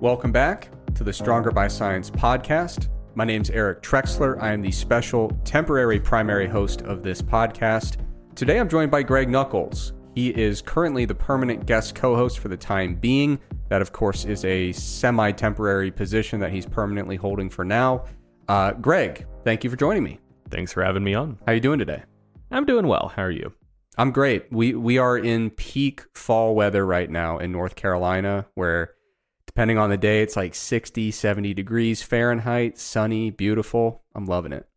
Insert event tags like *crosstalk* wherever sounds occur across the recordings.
Welcome back to the Stronger by Science podcast. My name's Eric Trexler. I am the special temporary primary host of this podcast. Today I'm joined by Greg Nuckols. He is currently the permanent guest co host for the time being. That, of course, is a semi temporary position that he's permanently holding for now. Uh, Greg, thank you for joining me. Thanks for having me on. How are you doing today? I'm doing well. How are you? I'm great. We we are in peak fall weather right now in North Carolina where depending on the day it's like 60, 70 degrees Fahrenheit, sunny, beautiful. I'm loving it.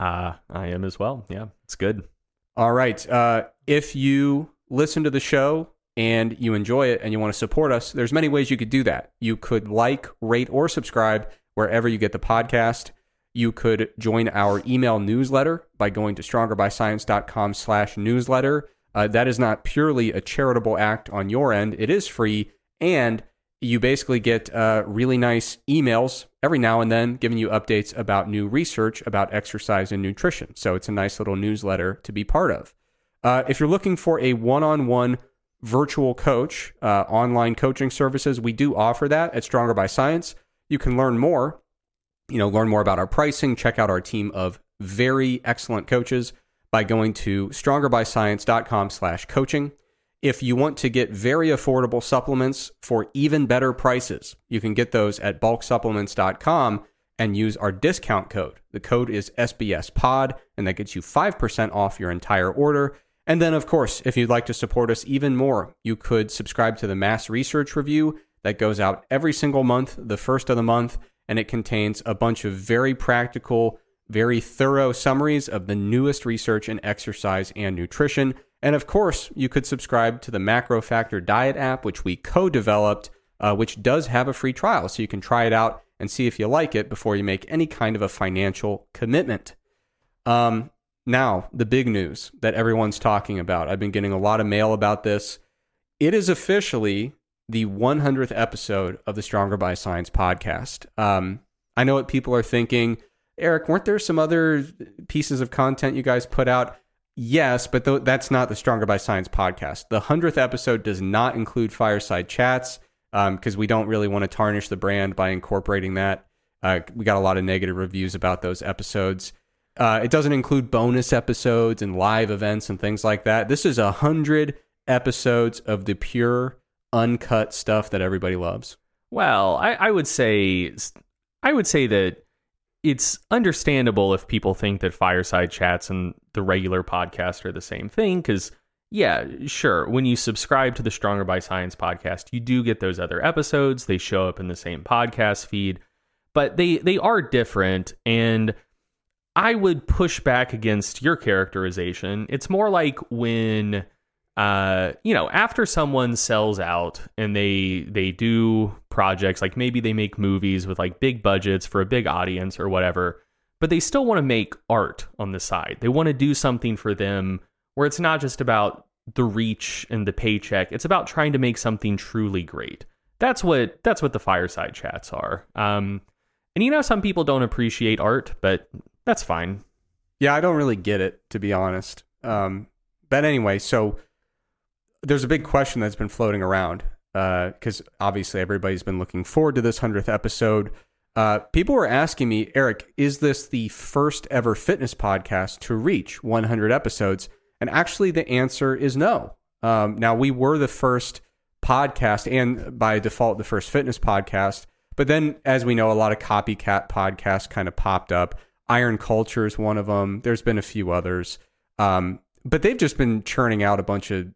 Uh, I am as well. Yeah, it's good. All right. Uh, if you listen to the show and you enjoy it and you want to support us, there's many ways you could do that. You could like, rate, or subscribe wherever you get the podcast. You could join our email newsletter by going to strongerbyscience.com slash newsletter. Uh, that is not purely a charitable act on your end. It is free, and you basically get uh, really nice emails every now and then giving you updates about new research about exercise and nutrition. So it's a nice little newsletter to be part of. Uh, if you're looking for a one on one virtual coach, uh, online coaching services, we do offer that at Stronger by Science. You can learn more you know, learn more about our pricing, check out our team of very excellent coaches by going to strongerbyscience.com slash coaching. If you want to get very affordable supplements for even better prices, you can get those at bulksupplements.com and use our discount code. The code is SBSPOD, and that gets you 5% off your entire order. And then, of course, if you'd like to support us even more, you could subscribe to the Mass Research Review that goes out every single month, the first of the month and it contains a bunch of very practical, very thorough summaries of the newest research in exercise and nutrition. And of course, you could subscribe to the Macro Factor Diet app, which we co developed, uh, which does have a free trial. So you can try it out and see if you like it before you make any kind of a financial commitment. Um, now, the big news that everyone's talking about. I've been getting a lot of mail about this. It is officially the 100th episode of the Stronger by Science podcast. Um, I know what people are thinking. Eric, weren't there some other pieces of content you guys put out? Yes, but th- that's not the Stronger by Science podcast. The 100th episode does not include fireside chats because um, we don't really want to tarnish the brand by incorporating that. Uh, we got a lot of negative reviews about those episodes. Uh, it doesn't include bonus episodes and live events and things like that. This is a hundred episodes of the pure uncut stuff that everybody loves? Well, I, I would say I would say that it's understandable if people think that fireside chats and the regular podcast are the same thing because yeah sure when you subscribe to the stronger by science podcast you do get those other episodes. They show up in the same podcast feed but they they are different and i would push back against your characterization. It's more like when uh, you know, after someone sells out and they they do projects like maybe they make movies with like big budgets for a big audience or whatever, but they still want to make art on the side. They want to do something for them where it's not just about the reach and the paycheck. It's about trying to make something truly great. That's what that's what the fireside chats are. Um, and you know, some people don't appreciate art, but that's fine. Yeah, I don't really get it to be honest. Um, but anyway, so there's a big question that's been floating around because uh, obviously everybody's been looking forward to this 100th episode. Uh, people were asking me, Eric, is this the first ever fitness podcast to reach 100 episodes? And actually, the answer is no. Um, now, we were the first podcast and by default, the first fitness podcast. But then, as we know, a lot of copycat podcasts kind of popped up. Iron Culture is one of them. There's been a few others. Um, but they've just been churning out a bunch of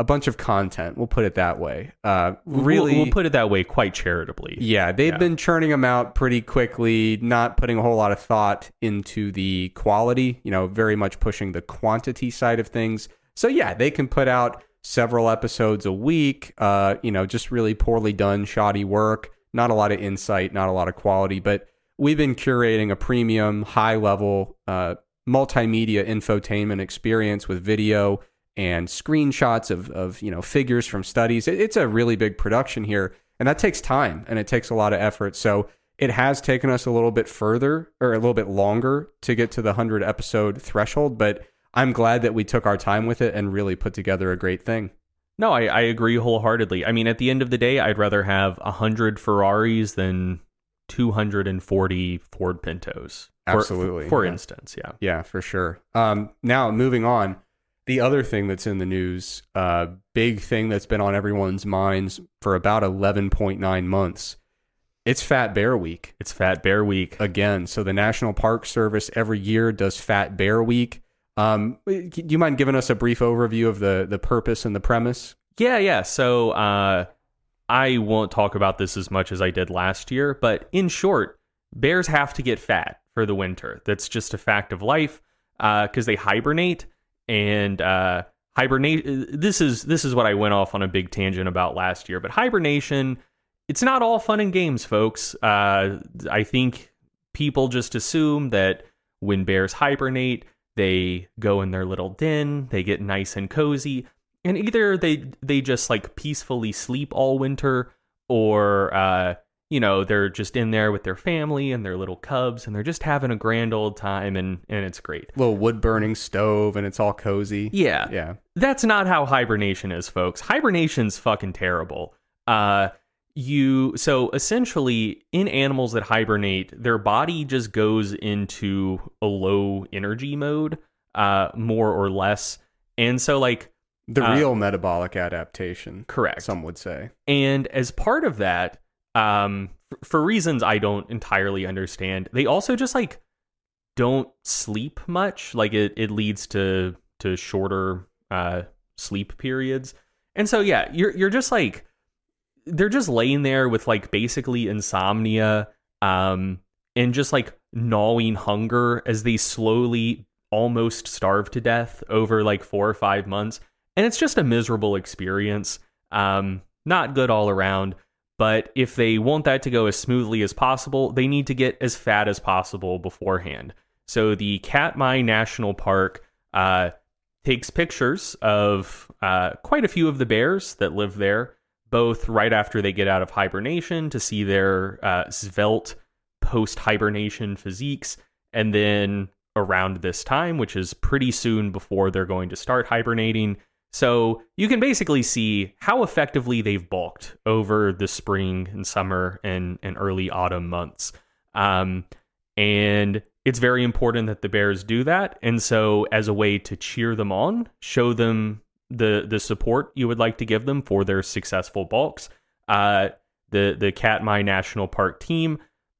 a bunch of content. We'll put it that way. Uh, really, we'll, we'll, put it that way quite charitably. Yeah, they've yeah. been churning them out pretty quickly, not putting a whole lot of thought into the quality. You know, very much pushing the quantity side of things. So yeah, they can put out several episodes a week. Uh, you know, just really poorly done, shoddy work. Not a lot of insight, not a lot of quality. But we've been curating a premium, high level, uh, multimedia infotainment experience with video and screenshots of, of you know figures from studies. It, it's a really big production here, and that takes time and it takes a lot of effort. So it has taken us a little bit further or a little bit longer to get to the hundred episode threshold, but I'm glad that we took our time with it and really put together a great thing. No, I, I agree wholeheartedly. I mean, at the end of the day, I'd rather have 100 Ferraris than 240 Ford Pintos. For- Absolutely, For, yeah. instance, yeah. Yeah, for sure. Um, now moving on, the other thing that's in the news, uh, big thing that's been on everyone's minds for about eleven point nine months. It's Fat Bear Week It's Fat Bear Week. again. So the National Park Service every year does Fat Bear Week. Um, do you mind giving us a brief overview of the the purpose and the premise? Yeah, yeah. So uh, I won't talk about this as much as I did last year, but in short, bears have to get fat for the winter. That's just a fact of life because they hibernate and uh, hibernate. This is this is what I went off on a big tangent about last year. But hibernation, it's not all fun and games, folks. Uh, I think people just assume that when bears hibernate, they go in their little den, they get nice and cozy, and either they they just like peacefully sleep all winter, or uh, you know they're just in there with their family and their little cubs, and they're just having a grand old time, and and it's great. Little wood burning stove and it's all cozy. Yeah, Yeah. that's not how hibernation is, folks. Hibernation's fucking terrible. Uh you so essentially in animals that hibernate, their body just goes into a low energy mode, uh more or less. And so like The Uh, real metabolic adaptation, correct. some would say. And as part of that, um, for reasons I don't entirely understand, they also just like don't sleep much. Like it, it leads to to shorter uh, sleep periods. And so yeah, you're you're just like they're just laying there with like basically insomnia, um, and just like gnawing hunger as they slowly almost starve to death over like four or five months. And it's just a miserable experience. Um, not good all around. But if they want that to go as smoothly as possible, they need to get as fat as possible beforehand. So the Katmai National Park uh, takes pictures of uh, quite a few of the bears that live there, both right after they get out of hibernation to see their uh, svelte post hibernation physiques, and then around this time, which is pretty soon before they're going to start hibernating. So you can basically see how effectively they've bulked over the spring and summer and, and early autumn months. Um, and it's very important that the Bears do that. And so, as a way to cheer them on, show them the the support you would like to give them for their successful bulks, uh, the the Katmai National Park team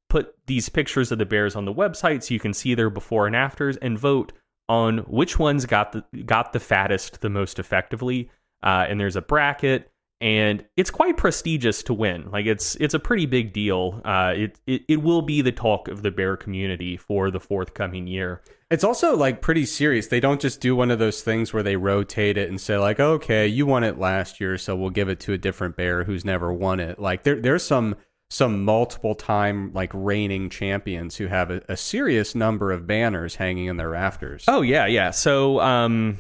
put these pictures of the bears on the website so you can see their before and afters and vote on which ones got the got the fattest the most effectively. Uh, and there's a bracket, and it's quite prestigious to win. Like it's it's a pretty big deal. Uh, it, it it will be the talk of the bear community for the forthcoming year. It's also like pretty serious. They don't just do one of those things where they rotate it and say like, "Okay, you won it last year, so we'll give it to a different bear who's never won it." Like there there's some some multiple time like reigning champions who have a, a serious number of banners hanging in their rafters. Oh yeah, yeah. So um,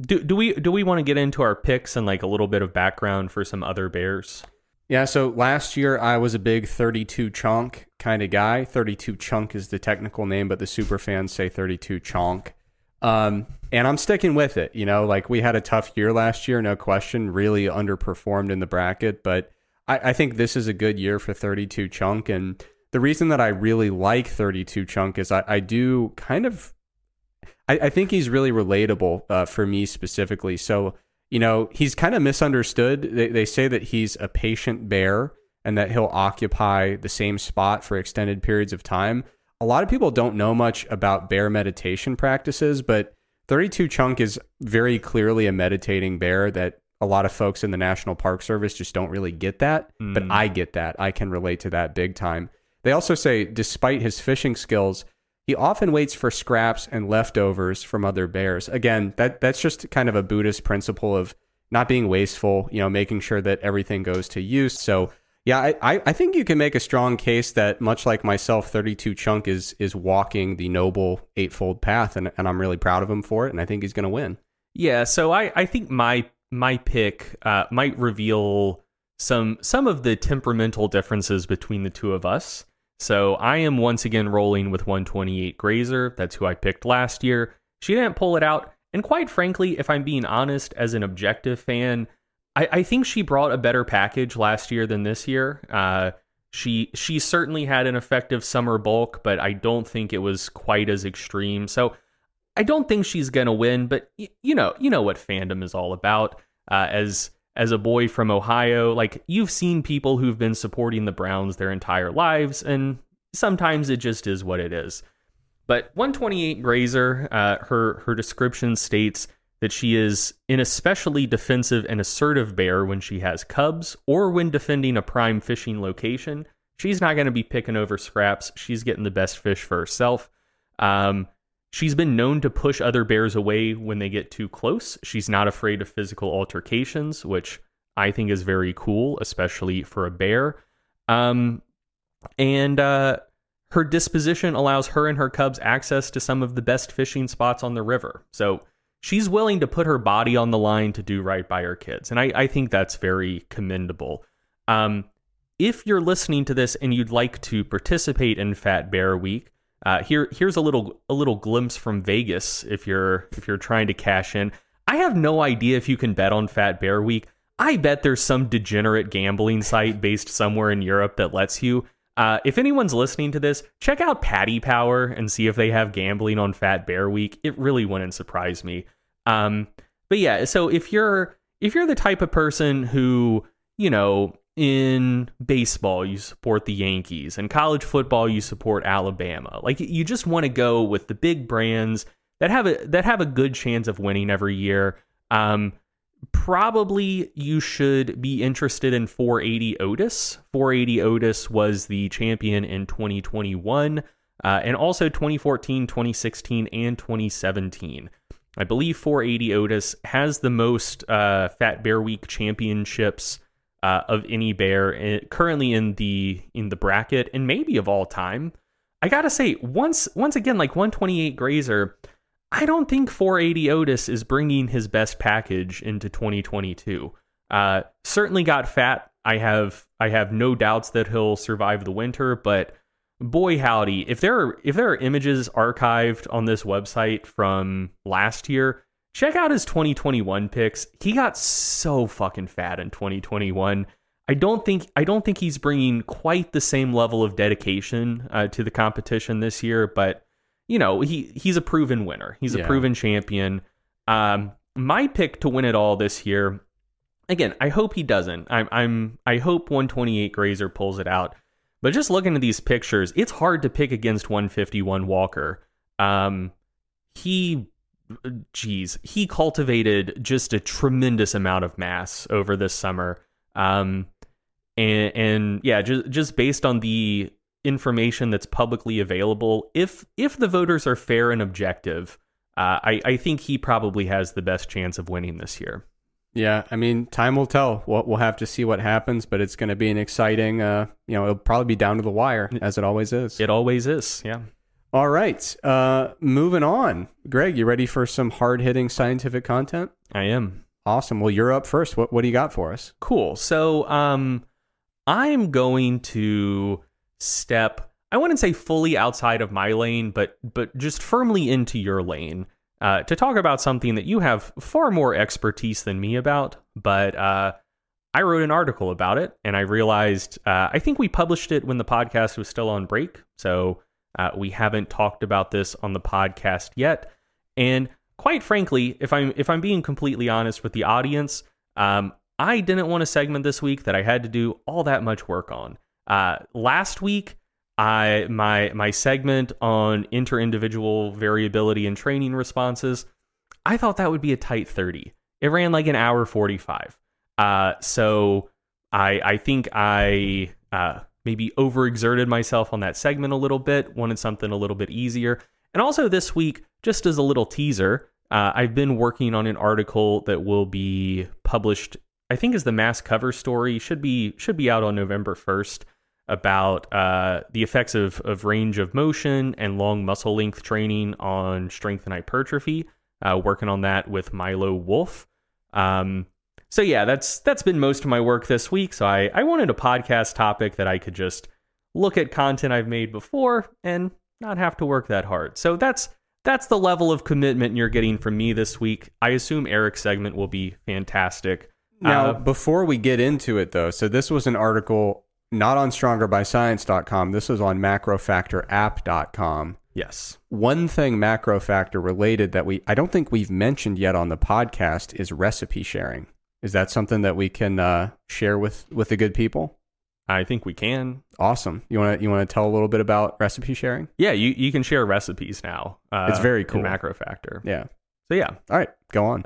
do do we do we want to get into our picks and like a little bit of background for some other bears? Yeah, so last year I was a big 32 chunk kind of guy. 32 chunk is the technical name, but the super fans say 32 chonk. Um, and I'm sticking with it. You know, like we had a tough year last year, no question, really underperformed in the bracket, but I, I think this is a good year for 32 chunk. And the reason that I really like 32 chunk is I, I do kind of, I, I think he's really relatable uh, for me specifically. So, you know, he's kind of misunderstood. They, they say that he's a patient bear and that he'll occupy the same spot for extended periods of time. A lot of people don't know much about bear meditation practices, but 32 Chunk is very clearly a meditating bear that a lot of folks in the National Park Service just don't really get that. But Mm. I get that. I can relate to that big time. They also say, despite his fishing skills, he often waits for scraps and leftovers from other bears. Again, that that's just kind of a Buddhist principle of not being wasteful, you know, making sure that everything goes to use. So yeah, I, I, I think you can make a strong case that much like myself, 32 Chunk is is walking the noble eightfold path and, and I'm really proud of him for it and I think he's gonna win. Yeah, so I, I think my my pick uh, might reveal some some of the temperamental differences between the two of us. So I am once again rolling with 128 Grazer. That's who I picked last year. She didn't pull it out, and quite frankly, if I'm being honest, as an objective fan, I, I think she brought a better package last year than this year. Uh, she she certainly had an effective summer bulk, but I don't think it was quite as extreme. So I don't think she's gonna win. But y- you know you know what fandom is all about. Uh, as as a boy from Ohio, like you've seen people who've been supporting the Browns their entire lives, and sometimes it just is what it is. But 128 Grazer, uh, her her description states that she is an especially defensive and assertive bear when she has cubs or when defending a prime fishing location. She's not going to be picking over scraps. She's getting the best fish for herself. Um, she's been known to push other bears away when they get too close. She's not afraid of physical altercations, which I think is very cool, especially for a bear. Um, and uh, her disposition allows her and her cubs access to some of the best fishing spots on the river. So she's willing to put her body on the line to do right by her kids. And I, I think that's very commendable. Um, if you're listening to this and you'd like to participate in Fat Bear Week, uh, here here's a little a little glimpse from Vegas if you're if you're trying to cash in. I have no idea if you can bet on Fat Bear Week. I bet there's some degenerate gambling site based somewhere in Europe that lets you. Uh, if anyone's listening to this, check out Paddy Power and see if they have gambling on Fat Bear Week. It really wouldn't surprise me. Um, but yeah, so if you're if you're the type of person who you know in baseball you support the Yankees and college football you support Alabama, like you just want to go with the big brands that have a that have a good chance of winning every year. Um, probably you should be interested in 480 Otis. 480 Otis was the champion in 2021 uh, and also 2014, 2016, and 2017. I believe 480 Otis has the most uh, Fat Bear Week championships uh, of any bear currently in the in the bracket and maybe of all time. I gotta say, once once again, like 128 Grazer, I don't think 480 Otis is bringing his best package into 2022. Uh, certainly got fat. I have I have no doubts that he'll survive the winter, but boy howdy, if there are if there are images archived on this website from last year, check out his 2021 pics. He got so fucking fat in 2021. I don't think I don't think he's bringing quite the same level of dedication uh, to the competition this year, but you know he he's a proven winner. He's a Yeah. proven champion. Um, my pick to win it all this year. Again, I hope he doesn't. I'm I'm I hope 128 Grazer pulls it out. But just looking at these pictures, it's hard to pick against 151 Walker. Um, he, geez, he cultivated just a tremendous amount of mass over this summer. Um, and, and yeah, just just based on the information that's publicly available, if if the voters are fair and objective, uh, I I think he probably has the best chance of winning this year. Yeah, I mean, time will tell. We'll, we'll have to see what happens, but it's going to be an exciting. Uh, you know, it'll probably be down to the wire as it always is. It always is. Yeah. All right, uh, moving on. Greg, you ready for some hard hitting scientific content? I am. Awesome. Well, you're up first. What What do you got for us? Cool. So, um, I'm going to step. I wouldn't say fully outside of my lane, but but just firmly into your lane uh, to talk about something that you have far more expertise than me about. But uh, I wrote an article about it, and I realized uh, I think we published it when the podcast was still on break, so uh, we haven't talked about this on the podcast yet. And quite frankly, if I'm if I'm being completely honest with the audience, um, I didn't want a segment this week that I had to do all that much work on. Uh, last week, I my my segment on inter-individual variability and training responses, I thought that would be a tight 30. It ran like an hour 45. Uh, so I I think I uh, maybe overexerted myself on that segment a little bit, wanted something a little bit easier. And also this week, just as a little teaser, uh, I've been working on an article that will be published. I think is the mass cover story should be should be out on November first about uh, the effects of of range of motion and long muscle length training on strength and hypertrophy. Uh, working on that with Milo Wolf. Um, so yeah, that's that's been most of my work this week. So I I wanted a podcast topic that I could just look at content I've made before and not have to work that hard. So that's that's the level of commitment you're getting from me this week. I assume Eric's segment will be fantastic. Now, Uh, before we get into it, though, so this was an article not on strongerbyscience.com. This was on macrofactorapp.com. yes. One thing macrofactor related that we I don't think we've mentioned yet on the podcast is recipe sharing. Is that something that we can uh, share with with the good people? I think we can. Awesome. You want to you want to tell a little bit about recipe sharing? Yeah, you, you can share recipes now. Uh, It's very cool. Macro Factor. Yeah. So yeah. All right, go on.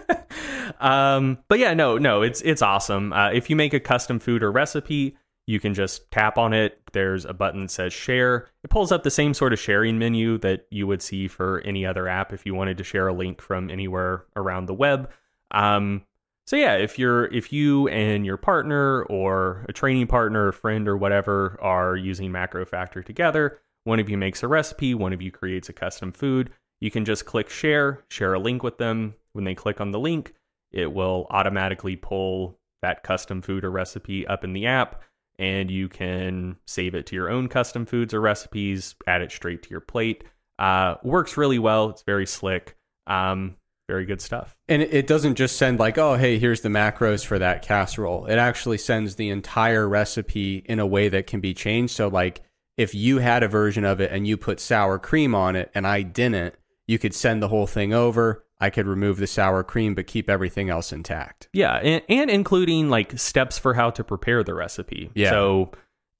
*laughs* um, but yeah, no, no, it's it's awesome. Uh, if you make a custom food or recipe, you can just tap on it. There's a button that says share. It pulls up the same sort of sharing menu that you would see for any other app if you wanted to share a link from anywhere around the web. Um, so yeah, if you're if you and your partner or a training partner, or friend or whatever are using Macro Factor together, one of you makes a recipe, one of you creates a custom food, you can just click share, share a link with them. When they click on the link, it will automatically pull that custom food or recipe up in the app and you can save it to your own custom foods or recipes, add it straight to your plate. Uh, works really well. It's very slick. Um, very good stuff. And it- doesn't just send like, oh, hey, here's the macros for that casserole. It actually sends the entire recipe in a way that can be changed. So like if you had a version of it and you put sour cream on it and I didn't, you could send the whole thing over. I could remove the sour cream but keep everything else intact. Yeah, and, and including like steps for how to prepare the recipe. Yeah. So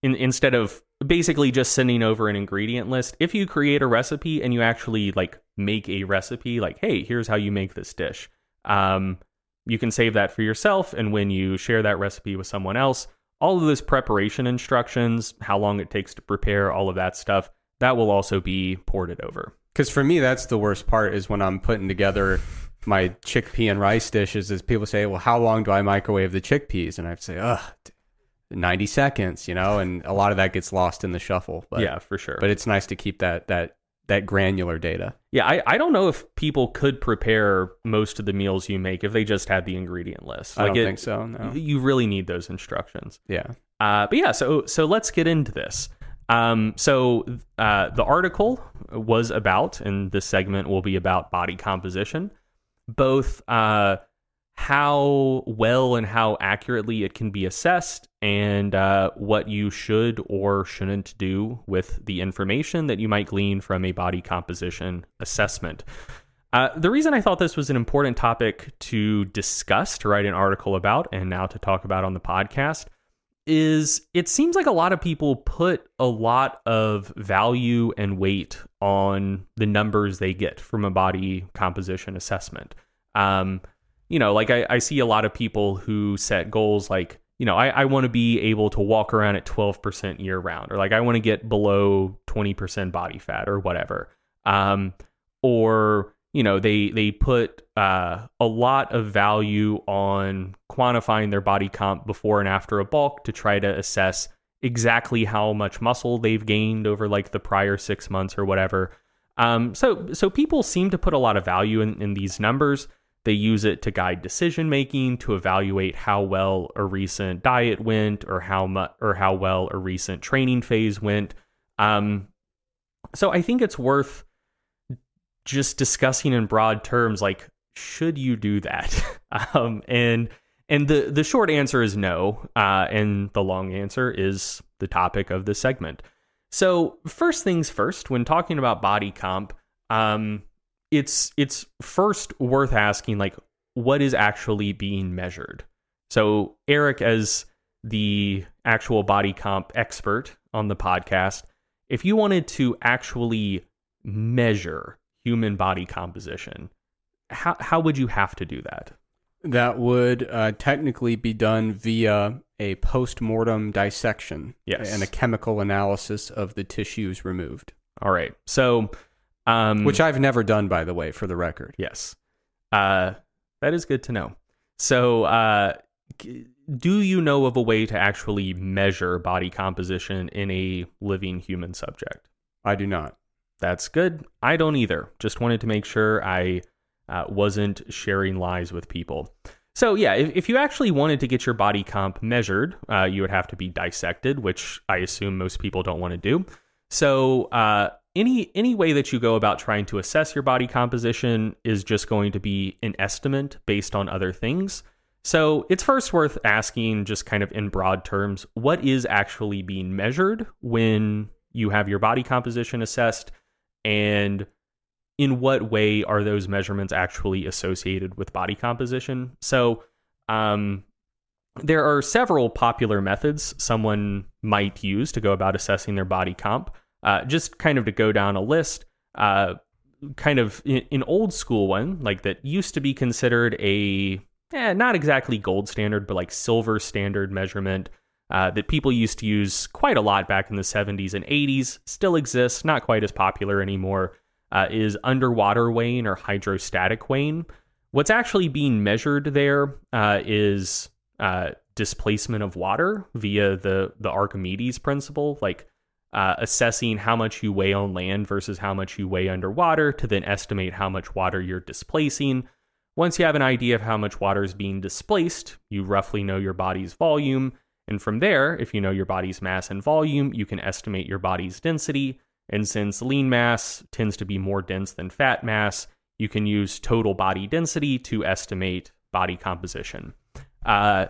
in, instead of basically just sending over an ingredient list, if you create a recipe and you actually like make a recipe, like, hey, here's how you make this dish, um, you can save that for yourself. And when you share that recipe with someone else, all of those preparation instructions, how long it takes to prepare, all of that stuff, that will also be ported over. Because for me, that's the worst part is when I'm putting together my chickpea and rice dishes. Is people say, "Well, how long do I microwave the chickpeas?" And I say, "Ugh, 90 seconds," you know. And a lot of that gets lost in the shuffle. But, yeah, for sure. but it's nice to keep that that that granular data. Yeah, I, I don't know if people could prepare most of the meals you make if they just had the ingredient list. I don't it- think so. No. You really need those instructions. Yeah. Uh, but yeah, so so let's get into this. Um, so uh, the article was about, and this segment will be about body composition, both uh, how well and how accurately it can be assessed, and uh, what you should or shouldn't do with the information that you might glean from a body composition assessment. Uh, the reason I thought this was an important topic to discuss, to write an article about, and now to talk about on the podcast is it seems like a lot of people put a lot of value and weight on the numbers they get from a body composition assessment. Um, you know, like I, I see a lot of people who set goals like, you know, I, I want to be able to walk around at 12% year round, or like I want to get below 20% body fat or whatever. Um, or you know they they put uh, a lot of value on quantifying their body comp before and after a bulk to try to assess exactly how much muscle they've gained over like the prior six months or whatever. Um, so so people seem to put a lot of value in, in these numbers. They use it to guide decision making, to evaluate how well a recent diet went, or how much or how well a recent training phase went. Um, so I think it's worth just discussing in broad terms like should you do that *laughs* um, and and the the short answer is no uh, and the long answer is the topic of this segment so first things first when talking about body comp um, it's it's first worth asking like what is actually being measured so eric as the actual body comp expert on the podcast if you wanted to actually measure human body composition, how how would you have to do that? That would uh, technically be done via a post-mortem dissection Yes. and a chemical analysis of the tissues removed, All right. So, um, which I've never done, by the way, for the record. yes, uh, that is good to know. So, uh, do you know of a way to actually measure body composition in a living human subject? I do not. That's good. I don't either. Just wanted to make sure I uh, wasn't sharing lies with people. So, yeah, if, if you actually wanted to get your body comp measured, uh, you would have to be dissected, which I assume most people don't want to do. So, uh, any any way that you go about trying to assess your body composition is just going to be an estimate based on other things. So it's first worth asking, just kind of in broad terms, what is actually being measured when you have your body composition assessed, and in what way are those measurements actually associated with body composition? So, um, there are several popular methods someone might use to go about assessing their body comp. Uh, just kind of to go down a list, uh, kind of an old school one, like that used to be considered a eh, not exactly gold standard, but like silver standard measurement uh, that people used to use quite a lot back in the 70s and 80s, still exists, not quite as popular anymore, uh, is underwater weighing or hydrostatic weighing. What's actually being measured there uh, is uh, displacement of water via the the Archimedes principle, like uh, assessing how much you weigh on land versus how much you weigh underwater to then estimate how much water you're displacing. Once you have an idea of how much water is being displaced, you roughly know your body's volume. And from there, if you know your body's mass and volume, you can estimate your body's density. And since lean mass tends to be more dense than fat mass, you can use total body density to estimate body composition. Uh,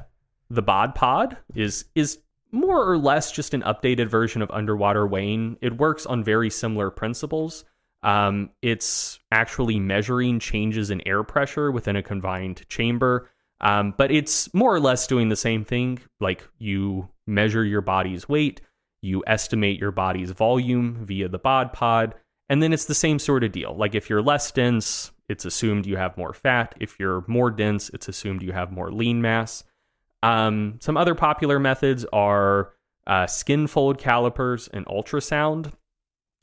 the bod pod is is more or less just an updated version of underwater weighing. It works on very similar principles. Um, it's actually measuring changes in air pressure within a confined chamber, um, but it's more or less doing the same thing. Like you measure your body's weight, you estimate your body's volume via the bod pod, and then it's the same sort of deal. Like if you're less dense, it's assumed you have more fat. If you're more dense, it's assumed you have more lean mass. Um, some other popular methods are uh, skin fold calipers and ultrasound.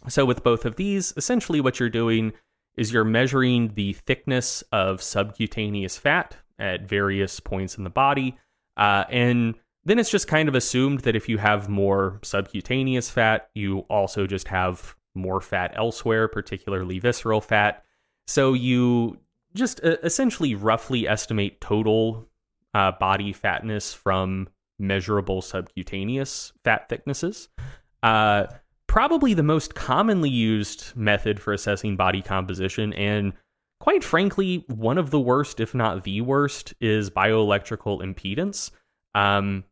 So, with both of these, essentially what you're doing is you're measuring the thickness of subcutaneous fat at various points in the body. Uh, and then it's just kind of assumed that if you have more subcutaneous fat, you also just have more fat elsewhere, particularly visceral fat. So you just essentially roughly estimate total uh, body fatness from measurable subcutaneous fat thicknesses. Uh, probably the most commonly used method for assessing body composition, and quite frankly, one of the worst, if not the worst, is bioelectrical impedance, um,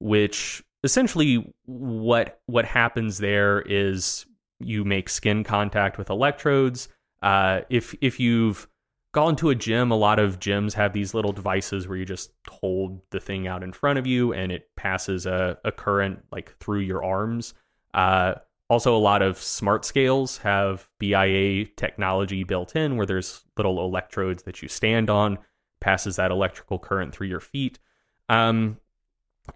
which essentially what what happens there is you make skin contact with electrodes. Uh, if if you've gone to a gym, a lot of gyms have these little devices where you just hold the thing out in front of you and it passes a, a current like through your arms. Uh, also, a lot of smart scales have BIA technology built in where there's little electrodes that you stand on, passes that electrical current through your feet. Um,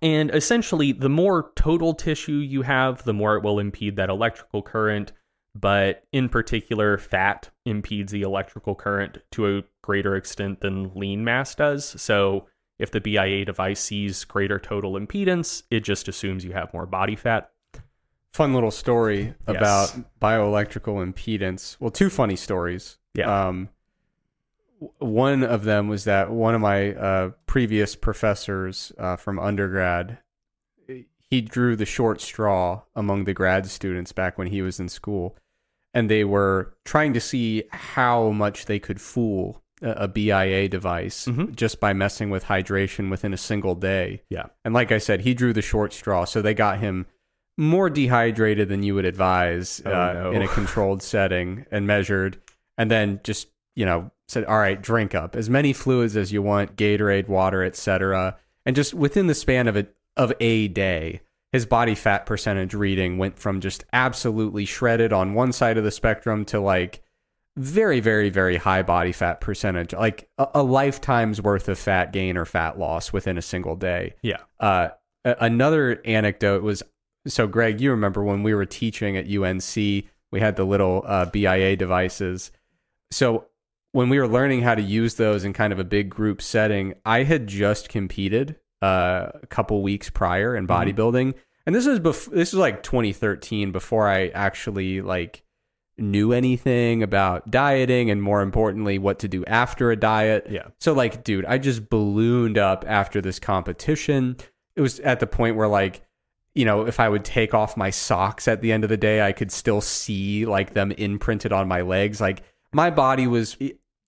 and essentially, the more total tissue you have, the more it will impede that electrical current but in particular, fat impedes the electrical current to a greater extent than lean mass does. So if the BIA device sees greater total impedance, it just assumes you have more body fat. Fun little story about bioelectrical impedance. Well, two funny stories. Yeah. Um, one of them was that one of my uh, previous professors uh, from undergrad he drew the short straw among the grad students back when he was in school and they were trying to see how much they could fool a, a BIA device Mhm. just by messing with hydration within a single day. Yeah. And like I said, he drew the short straw, so they got him more dehydrated than you would advise Oh, uh, no. in a controlled *laughs* setting and measured, and then just you know said, "All right, drink up as many fluids as you want, Gatorade, water, etc." And just within the span of a of a day, his body fat percentage reading went from just absolutely shredded on one side of the spectrum to like very, very, very high body fat percentage, like a, a lifetime's worth of fat gain or fat loss within a single day. Yeah. Uh, a- another anecdote was so, Greg, you remember when we were teaching at UNC, we had the little uh, BIA devices. So, when we were learning how to use those in kind of a big group setting, I had just competed uh, a couple weeks prior in bodybuilding, and this is bef- this is like 2013 before I actually like knew anything about dieting and more importantly what to do after a diet. Yeah. So like dude, I just ballooned up after this competition. It was at the point where like you know, if I would take off my socks at the end of the day, I could still see like them imprinted on my legs. Like my body was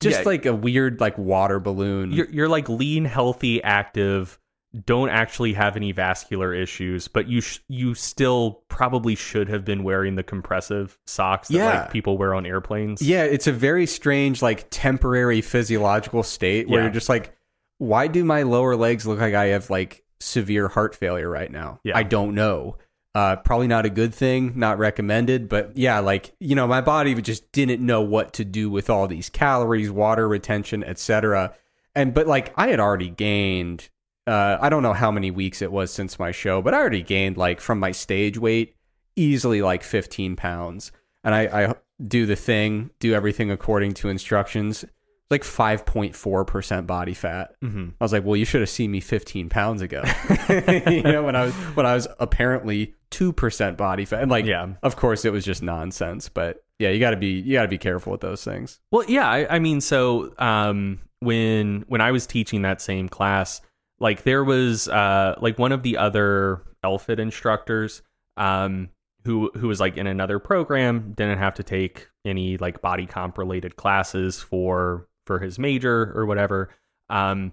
just Yeah. like a weird like water balloon. you're you're like lean, healthy, active, don't actually have any vascular issues, but you sh- you still probably should have been wearing the compressive socks that Yeah. like people wear on airplanes. yeah, it's a very strange like temporary physiological state where Yeah. you're just like, why do my lower legs look like I have like severe heart failure right now? Yeah. I don't know. Uh, probably not a good thing, not recommended, but yeah, like you know, my body just didn't know what to do with all these calories, water retention, etc. And but like I had already gained, uh, I don't know how many weeks it was since my show, but I already gained like from my stage weight easily like 15 pounds, and I, I do the thing, do everything according to instructions. Like 5.4 percent body fat. hmm I was like, well, you should have seen me 15 pounds ago. *laughs* you know, when I was when I was apparently two percent body fat, and like, Yeah. of course, it was just nonsense. But yeah, you got to be you got to be careful with those things. Well, yeah, I, I mean, so um, when when I was teaching that same class, like there was uh, like one of the other LFIT instructors um, who who was like in another program, didn't have to take any like body comp related classes for for his major or whatever. Um,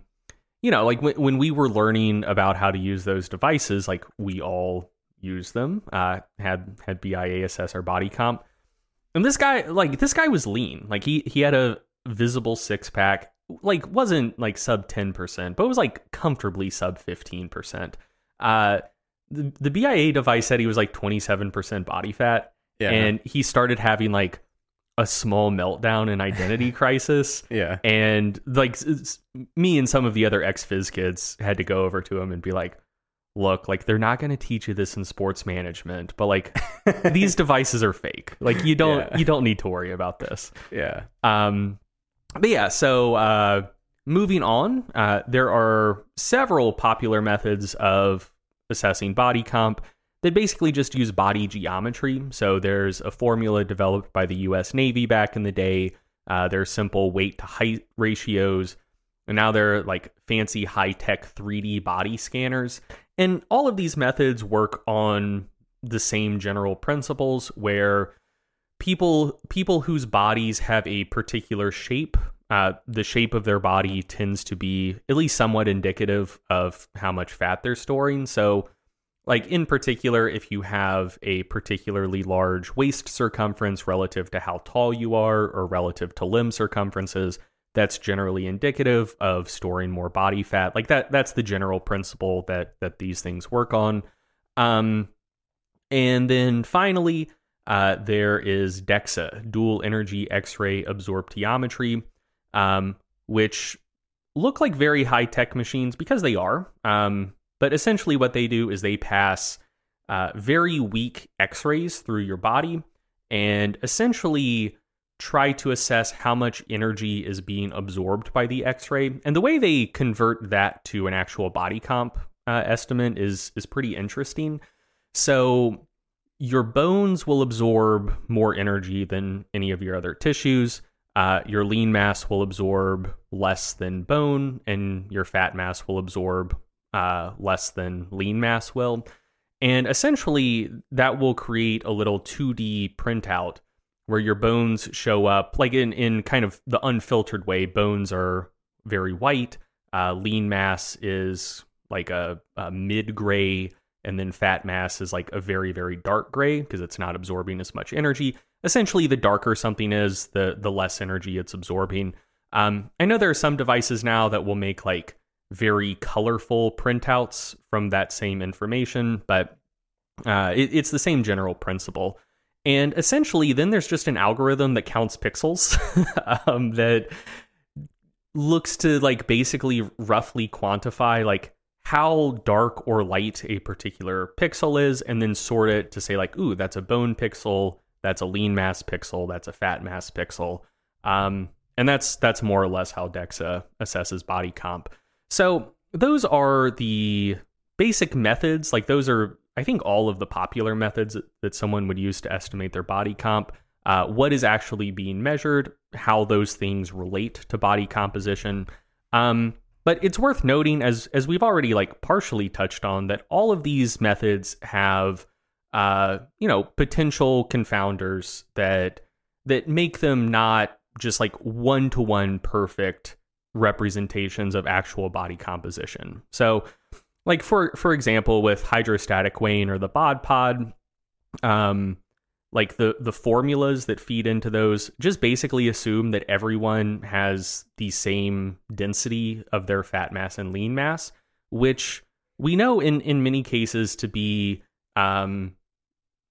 you know, like when when we were learning about how to use those devices, like we all used them. Uh, had had BIA assess our body comp. And this guy, like this guy was lean. Like he he had a visible six pack. Like wasn't like sub ten percent, but it was like comfortably sub fifteen percent. Uh, the the BIA device said he was like twenty seven percent body fat, Yeah, and he started having like a small meltdown and identity *laughs* crisis. yeah, And like me and some of the other ex phys kids had to go over to him and be like, "Look, like they're not going to teach you this in sports management, but like *laughs* these devices are fake. Like you don't Yeah. you don't need to worry about this." yeah, Um, but yeah, so uh, moving on, uh, there are several popular methods of assessing body comp that basically just use body geometry. So there's a formula developed by the U.S. Navy back in the day. Uh, there's simple weight to height ratios, and now they're like fancy high tech 3D body scanners. And all of these methods work on the same general principles where people people whose bodies have a particular shape uh, the shape of their body tends to be at least somewhat indicative of how much fat they're storing. So like in particular if you have a particularly large waist circumference relative to how tall you are or relative to limb circumferences that's generally indicative of storing more body fat. Like that that's the general principle that that these things work on. Um and then finally uh, there is DEXA, dual energy X ray absorptiometry, um, which look like very high tech machines because they are. Um, but essentially, what they do is they pass uh, very weak X rays through your body and essentially try to assess how much energy is being absorbed by the X ray. And the way they convert that to an actual body comp uh, estimate is is pretty interesting. So your bones will absorb more energy than any of your other tissues. Uh, your lean mass will absorb less than bone, and your fat mass will absorb uh, less than lean mass will. And essentially, that will create a little 2D printout where your bones show up, like in, in kind of the unfiltered way. Bones are very white, uh, lean mass is like a, a mid gray and then fat mass is like a very very dark gray because it's not absorbing as much energy. Essentially the darker something is the the less energy it's absorbing. Um, i know there are some devices now that will make like very colorful printouts from that same information but uh, it, it's the same general principle. And essentially then there's just an algorithm that counts pixels *laughs* um, that looks to like basically roughly quantify like how dark or light a particular pixel is and then sort it to say like ooh that's a bone pixel that's a lean mass pixel that's a fat mass pixel. Um, and that's that's more or less how dexa assesses body comp. So those are the basic methods. Like those are i think all of the popular methods that, someone would use to estimate their body comp. Uh, what is actually being measured how those things relate to body composition. Um, but it's worth noting, as as we've already like partially touched on, that all of these methods have, uh, you know, potential confounders that that make them not just like one to one perfect representations of actual body composition. So, like for for example, with hydrostatic weighing or the bod pod, um, like the the formulas that feed into those just basically assume that everyone has the same density of their fat mass and lean mass, which we know in in many cases to be um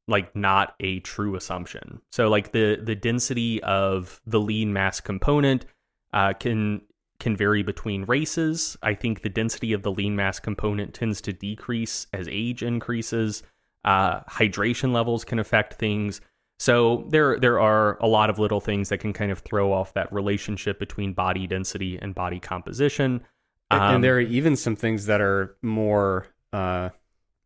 like not a true assumption. So like the the density of the lean mass component uh, can can vary between races. I think the density of the lean mass component tends to decrease as age increases. Uh, hydration levels can affect things. So there there are a lot of little things that can kind of throw off that relationship between body density and body composition. Um, and there are even some things that are more uh,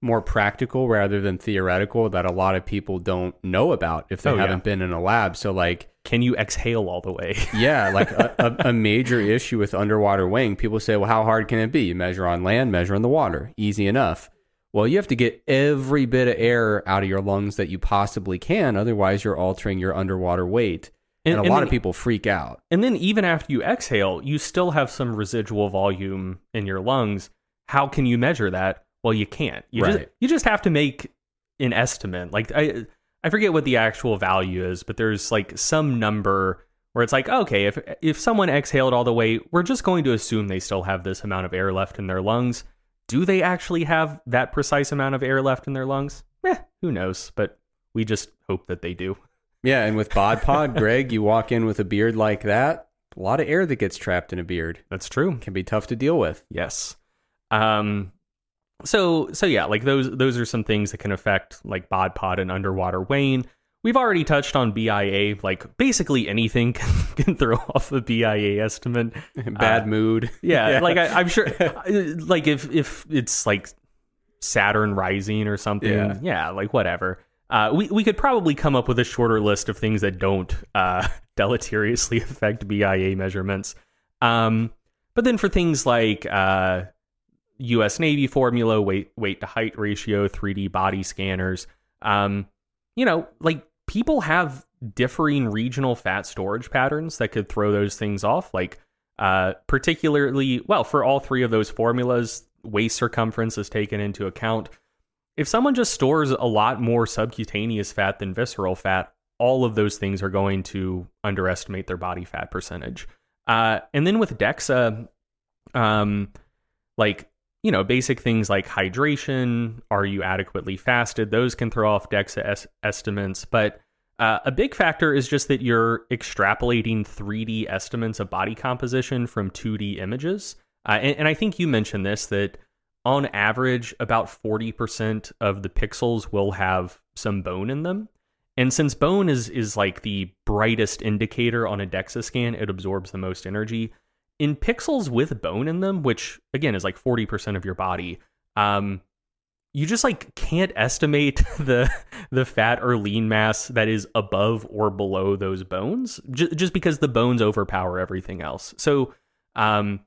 more practical rather than theoretical that a lot of people don't know about if they Oh, haven't been in a lab. So like can you exhale all the way? *laughs* yeah, like a, a, a major issue with underwater weighing. People say, well, how hard can it be? You measure on land, measure in the water. Easy enough. Well, you have to get every bit of air out of your lungs that you possibly can. Otherwise, you're altering your underwater weight. And, And- a and lot then- of people freak out. And then even after you exhale, you still have some residual volume in your lungs. How can you measure that? Well, you can't. You just Right. you just have to make an estimate. Like I I forget what the actual value is, but there's like some number where it's like, okay, if if someone exhaled all the way, we're just going to assume they still have this amount of air left in their lungs. Do they actually have that precise amount of air left in their lungs? Eh, who knows? But we just hope that they do. Yeah, and with Bod Pod, Greg, you walk in with a beard like that, a lot of air that gets trapped in a beard That's true. can be tough to deal with. Yes. Um so so yeah, like those those are some things that can affect like bod pod and underwater weighing. We've already touched on BIA, like basically anything *laughs* can, can throw off a BIA estimate. *laughs* Bad Uh, mood. *laughs* Yeah, like I, I'm sure like if if it's like Saturn rising or something, Yeah. yeah, like whatever. Uh, we we could probably come up with a shorter list of things that don't uh, deleteriously affect BIA measurements. Um, but then for things like uh, U.S. Navy formula, weight weight to height ratio, 3D body scanners, um, you know, like people have differing regional fat storage patterns that could throw those things off. Like uh, particularly, well, for all three of those formulas, waist circumference is taken into account. If someone just stores a lot more subcutaneous fat than visceral fat, all of those things are going to underestimate their body fat percentage. Uh, and then with DEXA, um, like you know, basic things like hydration, are you adequately fasted? Those can throw off DEXA es- estimates, but uh, a big factor is just that you're extrapolating 3D estimates of body composition from 2D images. Uh, and, and I think you mentioned this that on average, about 40% of the pixels will have some bone in them. And since bone is, is like the brightest indicator on a DEXA scan, it absorbs the most energy. In pixels with bone in them, which again is like 40% of your body, um, you just like can't estimate *laughs* the the fat or lean mass that is above or below those bones j- just because the bones overpower everything else. So um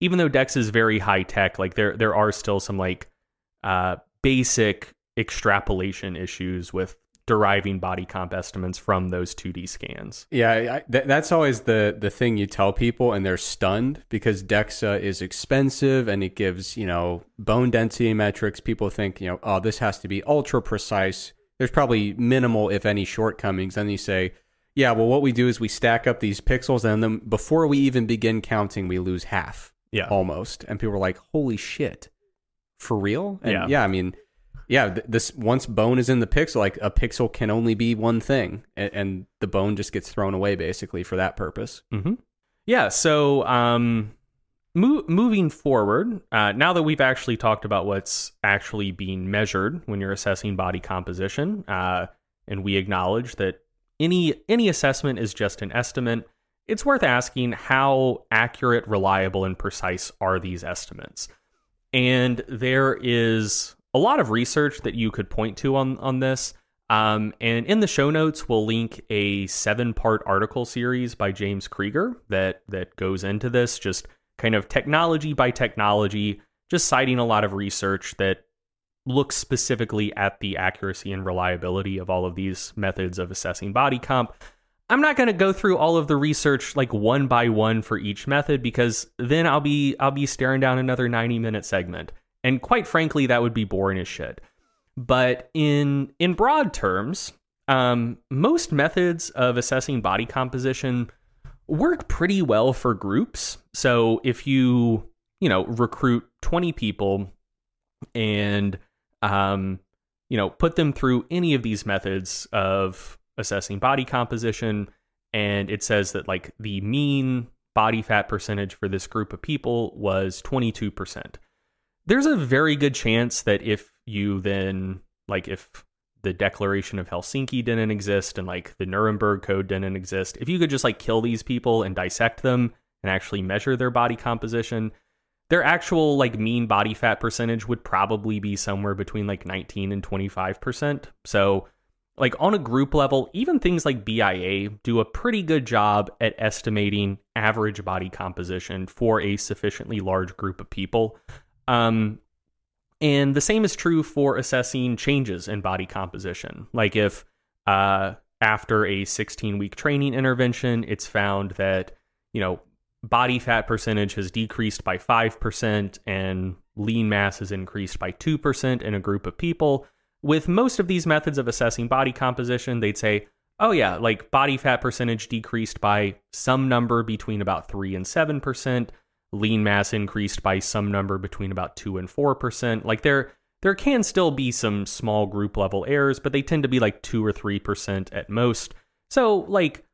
even though DEXA is very high tech like there there are still some like uh basic extrapolation issues with deriving body comp estimates from those 2d scans Yeah, I, th- that's always the the thing you tell people, and they're stunned because DEXA is expensive and it gives you know bone density metrics. People think you know, oh, this has to be ultra precise. There's probably minimal, if any, shortcomings. Then you say, yeah, well, what we do is we stack up these pixels, and then before we even begin counting, we lose half yeah almost. And people are like, holy shit, for real? And Yeah. yeah, I mean. Yeah, this once bone is in the pixel, like a pixel can only be one thing, and, and the bone just gets thrown away basically for that purpose. Mm-hmm. Yeah. So, um, mo- moving forward, uh, now that we've actually talked about what's actually being measured when you're assessing body composition, uh, and we acknowledge that any any assessment is just an estimate, it's worth asking how accurate, reliable, and precise are these estimates. And there is a lot of research that you could point to on on this. Um, and in the show notes, we'll link a seven part article series by James Krieger that that goes into this, just kind of technology by technology, just citing a lot of research that looks specifically at the accuracy and reliability of all of these methods of assessing body comp. I'm not going to go through all of the research like one by one for each method because then I'll be I'll be staring down another 90 minute segment. And quite frankly, that would be boring as shit. But in in broad terms, um, most methods of assessing body composition work pretty well for groups. So if you you know recruit 20 people and um, you know put them through any of these methods of assessing body composition, and it says that like the mean body fat percentage for this group of people was 22%. There's a very good chance that if you then like if the Declaration of Helsinki didn't exist and like the Nuremberg Code didn't exist, if you could just like kill these people and dissect them and actually measure their body composition, their actual like mean body fat percentage would probably be somewhere between like 19 and 25%. So like on a group level, even things like BIA do a pretty good job at estimating average body composition for a sufficiently large group of people. Um, and the same is true for assessing changes in body composition. Like if uh, after a 16 week training intervention, it's found that, you know, body fat percentage has decreased by 5% and lean mass has increased by 2% in a group of people. With most of these methods of assessing body composition, they'd say, oh, yeah, like body fat percentage decreased by some number between about 3 and 7%. Lean mass increased by some number between about 2 and 4%. Like there, there can still be some small group level errors, but they tend to be like 2 or 3% at most. So, like,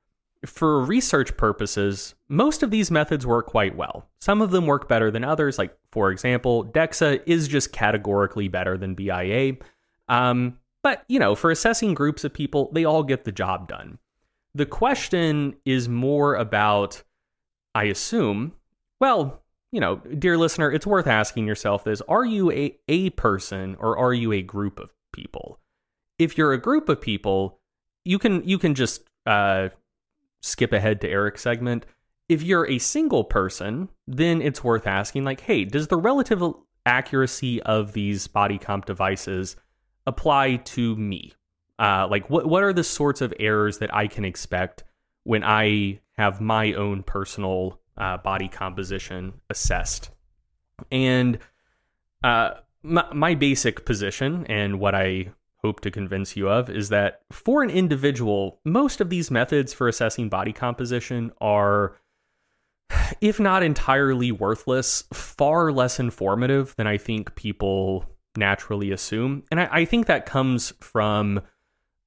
for research purposes, most of these methods work quite well. Some of them work better than others. Like, for example, DEXA is just categorically better than BIA. Um, but, you know, for assessing groups of people, they all get the job done. The question is more about, I assume, well, you know, dear listener, it's worth asking yourself this Are you a, a person or are you a group of people? If you're a group of people, you can you can just uh, skip ahead to Eric's segment. If you're a single person, then it's worth asking, like, hey, does the relative accuracy of these body comp devices apply to me? Uh, like, what what are the sorts of errors that I can expect when I have my own personal uh, body composition assessed? And uh, my, my basic position and what I hope to convince you of is that for an individual, most of these methods for assessing body composition are, if not entirely worthless, far less informative than I think people naturally assume. And I, I think that comes from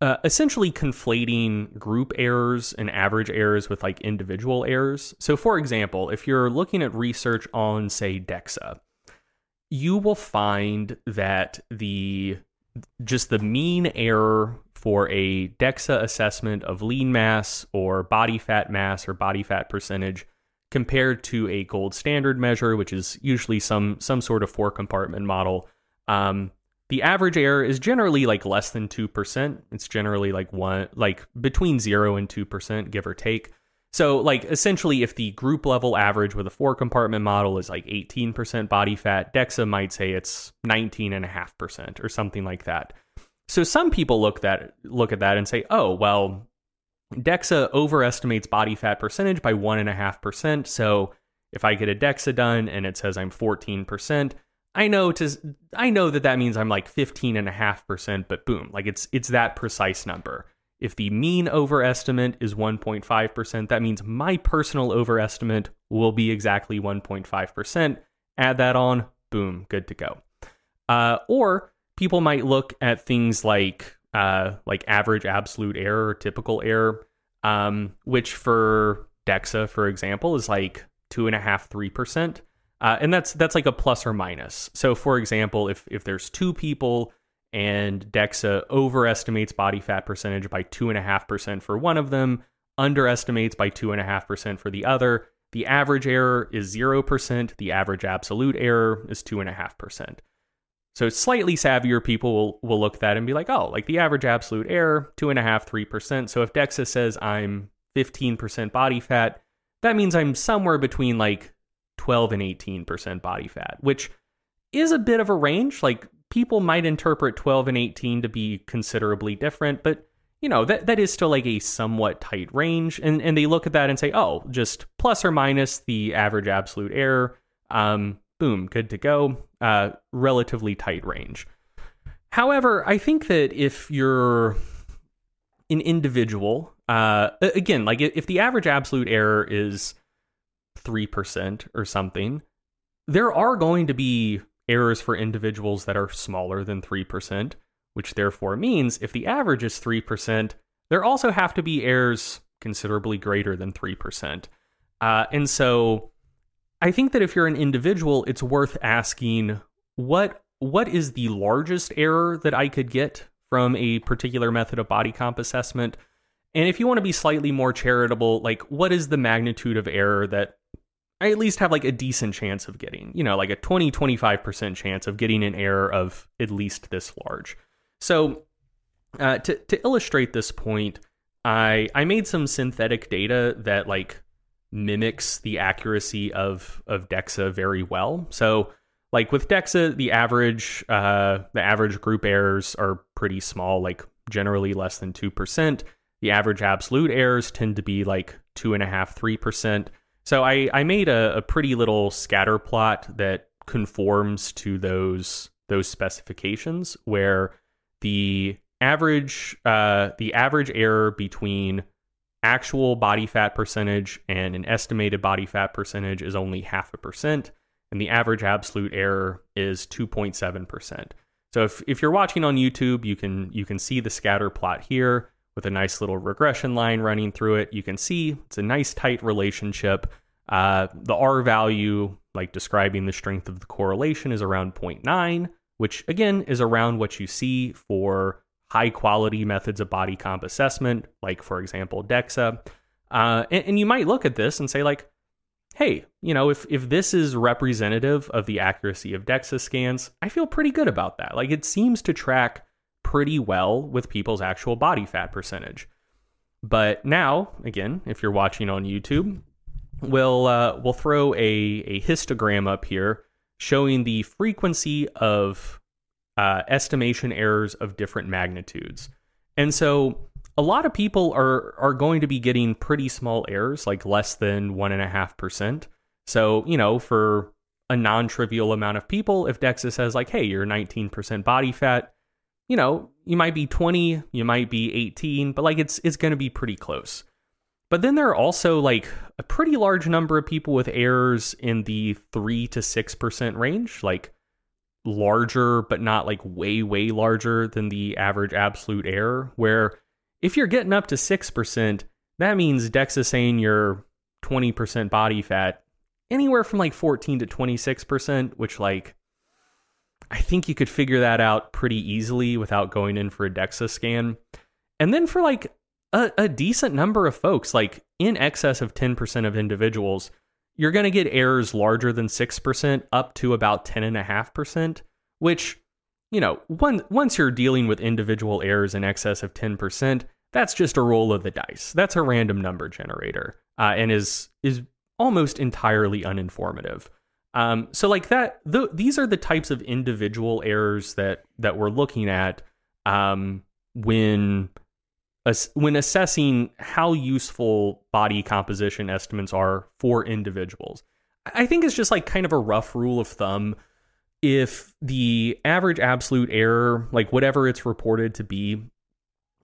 uh, essentially conflating group errors and average errors with like individual errors. So, for example, if you're looking at research on, say, DEXA, you will find that the just the mean error for a DEXA assessment of lean mass or body fat mass or body fat percentage compared to a gold standard measure, which is usually some some sort of four compartment model. Um, the average error is generally like less than two percent. It's generally like one like between zero and two percent, give or take. So, like, essentially, if the group level average with a four compartment model is like 18% body fat, DEXA might say it's 19.5% or something like that. So, some people look that look at that and say, oh, well, DEXA overestimates body fat percentage by 1.5%. So, if I get a DEXA done and it says I'm 14%, I know to I know that that means I'm like 15 and a half percent, but boom, like it's it's that precise number. If the mean overestimate is 1.5%, that means my personal overestimate will be exactly 1.5%. Add that on, boom, good to go. Uh, or people might look at things like uh, like average absolute error or typical error, um, which for DEXA, for example, is like two and a half, three percent. Uh, and that's that's like a plus or minus. So, for example, if if there's two people and DEXA overestimates body fat percentage by 2.5% for one of them, underestimates by 2.5% for the other. The average error is 0%, the average absolute error is 2.5%. So slightly savvier people will, will look at that and be like, oh, like the average absolute error, 2.5%, 3%. So if DEXA says I'm 15% body fat, that means I'm somewhere between like 12 and 18% body fat, which is a bit of a range. Like people might interpret 12 and 18 to be considerably different, but you know that that is still like a somewhat tight range. And and they look at that and say oh just plus or minus the average absolute error. Um boom good to go. Uh relatively tight range. However i think that if you're an individual uh again like if the average absolute error is 3% or something there are going to be errors for individuals that are smaller than 3% which therefore means if the average is 3%, there also have to be errors considerably greater than 3%. Uh, and so I think that if you're an individual, it's worth asking what what is the largest error that I could get from a particular method of body comp assessment? And if you want to be slightly more charitable, like what is the magnitude of error that I at least have like a decent chance of getting, you know, like a 20, 25% chance of getting an error of at least this large. So uh, to to illustrate this point, I I made some synthetic data that like mimics the accuracy of of DEXA very well. So like with DEXA, the average uh, the average group errors are pretty small, like generally less than two percent. The average absolute errors tend to be like two and a half, three percent. So I I made a, a pretty little scatter plot that conforms to those those specifications where the average uh, the average error between actual body fat percentage and an estimated body fat percentage is only half a percent, and the average absolute error is 2.7 percent. So if, if you're watching on YouTube, you can you can see the scatter plot here with a nice little regression line running through it. You can see it's a nice tight relationship. Uh, the R value, like describing the strength of the correlation, is around 0.9 which again is around what you see for high quality methods of body comp assessment, like for example DEXA. Uh, and, and you might look at this and say like, hey, you know, if if this is representative of the accuracy of DEXA scans, I feel pretty good about that. Like it seems to track pretty well with people's actual body fat percentage. But now, again, if you're watching on YouTube, we'll uh, we'll throw a a histogram up here showing the frequency of uh, estimation errors of different magnitudes. And so a lot of people are are going to be getting pretty small errors, like less than one and a half percent. So, you know, for a non-trivial amount of people, if DEXA says like, hey, you're 19% body fat, you know, you might be 20, you might be 18, but like it's it's gonna be pretty close. But then there are also like a pretty large number of people with errors in the 3 to 6% range, like larger but not like way way larger than the average absolute error where if you're getting up to 6%, that means DEXA saying you're 20% body fat anywhere from like 14 to 26%, which like I think you could figure that out pretty easily without going in for a DEXA scan. And then for like a, a decent number of folks, like in excess of 10% of individuals, you're going to get errors larger than 6% up to about 10.5%, which, you know, once you're dealing with individual errors in excess of 10%, that's just a roll of the dice. That's a random number generator uh, and is, is almost entirely uninformative. Um, so like that, th- these are the types of individual errors that, that we're looking at um, when when assessing how useful body composition estimates are for individuals. I think it's just like kind of a rough rule of thumb. If the average absolute error, like whatever it's reported to be,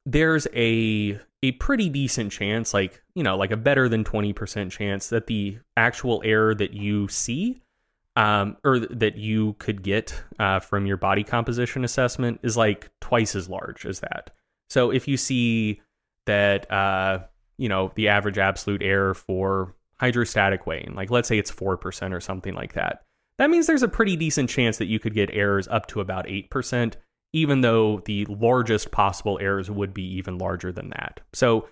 there's a a pretty decent chance, like, you know, like a better than 20% chance that the actual error that you see um, or that you could get uh, from your body composition assessment is like twice as large as that. So if you see that uh, you know the average absolute error for hydrostatic weighing, like let's say it's four percent or something like that, that means there's a pretty decent chance that you could get errors up to about eight percent, even though the largest possible errors would be even larger than that. So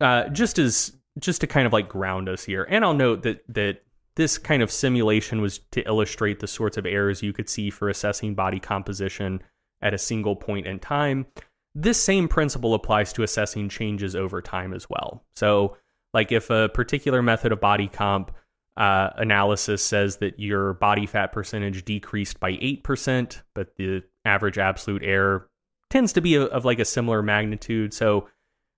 uh, just as just to kind of like ground us here, and I'll note that that this kind of simulation was to illustrate the sorts of errors you could see for assessing body composition at a single point in time. This same principle applies to assessing changes over time as well. So, like if a particular method of body comp uh, analysis says that your body fat percentage decreased by 8%, but the average absolute error tends to be a, of like a similar magnitude. So,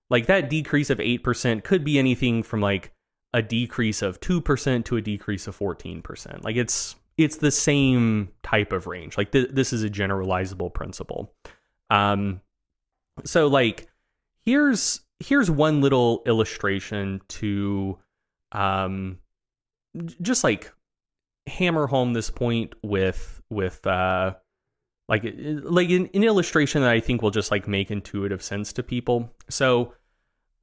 like that decrease of 8% could be anything from like a decrease of 2% to a decrease of 14%. Like it's it's the same type of range. Like th- this is a generalizable principle. Um so like here's here's one little illustration to um just like hammer home this point with with uh like like an, an illustration that I think will just like make intuitive sense to people. So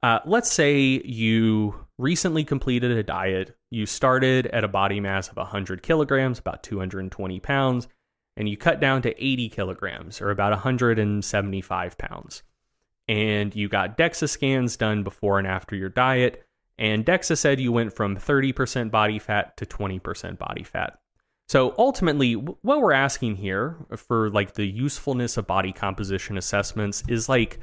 uh, let's say you recently completed a diet. You started at a body mass of 100 kilograms, about 220 pounds, and you cut down to 80 kilograms, or about 175 pounds. And you got DEXA scans done before and after your diet. And DEXA said you went from 30% body fat to 20% body fat. So ultimately, what we're asking here for like the usefulness of body composition assessments is like,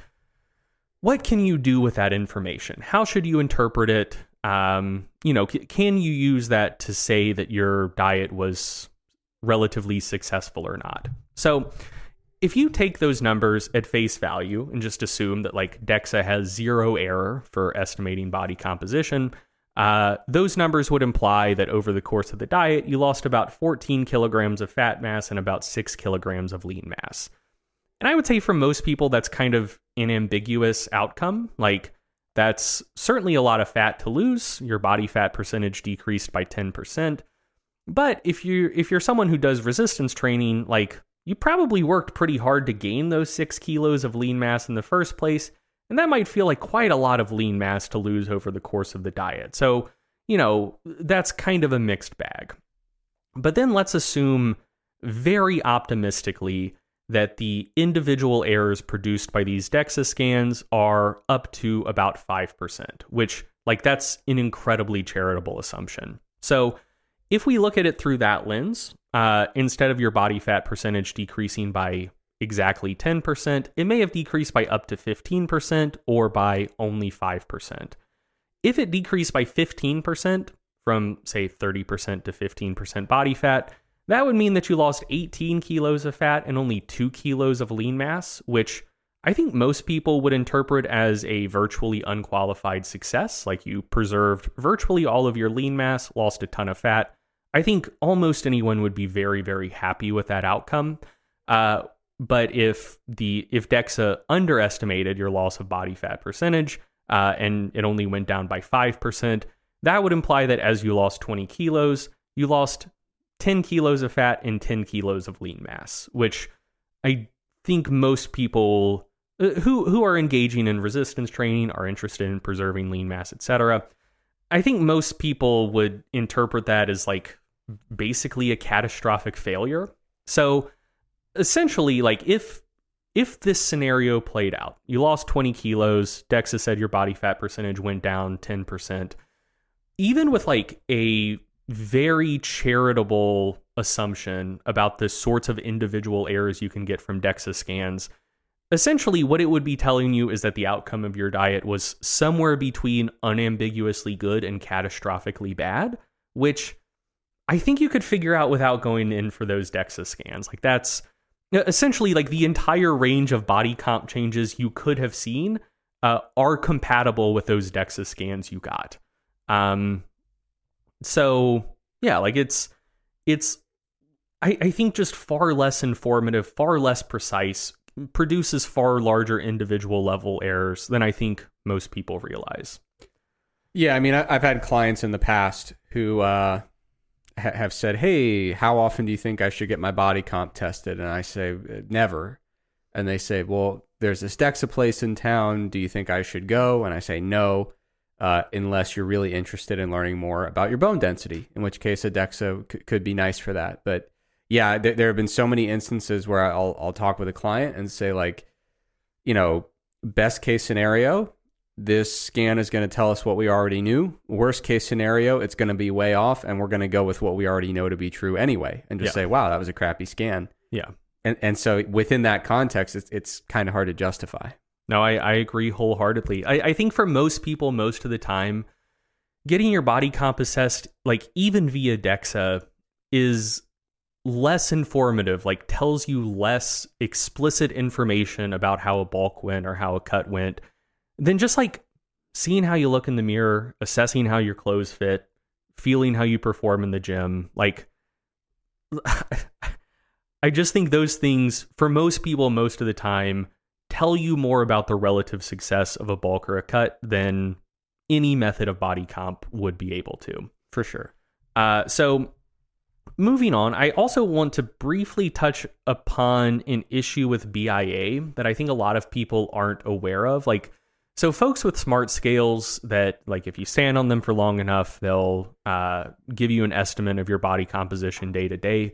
what can you do with that information? How should you interpret it? Um, you know, c- can you use that to say that your diet was relatively successful or not? So, if you take those numbers at face value and just assume that like DEXA has zero error for estimating body composition, uh, those numbers would imply that over the course of the diet, you lost about 14 kilograms of fat mass and about 6 kilograms of lean mass. And I would say for most people, that's kind of an ambiguous outcome. Like, that's certainly a lot of fat to lose. Your body fat percentage decreased by 10%. But if you if you're someone who does resistance training, like you probably worked pretty hard to gain those six kilos of lean mass in the first place, and that might feel like quite a lot of lean mass to lose over the course of the diet. So, you know, that's kind of a mixed bag. But then let's assume very optimistically that the individual errors produced by these DEXA scans are up to about 5%, which, like, that's an incredibly charitable assumption. So, if we look at it through that lens, uh, instead of your body fat percentage decreasing by exactly 10%, it may have decreased by up to 15% or by only 5%. If it decreased by 15%, from say 30% to 15% body fat, that would mean that you lost 18 kilos of fat and only 2 kilos of lean mass, which I think most people would interpret as a virtually unqualified success. Like you preserved virtually all of your lean mass, lost a ton of fat. I think almost anyone would be very, very happy with that outcome. Uh, but if the if DEXA underestimated your loss of body fat percentage uh, and it only went down by five percent, that would imply that as you lost 20 kilos, you lost 10 kilos of fat and 10 kilos of lean mass, which I think most people uh, who who are engaging in resistance training are interested in preserving lean mass, etc. I think most people would interpret that as like basically a catastrophic failure. So essentially like if if this scenario played out, you lost 20 kilos, DEXA said your body fat percentage went down 10%, even with like a very charitable assumption about the sorts of individual errors you can get from DEXA scans, essentially what it would be telling you is that the outcome of your diet was somewhere between unambiguously good and catastrophically bad, which I think you could figure out without going in for those DEXA scans. Like that's essentially like the entire range of body comp changes you could have seen uh, are compatible with those DEXA scans you got. Um, so yeah, like it's it's I, I think just far less informative, far less precise, produces far larger individual level errors than I think most people realize. Yeah, I mean, I, have had clients in the past who uh, ha- have said, "Hey, how often do you think I should get my body comp tested?" And I say, uh, "Never." And they say, "Well, there's this DEXA place in town. Do you think I should go?" And I say, "No." Uh, unless you're really interested in learning more about your bone density, in which case a DEXA c- could be nice for that. But yeah, th- there have been so many instances where I'll I'll talk with a client and say like, you know, best case scenario, this scan is going to tell us what we already knew. Worst case scenario, it's going to be way off, and we're going to go with what we already know to be true anyway, and just Yeah. say, "Wow, that was a crappy scan." Yeah. And and so within that context, it's it's kind of hard to justify. No, I, I agree wholeheartedly. I, I think for most people, most of the time, getting your body comp assessed, like even via DEXA, is less informative, like tells you less explicit information about how a bulk went or how a cut went than just like seeing how you look in the mirror, assessing how your clothes fit, feeling how you perform in the gym, like *laughs* I just think those things for most people most of the time tell you more about the relative success of a bulk or a cut than any method of body comp would be able to. For sure. Uh, so moving on, I also want to briefly touch upon an issue with BIA that I think a lot of people aren't aware of. Like, so folks with smart scales that, like, if you stand on them for long enough, they'll uh, give you an estimate of your body composition day to day.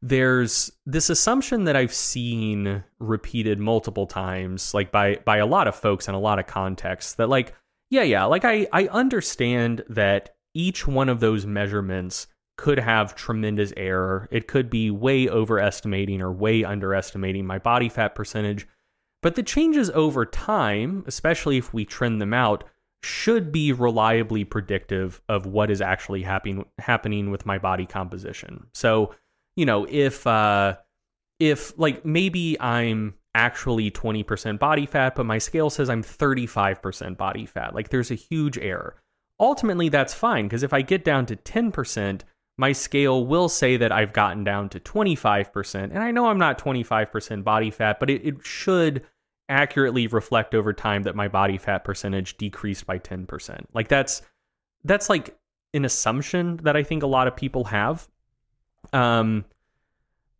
There's this assumption that I've seen repeated multiple times, like by by a lot of folks in a lot of contexts, that like, yeah, yeah, like I I understand that each one of those measurements could have tremendous error. It could be way overestimating or way underestimating my body fat percentage. But the changes over time, especially if we trend them out, should be reliably predictive of what is actually happen- happening with my body composition. So, you know, if uh if like maybe I'm actually 20% body fat, but my scale says I'm 35% body fat, like there's a huge error. Ultimately, that's fine because if I get down to 10%, my scale will say that I've gotten down to 25%. And I know I'm not 25% body fat, but it, it should accurately reflect over time that my body fat percentage decreased by 10%. Like that's that's like an assumption that I think a lot of people have. Um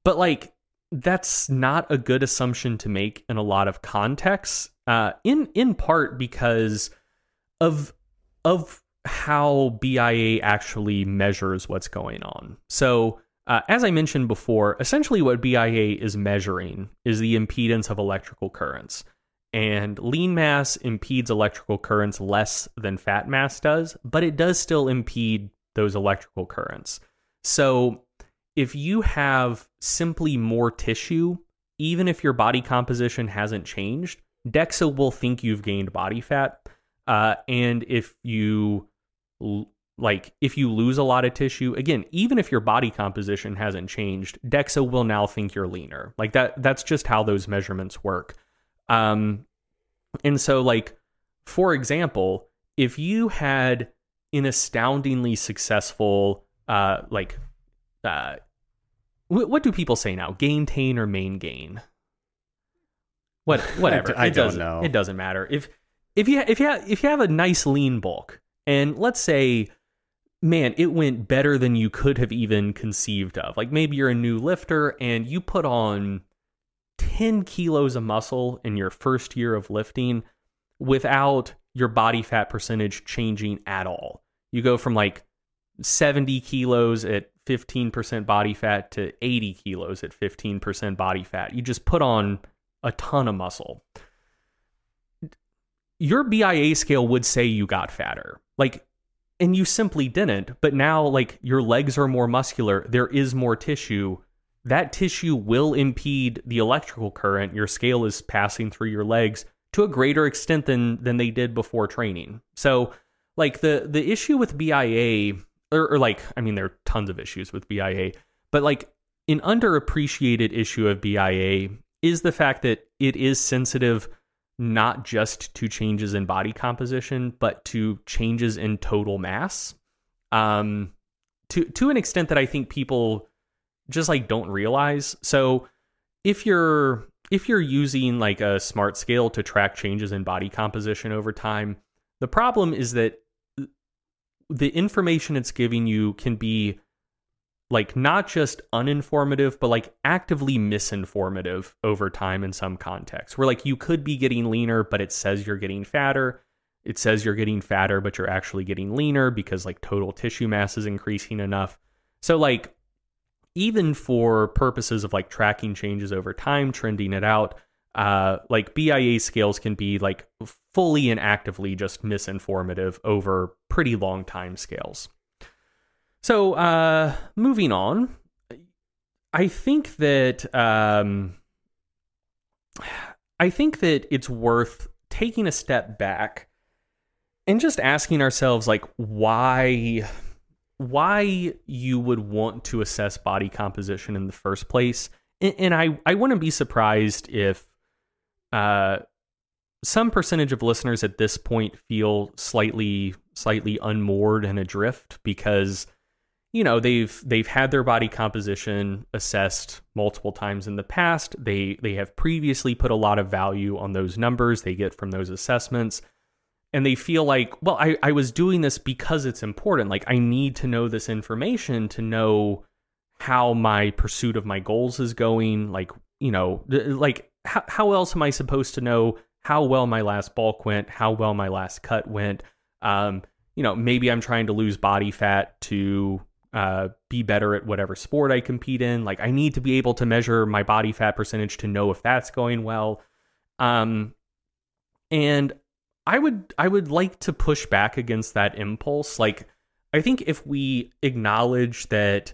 but like that's not a good assumption to make in a lot of contexts. Uh in in part because of of how BIA actually measures what's going on. So, uh, as I mentioned before, essentially what BIA is measuring is the impedance of electrical currents. And lean mass impedes electrical currents less than fat mass does, but it does still impede those electrical currents. So, if you have simply more tissue, even if your body composition hasn't changed, DEXA will think you've gained body fat. Uh, and if you like if you lose a lot of tissue again even if your body composition hasn't changed dexa will now think you're leaner like that that's just how those measurements work um and so like for example if you had an astoundingly successful uh like uh what, what do people say now Gain gaintain or main gain what *laughs* whatever I it don't doesn't know. it doesn't matter if if you if you have, if you have a nice lean bulk and let's say, man, it went better than you could have even conceived of. Like maybe you're a new lifter and you put on 10 kilos of muscle in your first year of lifting without your body fat percentage changing at all. You go from like 70 kilos at 15% body fat to 80 kilos at 15% body fat. You just put on a ton of muscle. Your BIA scale would say you got fatter. Like, and you simply didn't. But now, like, your legs are more muscular, there is more tissue. That tissue will impede the electrical current your scale is passing through your legs to a greater extent than than they did before training. So, like the the issue with BIA, or, or like, I mean, there are tons of issues with BIA, but like an underappreciated issue of BIA is the fact that it is sensitive not just to changes in body composition, but to changes in total mass. Um, to to an extent that I think people just like don't realize. So if you're if you're using like a smart scale to track changes in body composition over time, the problem is that the information it's giving you can be like not just uninformative but like actively misinformative over time in some contexts where like you could be getting leaner but it says you're getting fatter. It says you're getting fatter but you're actually getting leaner because like total tissue mass is increasing enough. So like even for purposes of like tracking changes over time trending it out uh like BIA scales can be like fully and actively just misinformative over pretty long time scales so, uh, moving on, I think that um, I think that it's worth taking a step back and just asking ourselves, like, why why you would want to assess body composition in the first place. And, and I I wouldn't be surprised if uh some percentage of listeners at this point feel slightly slightly unmoored and adrift because you know they've they've had their body composition assessed multiple times in the past. They they have previously put a lot of value on those numbers. They get from those assessments. And they feel like well I, I was doing this because it's important. Like i need to know this information to know how my pursuit of my goals is going. Like you know like how, how else am i supposed to know how well my last bulk went how well my last cut went. Um you know maybe i'm trying to lose body fat to uh, be better at whatever sport i compete in. Like i need to be able to measure my body fat percentage to know if that's going well. Um and I would I would like to push back against that impulse. Like I think if we acknowledge that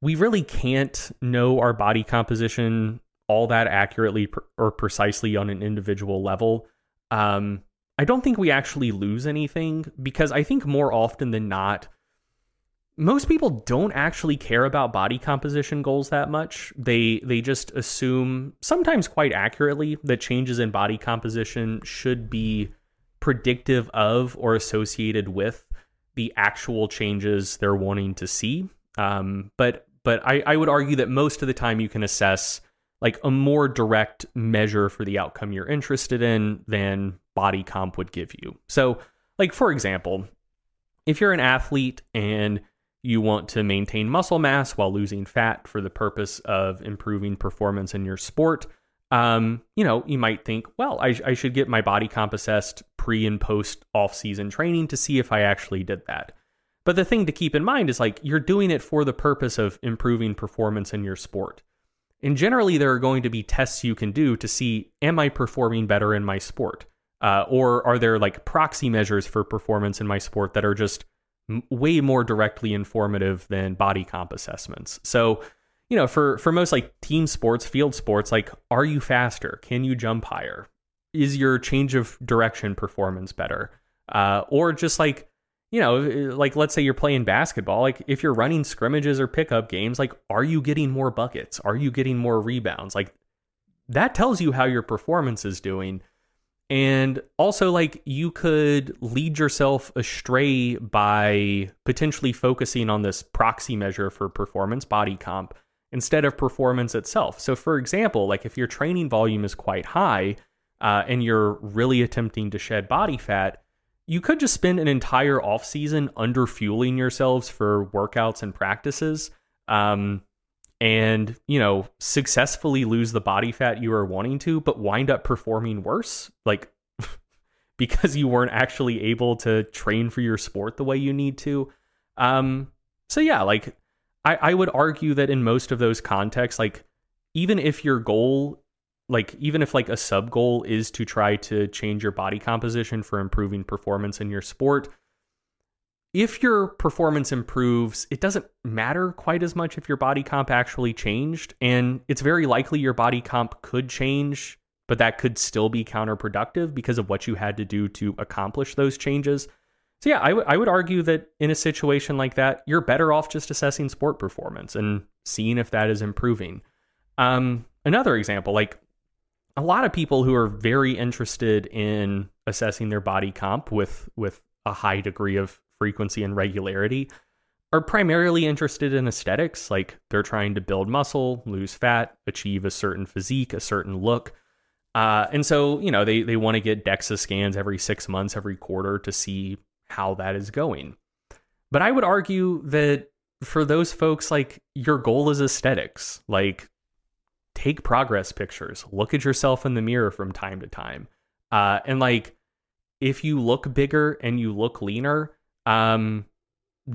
we really can't know our body composition all that accurately or precisely on an individual level, um, I don't think we actually lose anything because I think more often than not, most people don't actually care about body composition goals that much. They they just assume sometimes quite accurately that changes in body composition should be predictive of or associated with the actual changes they're wanting to see. Um, but but I, I would argue that most of the time you can assess like a more direct measure for the outcome you're interested in than body comp would give you. So, like for example, if you're an athlete and you want to maintain muscle mass while losing fat for the purpose of improving performance in your sport, um, you know, you might think, well, I, I should get my body comp assessed pre and post off season training to see if I actually did that. But the thing to keep in mind is like you're doing it for the purpose of improving performance in your sport. And generally, there are going to be tests you can do to see, am I performing better in my sport? Uh, or are there like proxy measures for performance in my sport that are just m- way more directly informative than body comp assessments? So, you know, for for most like team sports, field sports, like are you faster? Can you jump higher? Is your change of direction performance better? Uh, or just like you know, like let's say you're playing basketball, like if you're running scrimmages or pickup games, like are you getting more buckets? Are you getting more rebounds? Like that tells you how your performance is doing. And also, like, you could lead yourself astray by potentially focusing on this proxy measure for performance body comp instead of performance itself. So, for example, like if your training volume is quite high uh, and you're really attempting to shed body fat, you could just spend an entire off season under fueling yourselves for workouts and practices, um, and you know successfully lose the body fat you are wanting to, but wind up performing worse, like *laughs* because you weren't actually able to train for your sport the way you need to. Um, so yeah, like I, I would argue that in most of those contexts, like even if your goal, like even if like a sub goal is to try to change your body composition for improving performance in your sport, if your performance improves, it doesn't matter quite as much if your body comp actually changed. And it's very likely your body comp could change, but that could still be counterproductive because of what you had to do to accomplish those changes. So yeah, I, w- I would argue that in a situation like that, you're better off just assessing sport performance and seeing if that is improving. Um, another example, like a lot of people who are very interested in assessing their body comp with with a high degree of frequency and regularity are primarily interested in aesthetics. Like they're trying to build muscle, lose fat, achieve a certain physique, a certain look. Uh, and so, you know, they, they want to get DEXA scans every six months, every quarter to see how that is going. But I would argue that for those folks, like your goal is aesthetics. Like take progress pictures, look at yourself in the mirror from time to time. Uh, and like if you look bigger and you look leaner, um,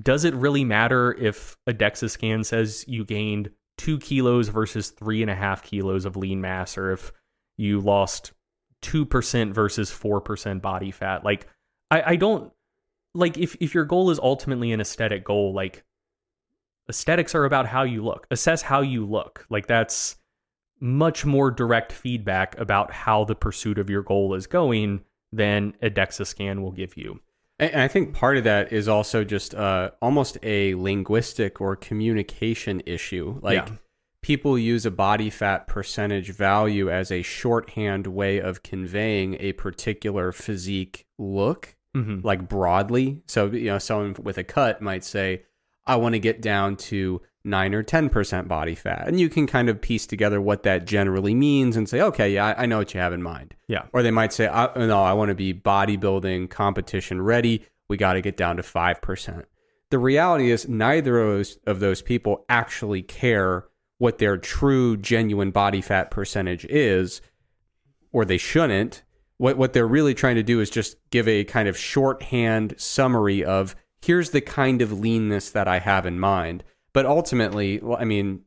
does it really matter if a DEXA scan says you gained two kilos versus three and a half kilos of lean mass, or if you lost 2% versus 4% body fat? Like, I, I don't like if if your goal is ultimately an aesthetic goal, like aesthetics are about how you look. Assess how you look. Like that's much more direct feedback about how the pursuit of your goal is going than a DEXA scan will give you. And I think part of that is also just uh, almost a linguistic or communication issue. Like yeah. people use a body fat percentage value as a shorthand way of conveying a particular physique look, Mm-hmm. like broadly. So, you know, someone with a cut might say, I want to get down to nine or 10% body fat. And you can kind of piece together what that generally means and say, okay, yeah, I, I know what you have in mind. Yeah. Or they might say, I, no, I want to be bodybuilding competition ready. We got to get down to 5%. The reality is, neither of those, of those people actually care what their true, genuine body fat percentage is, or they shouldn't. What, what they're really trying to do is just give a kind of shorthand summary of here's the kind of leanness that I have in mind. But ultimately, well, I mean,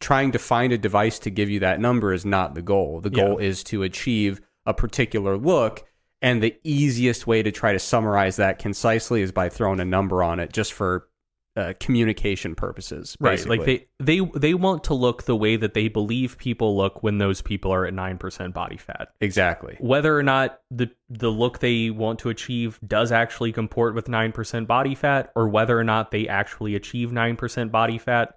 trying to find a device to give you that number is not the goal. The Yeah. goal is to achieve a particular look. And the easiest way to try to summarize that concisely is by throwing a number on it just for uh, communication purposes. Right. Like they they they want to look the way that they believe people look when those people are at 9% body fat. Exactly. Whether or not the the look they want to achieve does actually comport with 9% body fat or whether or not they actually achieve 9% body fat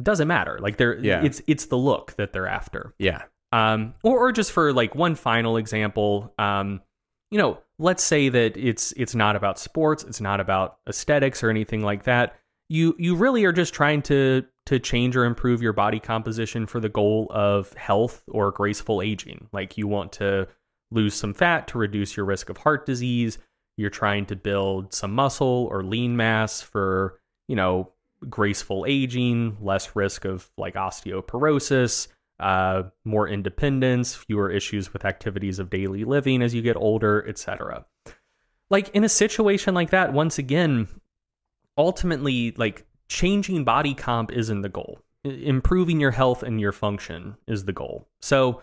doesn't matter. Like they're Yeah. it's it's the look that they're after. Yeah. um, or, or just for like one final example, um, you know, let's say that it's it's not about sports, it's not about aesthetics or anything like that. You you really are just trying to to change or improve your body composition for the goal of health or graceful aging. Like you want to lose some fat to reduce your risk of heart disease. You're trying to build some muscle or lean mass for, you know, graceful aging, less risk of like osteoporosis, uh, more independence, fewer issues with activities of daily living as you get older, etc. Like in a situation like that, once again, ultimately, like changing body comp isn't the goal. I- Improving your health and your function is the goal. So,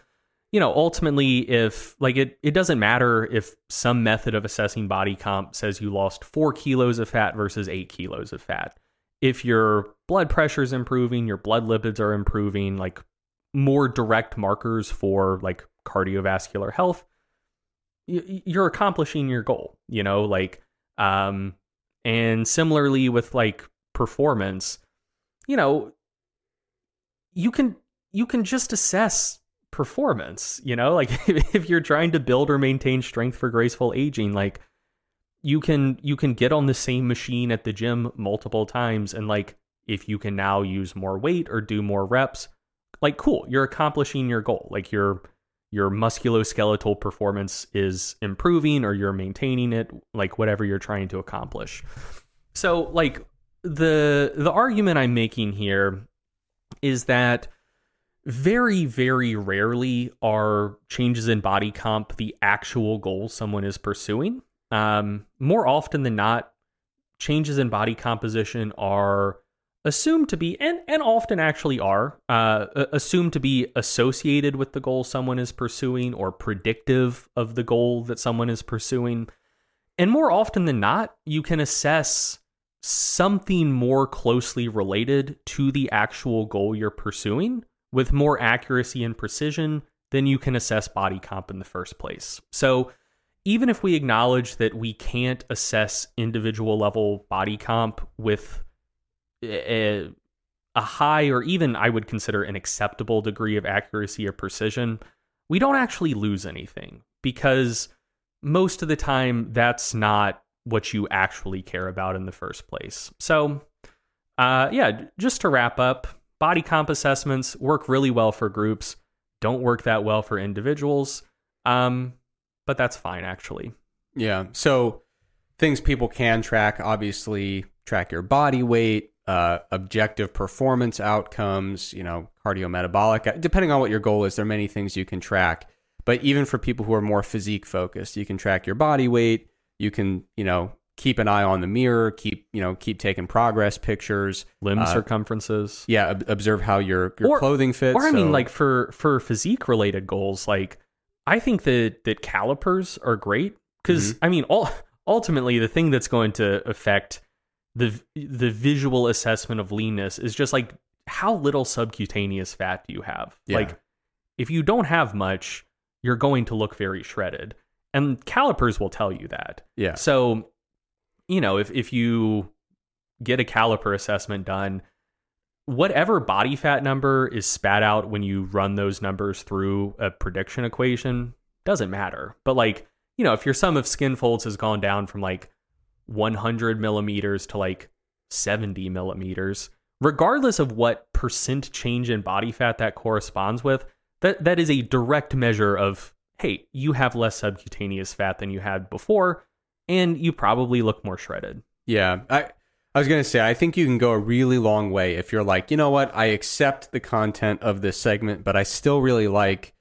you know, ultimately, if like it, it doesn't matter if some method of assessing body comp says you lost four kilos of fat versus eight kilos of fat. If your blood pressure is improving, your blood lipids are improving, like more direct markers for like cardiovascular health, you're accomplishing your goal, you know, like, um, and similarly with like performance, you know, you can, you can just assess performance, you know, *laughs* like if you're trying to build or maintain strength for graceful aging, like you can, you can get on the same machine at the gym multiple times. And like, if you can now use more weight or do more reps, like cool you're accomplishing your goal. Like your your musculoskeletal performance is improving or you're maintaining it like whatever you're trying to accomplish. So like the the argument i'm making here is that very very rarely are changes in body comp the actual goal someone is pursuing. Um more often than not changes in body composition are assumed to be and and often actually are uh, assumed to be associated with the goal someone is pursuing or predictive of the goal that someone is pursuing. And more often than not you can assess something more closely related to the actual goal you're pursuing with more accuracy and precision than you can assess body comp in the first place. So even if we acknowledge that we can't assess individual level body comp with a, a high or even I would consider an acceptable degree of accuracy or precision, we don't actually lose anything because most of the time that's not what you actually care about in the first place. So, uh, yeah, just to wrap up, body comp assessments work really well for groups, don't work that well for individuals. Um, but that's fine actually. Yeah. So things people can track obviously track your body weight, uh, objective performance outcomes, you know, cardiometabolic. Depending on what your goal is, there are many things you can track. But even for people who are more physique focused, you can track your body weight. You can, you know, keep an eye on the mirror. Keep, you know, keep taking progress pictures. Limb Uh, circumferences. Yeah, ob- observe how your your Or- clothing fits. Or I mean, like for for physique related goals, like I think that that calipers are great because Mm-hmm. I mean, all, ultimately the thing that's going to affect the the visual assessment of leanness is just like how little subcutaneous fat do you have? Yeah. Like if you don't have much, you're going to look very shredded, and calipers will tell you that. yeah, So, you know, if if you get a caliper assessment done, whatever body fat number is spat out when you run those numbers through a prediction equation doesn't matter. But like, you know, if your sum of skin folds has gone down from like 100 millimeters to like 70 millimeters, regardless of what percent change in body fat that corresponds with, that that is a direct measure of hey, you have less subcutaneous fat than you had before, and you probably look more shredded. Yeah, I I was gonna say I think you can go a really long way if you're like, you know what, I accept the content of this segment, but I still really like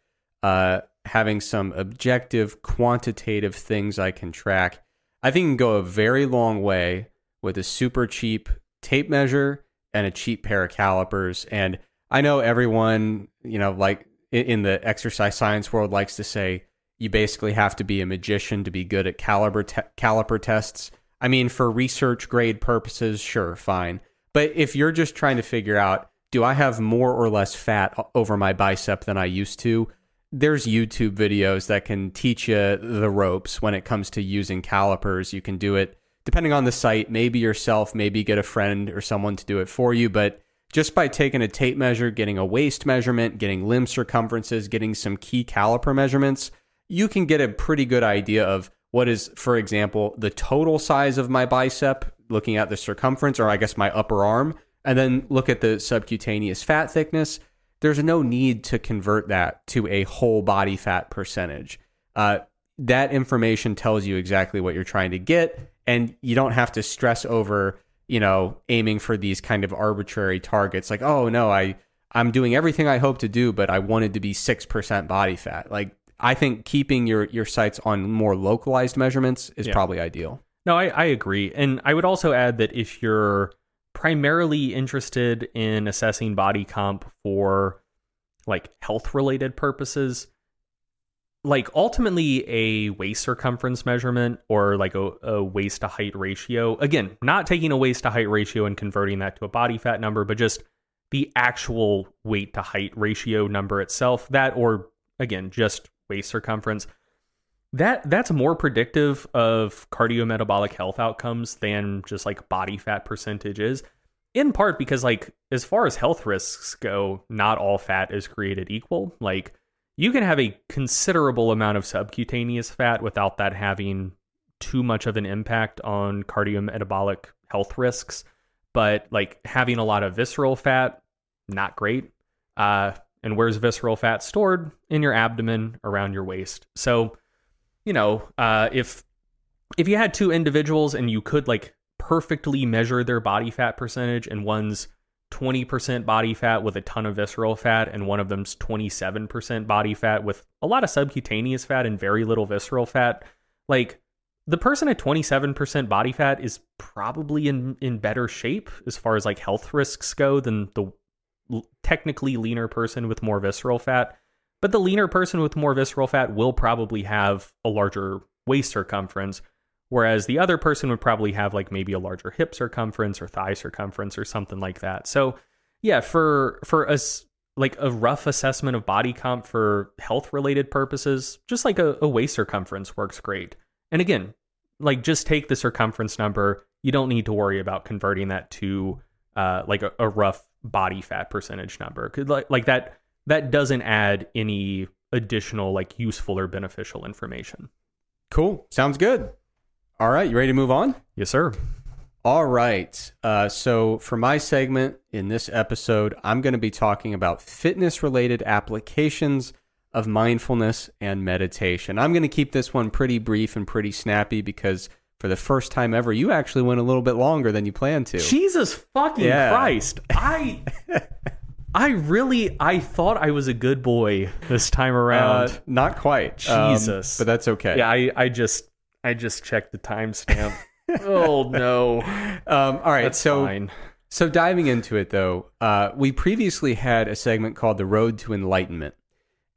uh, having some objective, quantitative things I can track. I think you can go a very long way with a super cheap tape measure and a cheap pair of calipers. And I know everyone, you know, like in the exercise science world, likes to say you basically have to be a magician to be good at caliber te- caliper tests. I mean, for research grade purposes, sure, fine. But if you're just trying to figure out, do I have more or less fat over my bicep than I used to? There's YouTube videos that can teach you the ropes when it comes to using calipers. You can do it depending on the site, maybe yourself, maybe get a friend or someone to do it for you. But just by taking a tape measure, getting a waist measurement, getting limb circumferences, getting some key caliper measurements, you can get a pretty good idea of what is, for example, the total size of my bicep, looking at the circumference, or I guess my upper arm, and then look at the subcutaneous fat thickness. There's no need to convert that to a whole body fat percentage. Uh, that information tells you exactly what you're trying to get, and you don't have to stress over, you know, aiming for these kind of arbitrary targets. Like, oh no, I I'm doing everything I hope to do, but I wanted to be six percent body fat. Like I think keeping your your sights on more localized measurements is Yeah. probably ideal. No, I, I agree. And I would also add that if you're primarily interested in assessing body comp for like health related purposes, like ultimately a waist circumference measurement or like a, a waist to height ratio, again, not taking a waist to height ratio and converting that to a body fat number, but just the actual weight to height ratio number itself, that or again, just waist circumference that that's more predictive of cardiometabolic health outcomes than just like body fat percentage is in part because like as far as health risks go not all fat is created equal. Like you can have a considerable amount of subcutaneous fat without that having too much of an impact on cardiometabolic health risks but like having a lot of visceral fat not great. Uh and where's visceral fat stored? In your abdomen around your waist. So you know, uh, if if you had two individuals and you could like perfectly measure their body fat percentage, and one's twenty percent body fat with a ton of visceral fat, and one of them's twenty seven percent body fat with a lot of subcutaneous fat and very little visceral fat, like the person at twenty seven percent body fat is probably in in better shape as far as like health risks go than the technically leaner person with more visceral fat. But the leaner person with more visceral fat will probably have a larger waist circumference, whereas the other person would probably have like maybe a larger hip circumference or thigh circumference or something like that. So, yeah, for for us like a rough assessment of body comp for health related purposes, just like a, a waist circumference works great. And again, like just take the circumference number. You don't need to worry about converting that to uh, like a, a rough body fat percentage number. like like that that doesn't add any additional like useful or beneficial information. Cool. Sounds good. All right, you ready to move on? Yes, sir. All right. Uh, so, for my segment in this episode, I'm going to be talking about fitness related applications of mindfulness and meditation. I'm going to keep this one pretty brief and pretty snappy because for the first time ever, you actually went a little bit longer than you planned to. Jesus fucking Yeah. Christ. *laughs* I I really I thought I was a good boy this time around. Uh, not quite. Um, Jesus. but that's okay. yeah, I, I just I just checked the timestamp. *laughs* oh no. Um, all right. That's so, fine. So diving into it though, uh, we previously had a segment called "The Road to Enlightenment,"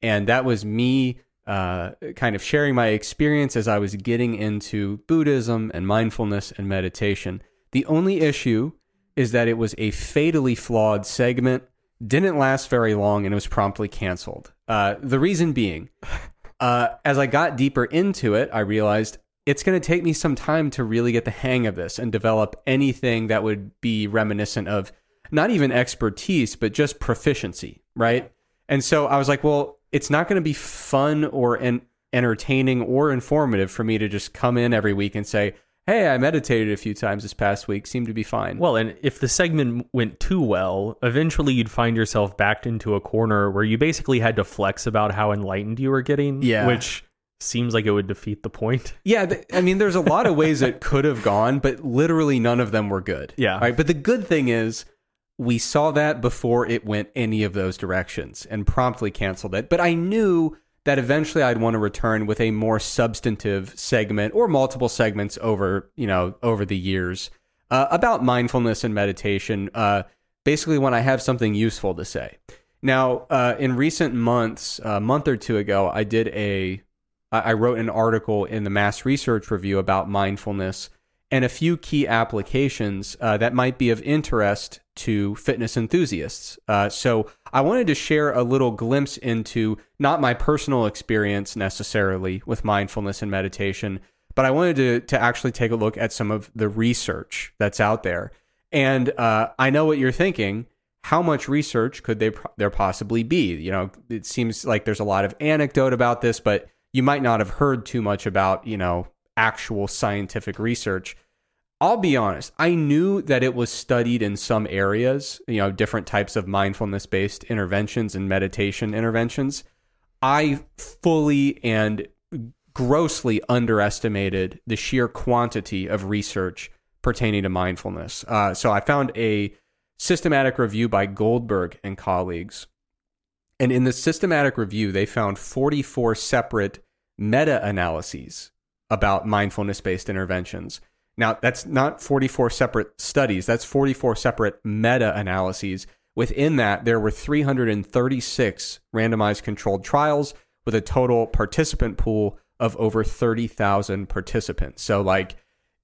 and that was me uh, kind of sharing my experience as I was getting into Buddhism and mindfulness and meditation. The only issue is that it was a fatally flawed segment, didn't last very long, and it was promptly canceled. Uh, the reason being, *laughs* uh, as I got deeper into it, I realized it's going to take me some time to really get the hang of this and develop anything that would be reminiscent of not even expertise, but just proficiency, right? And so I was like, well, it's not going to be fun or en- entertaining or informative for me to just come in every week and say, hey, I meditated a few times this past week, seemed to be fine. Well, and if the segment went too well, eventually you'd find yourself backed into a corner where you basically had to flex about how enlightened you were getting, Yeah. which seems like it would defeat the point. *laughs* Yeah, th- I mean, there's a lot of ways it could have gone, but literally none of them were good. Yeah. Right. But the good thing is, we saw that before it went any of those directions and promptly canceled it. But I knew that eventually I'd want to return with a more substantive segment or multiple segments over, you know, over the years uh, about mindfulness and meditation. Uh, basically, when I have something useful to say. Now, uh, in recent months, a month or two ago, I did a, I wrote an article in the Mass Research Review about mindfulness and a few key applications uh, that might be of interest to fitness enthusiasts. Uh, so I wanted to share a little glimpse into not my personal experience necessarily with mindfulness and meditation, but I wanted to to actually take a look at some of the research that's out there. And uh, I know what you're thinking. How much research could they there possibly be? You know, it seems like there's a lot of anecdote about this, but you might not have heard too much about you know actual scientific research. I'll be honest, I knew that it was studied in some areas, you know, different types of mindfulness based interventions and meditation interventions. I fully and grossly underestimated the sheer quantity of research pertaining to mindfulness. Uh, so I found a systematic review by Goldberg and colleagues. And in the systematic review, they found 44 separate meta analyses about mindfulness based interventions. Now, that's not 44 separate studies, that's 44 separate meta analyses. Within that, there were 336 randomized controlled trials with a total participant pool of over 30,000 participants. So, like,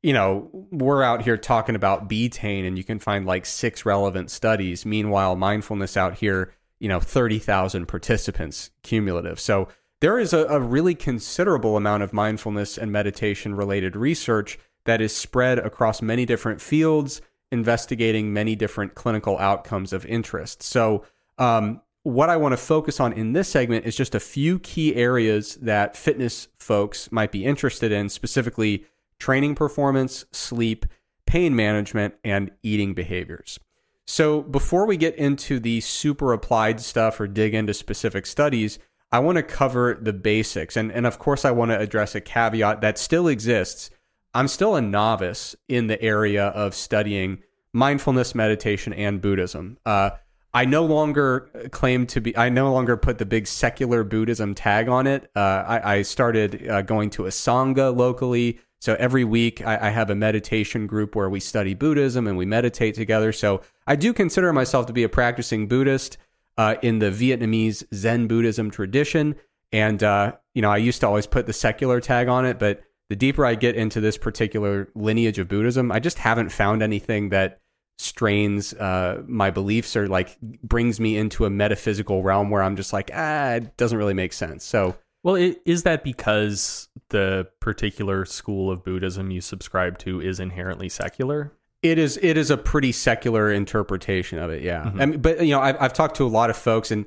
you know, we're out here talking about betaine and you can find like six relevant studies. Meanwhile, mindfulness out here, you know, 30,000 participants cumulative. So, there is a, a really considerable amount of mindfulness and meditation related research that is spread across many different fields, investigating many different clinical outcomes of interest. So, um, what I want to focus on in this segment is just a few key areas that fitness folks might be interested in, specifically training performance, sleep, pain management, and eating behaviors. So, before we get into the super applied stuff or dig into specific studies, I want to cover the basics. And, and of course, I want to address a caveat that still exists. I'm still a novice in the area of studying mindfulness, meditation, and Buddhism. Uh, I no longer claim to be, I no longer put the big secular Buddhism tag on it. Uh, I, I, started uh, going to a Sangha locally. So every week I, I, have a meditation group where we study Buddhism and we meditate together. So I do consider myself to be a practicing Buddhist uh, in the Vietnamese Zen Buddhism tradition. And, uh, you know, I used to always put the secular tag on it, but the deeper I get into this particular lineage of Buddhism, I just haven't found anything that strains uh, my beliefs or like brings me into a metaphysical realm where I'm just like, ah, it doesn't really make sense. So, well, is that because the particular school of Buddhism you subscribe to is inherently secular? It is. It is a pretty secular interpretation of it. Yeah. Mm-hmm. I mean, but you know, I've, I've talked to a lot of folks, and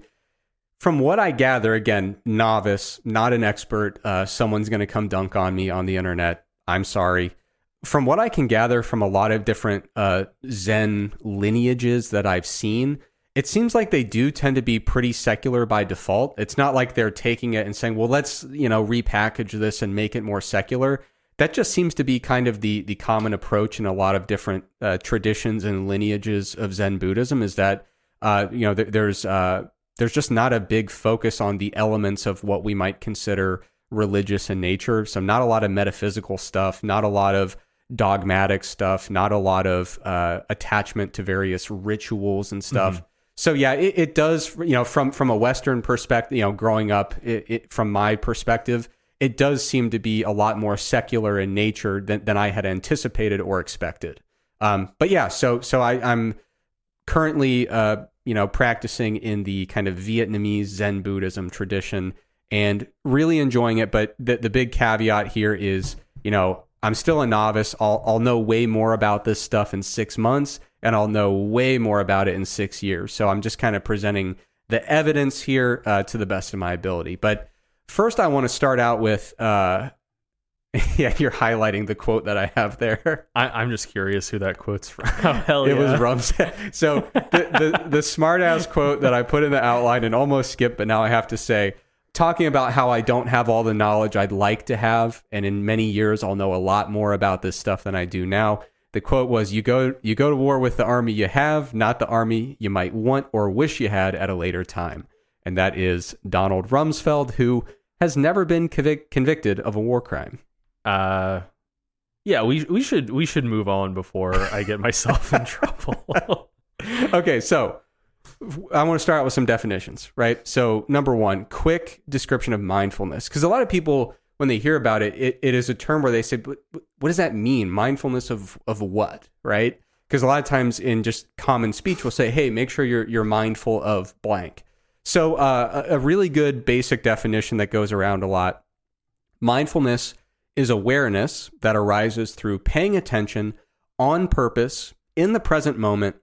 from what I gather, again, novice, not an expert. Uh, someone's going to come dunk on me on the internet. I'm sorry from what I can gather from a lot of different uh, Zen lineages that I've seen, it seems like they do tend to be pretty secular by default. It's not like they're taking it and saying, "Well, let's you know repackage this and make it more secular." That just seems to be kind of the the common approach in a lot of different uh, traditions and lineages of Zen Buddhism. Is that uh, you know th- there's uh, there's just not a big focus on the elements of what we might consider religious in nature. So not a lot of metaphysical stuff, not a lot of dogmatic stuff, not a lot of uh, attachment to various rituals and stuff. Mm-hmm. So yeah, it, it, does. You know, from from a Western perspective, you know, growing up, it, it, from my perspective, it does seem to be a lot more secular in nature than, than I had anticipated or expected. Um, but yeah, so so I, I'm currently, uh, you know, practicing in the kind of Vietnamese Zen Buddhism tradition and really enjoying it. But the the big caveat here is, you know, I'm still a novice. I'll, I'll know way more about this stuff in six months, and I'll know way more about it in six years. So I'm just kind of presenting the evidence here uh, to the best of my ability. But first, I want to start out with. Uh, *laughs* yeah, you're highlighting the quote that I have there. I, am just curious who that quote's from. Oh, *laughs* *laughs* hell it was Rumsfeld. So the, the, the smart ass quote that I put in the outline and almost skipped, but now I have to say talking about how I don't have all the knowledge I'd like to have, and in many years I'll know a lot more about this stuff than I do now. The quote was, "You go, you go to war with the army you have, not the army you might want or wish you had at a later time." And that is Donald Rumsfeld, who has never been convic- convicted of a war crime. Uh, yeah, we we should we should move on before I get myself in trouble. *laughs* okay, so I want to start out with some definitions, right? So, number one, quick description of mindfulness. Because a lot of people, when they hear about it, it, it is a term where they say, what does that mean? Mindfulness of, of what, right? Because a lot of times in just common speech, we'll say, hey, make sure you're, you're mindful of blank. So, uh, a, a really good basic definition that goes around a lot mindfulness is awareness that arises through paying attention on purpose in the present moment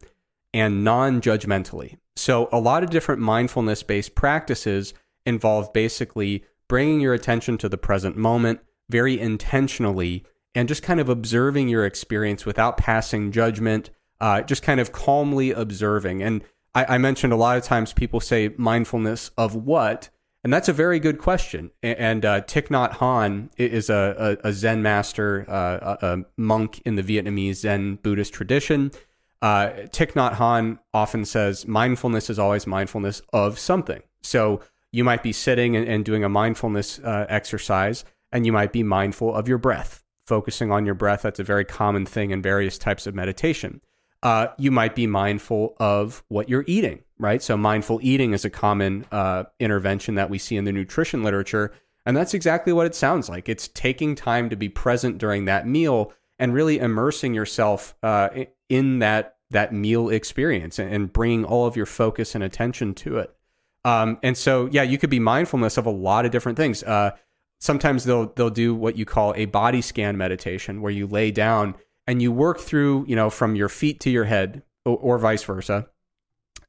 and non judgmentally. So, a lot of different mindfulness based practices involve basically bringing your attention to the present moment very intentionally and just kind of observing your experience without passing judgment, uh, just kind of calmly observing. And I, I, mentioned a lot of times people say mindfulness of what? And that's a very good question. And uh, Thich Nhat Hanh is a, a, a Zen master, uh, a, a monk in the Vietnamese Zen Buddhist tradition. Uh, Thich Nhat Hanh often says mindfulness is always mindfulness of something. So you might be sitting and, and doing a mindfulness uh, exercise, and you might be mindful of your breath, focusing on your breath. That's a very common thing in various types of meditation. Uh, you might be mindful of what you're eating, right? So mindful eating is a common uh, intervention that we see in the nutrition literature. And that's exactly what it sounds like. It's taking time to be present during that meal and really immersing yourself uh, in that that meal experience and, bringing all of your focus and attention to it. Um, and so, yeah, you could be mindfulness of a lot of different things. Uh, sometimes they'll they'll do what you call a body scan meditation, where you lay down and you work through, you know, from your feet to your head, or, or vice versa,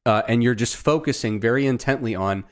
uh, and you're just focusing very intently on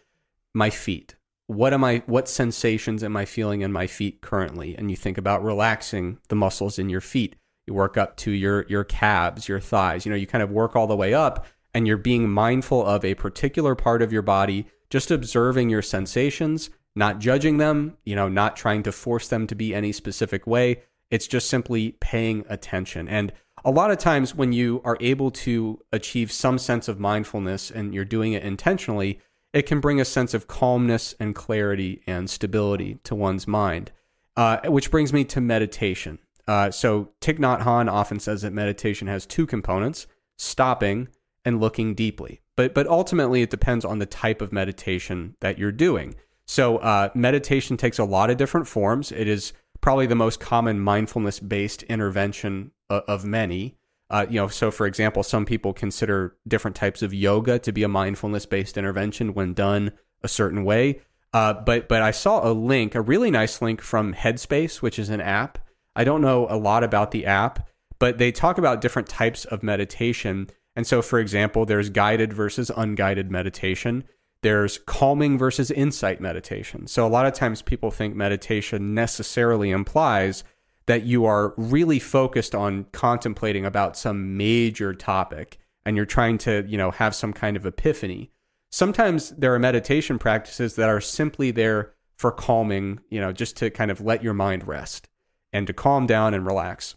my feet. What am I? What sensations am I feeling in my feet currently? And you think about relaxing the muscles in your feet you work up to your your calves, your thighs. You know, you kind of work all the way up and you're being mindful of a particular part of your body, just observing your sensations, not judging them, you know, not trying to force them to be any specific way. It's just simply paying attention. And a lot of times when you are able to achieve some sense of mindfulness and you're doing it intentionally, it can bring a sense of calmness and clarity and stability to one's mind. Uh, which brings me to meditation. Uh, so Thich Nhat Hanh often says that meditation has two components: stopping and looking deeply. But but ultimately, it depends on the type of meditation that you're doing. So uh, meditation takes a lot of different forms. It is probably the most common mindfulness-based intervention of, many. Uh, you know, so for example, some people consider different types of yoga to be a mindfulness-based intervention when done a certain way. Uh, but but I saw a link, a really nice link from Headspace, which is an app I don't know a lot about the app, but they talk about different types of meditation. And so, for example, there's guided versus unguided meditation. There's calming versus insight meditation. So, a lot of times people think meditation necessarily implies that you are really focused on contemplating about some major topic and you're trying to, you know, have some kind of epiphany. Sometimes there are meditation practices that are simply there for calming, you know, just to kind of let your mind rest and to calm down and relax.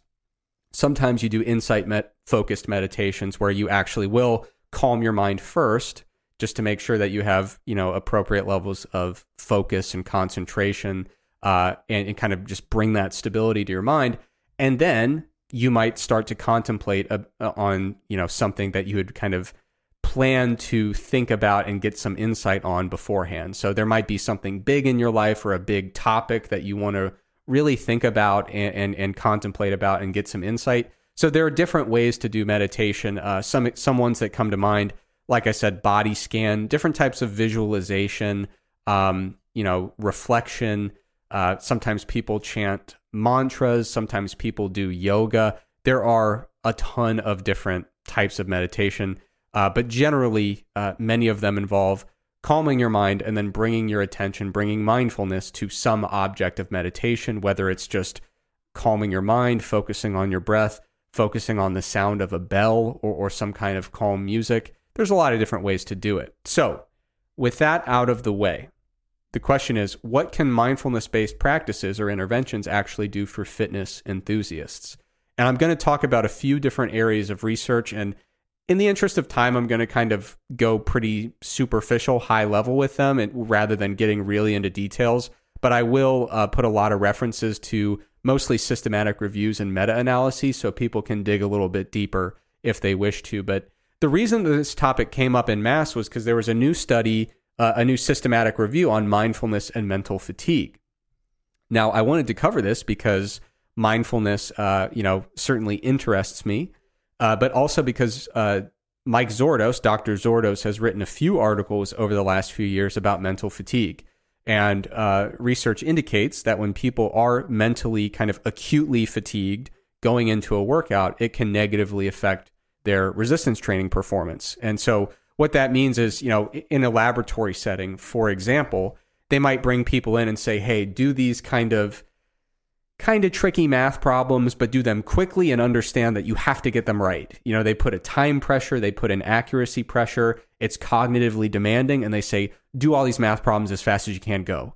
Sometimes you do insight met- focused meditations where you actually will calm your mind first just to make sure that you have you know appropriate levels of focus and concentration uh, and, and, kind of just bring that stability to your mind and then you might start to contemplate a, a, on you know something that you had kind of planned to think about and get some insight on beforehand so there might be something big in your life or a big topic that you want to really think about and, and, and contemplate about and get some insight. So there are different ways to do meditation. Uh, some some ones that come to mind, like I said, body scan, different types of visualization, um, you know, reflection, Uh, sometimes people chant mantras. Sometimes people do yoga. There are a ton of different types of meditation, uh, but generally, uh, many of them involve calming your mind and then bringing your attention, bringing mindfulness to some object of meditation, whether it's just calming your mind, focusing on your breath, focusing on the sound of a bell or, or some kind of calm music. There's a lot of different ways to do it. So, with that out of the way, the question is what can mindfulness based practices or interventions actually do for fitness enthusiasts? And I'm going to talk about a few different areas of research. And in the interest of time, I'm going to kind of go pretty superficial, high level with them and, rather than getting really into details. But I will uh, put a lot of references to mostly systematic reviews and meta analyses so people can dig a little bit deeper if they wish to. But the reason that this topic came up in mass was because there was a new study, uh, a new systematic review on mindfulness and mental fatigue. Now, I wanted to cover this because mindfulness, uh, you know, certainly interests me, uh, but also because uh, Mike Zourdos, Dr. Zourdos, has written a few articles over the last few years about mental fatigue. And uh, research indicates that when people are mentally kind of acutely fatigued going into a workout, it can negatively affect their resistance training performance. And so, what that means is, you know, in a laboratory setting, for example, they might bring people in and say, hey, do these kind of kind of tricky math problems, but do them quickly and understand that you have to get them right. You know, they put a time pressure, they put an accuracy pressure, it's cognitively demanding, and they say, do all these math problems as fast as you can go.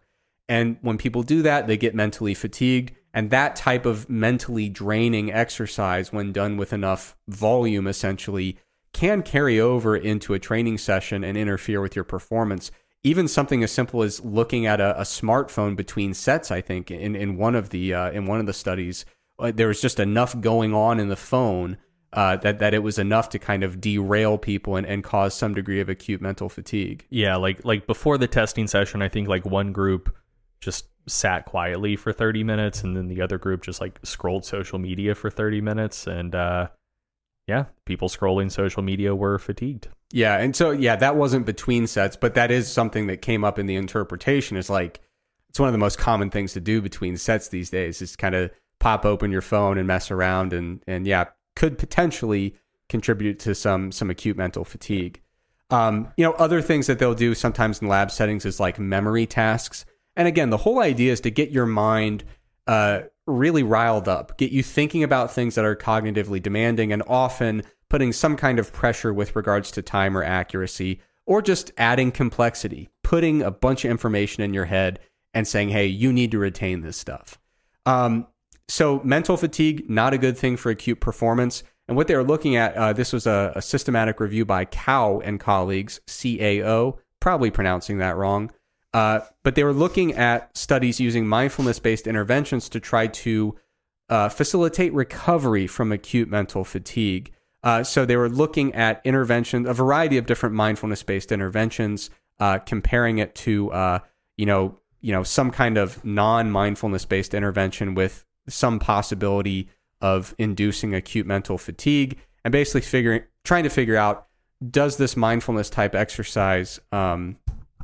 And when people do that, they get mentally fatigued. And that type of mentally draining exercise, when done with enough volume, essentially, can carry over into a training session and interfere with your performance even something as simple as looking at a, a smartphone between sets. I think in in one of the uh, in one of the studies, uh, there was just enough going on in the phone uh, that that it was enough to kind of derail people and, and cause some degree of acute mental fatigue. Yeah, like like before the testing session, I think like one group just sat quietly for 30 minutes and then the other group just like scrolled social media for 30 minutes and uh yeah, people scrolling social media were fatigued. Yeah, and so yeah, that wasn't between sets, but that is something that came up in the interpretation. Is like it's one of the most common things to do between sets these days. Is kind of pop open your phone and mess around, and and yeah, could potentially contribute to some some acute mental fatigue. Um, you know, other things that they'll do sometimes in lab settings is like memory tasks. And again, the whole idea is to get your mind uh, really riled up, get you thinking about things that are cognitively demanding and often putting some kind of pressure with regards to time or accuracy, or just adding complexity, putting a bunch of information in your head and saying, hey, you need to retain this stuff. Um, so, mental fatigue, not a good thing for acute performance. And what they were looking at, uh, this was a, a, systematic review by Cao and colleagues, CAO, probably pronouncing that wrong. Uh, but they were looking at studies using mindfulness based interventions to try to uh, facilitate recovery from acute mental fatigue. Uh, so they were looking at interventions, a variety of different mindfulness-based interventions, uh, comparing it to uh, you know you know some kind of non-mindfulness-based intervention with some possibility of inducing acute mental fatigue, and basically figuring trying to figure out does this mindfulness type exercise um,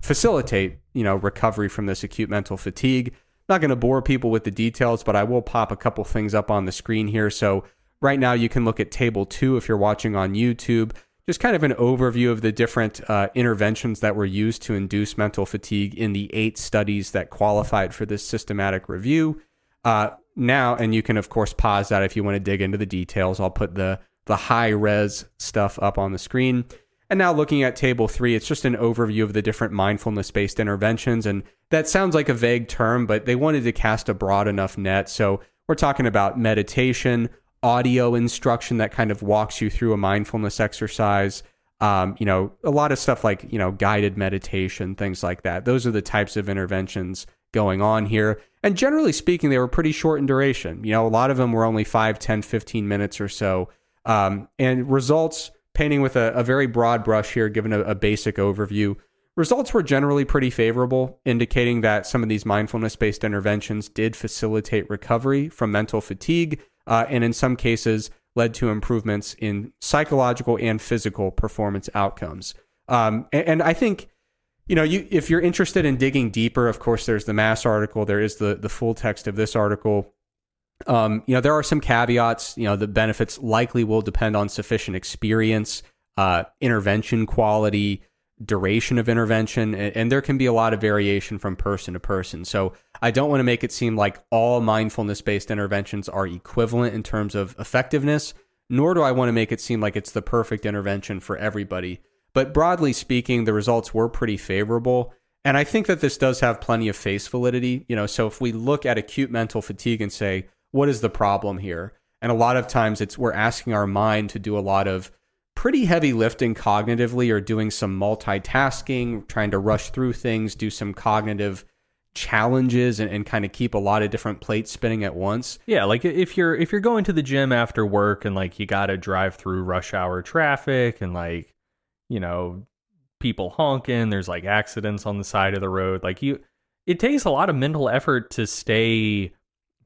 facilitate you know recovery from this acute mental fatigue. I'm not going to bore people with the details, but I will pop a couple things up on the screen here. So Right now, you can look at table two if you're watching on YouTube. Just kind of an overview of the different uh, interventions that were used to induce mental fatigue in the eight studies that qualified for this systematic review. Uh, now, and you can of course pause that if you want to dig into the details. I'll put the the high res stuff up on the screen. And now looking at table three, it's just an overview of the different mindfulness based interventions. And that sounds like a vague term, but they wanted to cast a broad enough net. So we're talking about meditation, audio instruction that kind of walks you through a mindfulness exercise. Um, you know, a lot of stuff like, you know, guided meditation, things like that. Those are the types of interventions going on here. And generally speaking, they were pretty short in duration. You know, a lot of them were only 5, 10, 15 minutes or so. Um, and results, painting with a, a, very broad brush here, given a, a basic overview, results were generally pretty favorable, indicating that some of these mindfulness based interventions did facilitate recovery from mental fatigue uh, and in some cases led to improvements in psychological and physical performance outcomes. Um, and, and, I think you know, you if you're interested in digging deeper, of course, there's the mass article. There is the the full text of this article. Um, you know, there are some caveats. You know, the benefits likely will depend on sufficient experience, uh, intervention quality, duration of intervention, and, and there can be a lot of variation from person to person. So I don't want to make it seem like all mindfulness based interventions are equivalent in terms of effectiveness, nor do I want to make it seem like it's the perfect intervention for everybody. But broadly speaking, the results were pretty favorable. And I think that this does have plenty of face validity. You know, so if we look at acute mental fatigue and say, what is the problem here? And a lot of times it's we're asking our mind to do a lot of pretty heavy lifting cognitively or doing some multitasking, trying to rush through things, do some cognitive challenges and, and kind of keep a lot of different plates spinning at once. Yeah, like if you're if you're going to the gym after work and like you got to drive through rush hour traffic and like you know people honking, there's like accidents on the side of the road, like you it takes a lot of mental effort to stay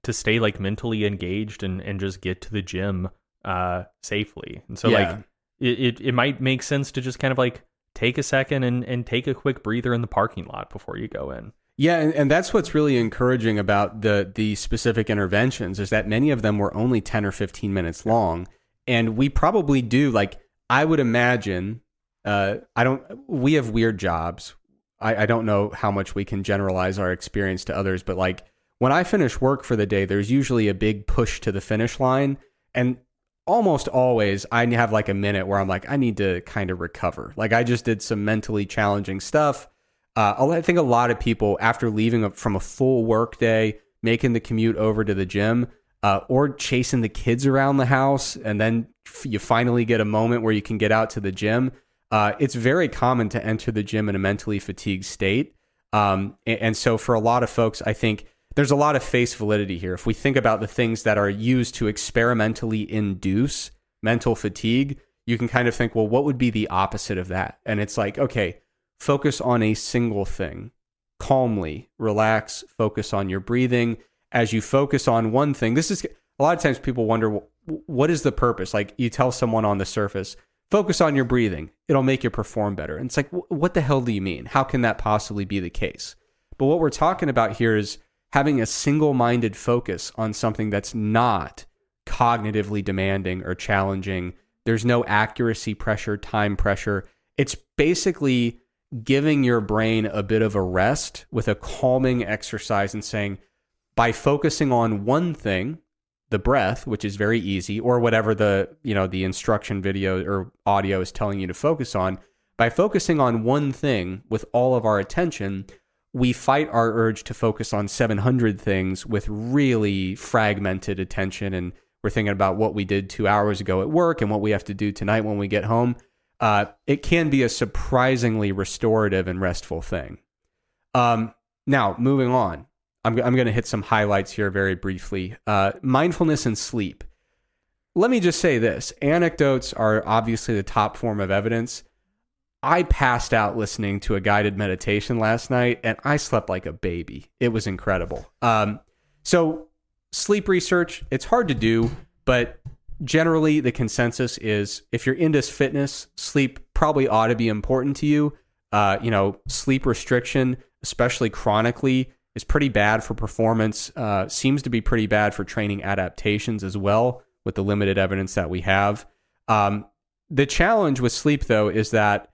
to stay like mentally engaged and and just get to the gym uh safely. And so Yeah. like it, it it might make sense to just kind of like take a second and and take a quick breather in the parking lot before you go in. Yeah, and, and that's what's really encouraging about the the specific interventions is that many of them were only 10 or 15 minutes long. And we probably do like I would imagine uh I don't we have weird jobs. I, I don't know how much we can generalize our experience to others, but like when I finish work for the day, there's usually a big push to the finish line. And almost always I have like a minute where I'm like, I need to kind of recover. Like I just did some mentally challenging stuff. Uh, I think a lot of people, after leaving from a full work day, making the commute over to the gym, uh, or chasing the kids around the house, and then you finally get a moment where you can get out to the gym. Uh, it's very common to enter the gym in a mentally fatigued state. Um, a- and, so, for a lot of folks, I think there's a lot of face validity here. If we think about the things that are used to experimentally induce mental fatigue, you can kind of think, well, what would be the opposite of that? And it's like, okay, focus on a single thing calmly, relax, focus on your breathing. As you focus on one thing, this is a lot of times people wonder "Wh- what is the purpose? Like you tell someone on the surface, focus on your breathing, it'll make you perform better. And it's like, what the hell do you mean? How can that possibly be the case? But what we're talking about here is having a single minded focus on something that's not cognitively demanding or challenging. There's no accuracy pressure, time pressure. It's basically giving your brain a bit of a rest with a calming exercise and saying, by focusing on one thing, the breath, which is very easy, or whatever the you know the instruction video or audio is telling you to focus on, by focusing on one thing with all of our attention, we fight our urge to focus on 700 things with really fragmented attention and we're thinking about what we did two hours ago at work and what we have to do tonight when we get home uh, it can be a surprisingly restorative and restful thing. Um, now moving on i'm, I'm going to hit some highlights here very briefly. Uh, mindfulness and sleep. Let me just say this anecdotes are obviously the top form of evidence I passed out listening to a guided meditation last night and I slept like a baby. It was incredible. Um, so, sleep research, it's hard to do, but generally the consensus is if you're into fitness, sleep probably ought to be important to you. Uh, you know, sleep restriction, especially chronically, is pretty bad for performance, uh, seems to be pretty bad for training adaptations as well, with the limited evidence that we have. Um, the challenge with sleep, though, is that